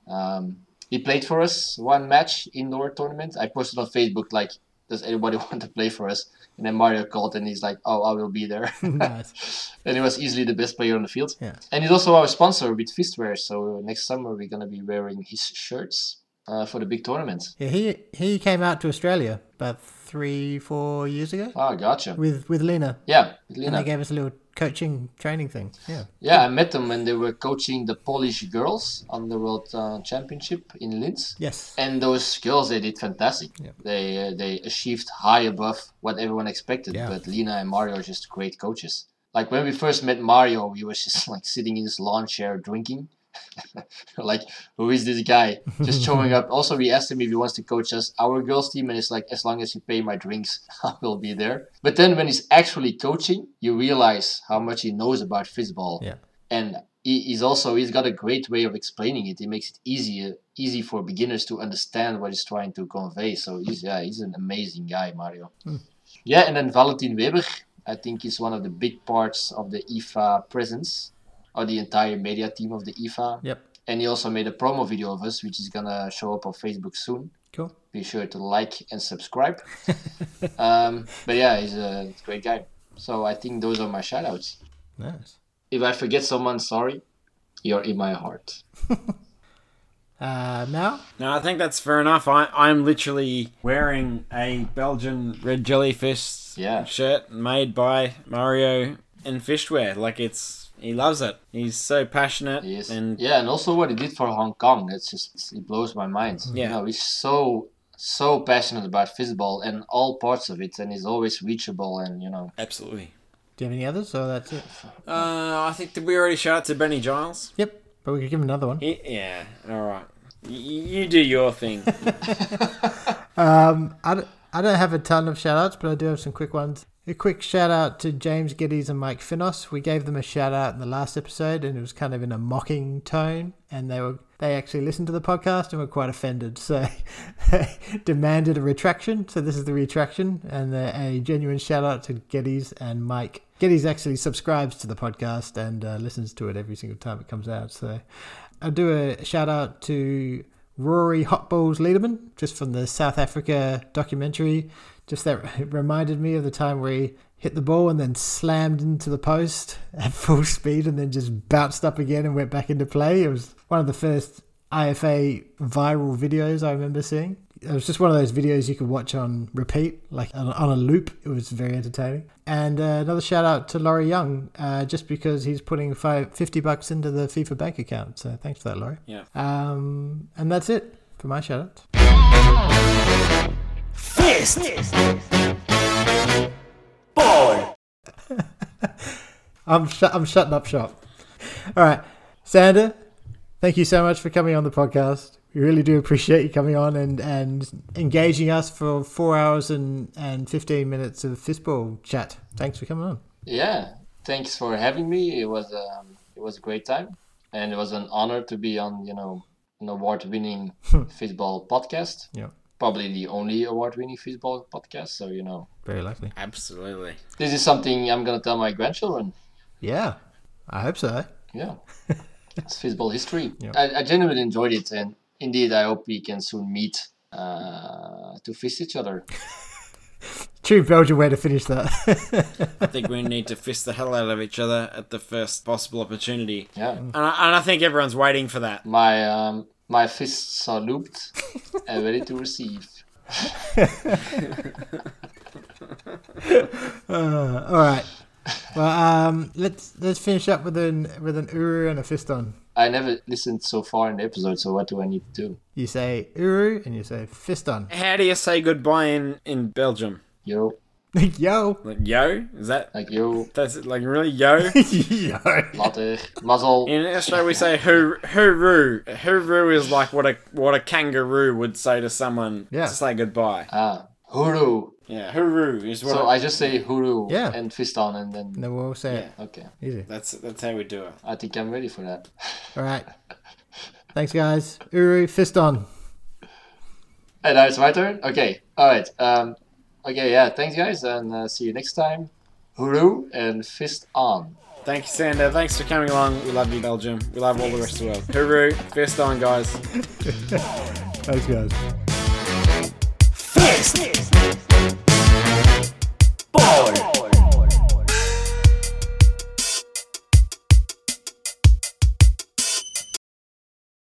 um, he played for us one match indoor tournament. I posted on Facebook like, "Does anybody want to play for us?" And then Mario called and he's like, "Oh, I will be there." nice. and he was easily the best player on the field. Yeah. And he's also our sponsor with Fistwear. So next summer we're gonna be wearing his shirts uh, for the big tournaments. Yeah, he he came out to Australia about three, four years ago Ah, gotcha. with with Lena, Yeah, with and Lena. they gave us a little coaching training thing. Yeah. Yeah, I met them when they were coaching the Polish girls on the World uh, Championship in Linz. Yes. And those girls, they did fantastic. Yeah. They uh, they achieved high above what everyone expected. Yeah. But Lena and Mario are just great coaches. Like when we first met Mario, he was just like sitting in his lawn chair drinking. like, who is this guy? Just showing up. Also, we asked him if he wants to coach us our girls team, and it's like, as long as you pay my drinks, I will be there. But then when he's actually coaching, you realize how much he knows about fistball Yeah. and he, he's also he's got a great way of explaining it. He makes it easier easy for beginners to understand what he's trying to convey. So he's yeah he's an amazing guy, Mario. Hmm. Yeah, and then Valentin Weber, I think is one of the big parts of the IFA presence, or the entire media team of the IFA. Yep. And he also made a promo video of us, which is gonna show up on Facebook soon. Cool. Be sure to like and subscribe. um, but yeah, he's a, great guy. So I think those are my shoutouts. Nice. If I forget someone, sorry. You're in my heart. Uh, Mal. No, I think that's fair enough. I, I'm literally wearing a Belgian red Jellyfist Yeah. shirt made by Mario and Fistwear. Like it's he loves it. He's so passionate He is. and yeah, and also what he did for Hong Kong, it's just it blows my mind. Yeah. You know, he's so so passionate about fistball and all parts of it, and he's always reachable. And you know, absolutely. Do you have any others, or that's it? Uh, I think did we already shout out to Benny Giles? Yep. But we could give him another one. He, yeah. All right. Y- you do your thing. Um, I, don't, I don't have a ton of shout outs, but I do have some quick ones. A quick shout out to James Geddes and Mike Finos. We gave them a shout out in the last episode, and it was kind of in a mocking tone, and they were they actually listened to the podcast and were quite offended, so they demanded a retraction. So this is the retraction, and a, genuine shout out to Geddes and Mike. Geddes actually subscribes to the podcast and uh, listens to it every single time it comes out. So I'll do a shout out to Rory Hotballs Lederman, just from the South Africa documentary. Just that it reminded me of the time where he hit the ball and then slammed into the post at full speed and then just bounced up again and went back into play. It was one of the first IFA viral videos I remember seeing. It was just one of those videos you could watch on repeat, like on, a loop. It was very entertaining. And uh, another shout out to Laurie Young, uh, just because he's putting five, 50 bucks into the FIFA bank account. So thanks for that, Laurie. Yeah. Um, and that's it for my shout outs. Fist. Ball. I'm, sh- I'm shutting up shop. All right. Sander, thank you so much for coming on the podcast. We really do appreciate you coming on and, and engaging us for four hours and, and 15 minutes of fistball chat. Thanks for coming on. yeah, thanks for having me. It was um, it was a great time, and it was an honor to be on you know an award-winning fistball podcast. Yeah. Probably the only award-winning fistball podcast. So you know, Very likely. Absolutely. this is something I'm gonna tell my grandchildren. Yeah. I hope so. Yeah, it's fistball history. Yeah. I, I genuinely enjoyed it, and indeed, I hope we can soon meet uh, to fist each other. True Belgian way to finish that. I think we need to fist the hell out of each other at the first possible opportunity. Yeah. And I, and I think everyone's waiting for that. My um, my fists are looped and ready to receive. Uh, all right. Well, um, let's let's finish up with an with an uru and a fist on. I never listened so far in the episode, so what do I need to do? You say uru and you say fist on. How do you say goodbye in, in Belgium? Yo, Yo. Like yo? Is that like yo, that's it, like really yo? Yo. later, muzzle. In Australia we say hoo hooroo. Hooroo is like what a what a kangaroo would say to someone Yeah. to say goodbye. Ah, huru. Yeah, hooroo is what So I, I just say huru Yeah. and fist on, and then And then we'll all say it. okay. Easy. that's that's how we do it. I think I'm ready for that. All right. Thanks, guys. Uru, fist on. And now it's my turn. Okay. All right. Um, okay. Yeah. Thanks, guys, and uh, see you next time. Hooroo and fist on. Thank you, Sander. Thanks for coming along. We love you, Belgium. We love all the rest of the world. Hooroo. Fist on, guys. Thanks, guys. Fist. Ball.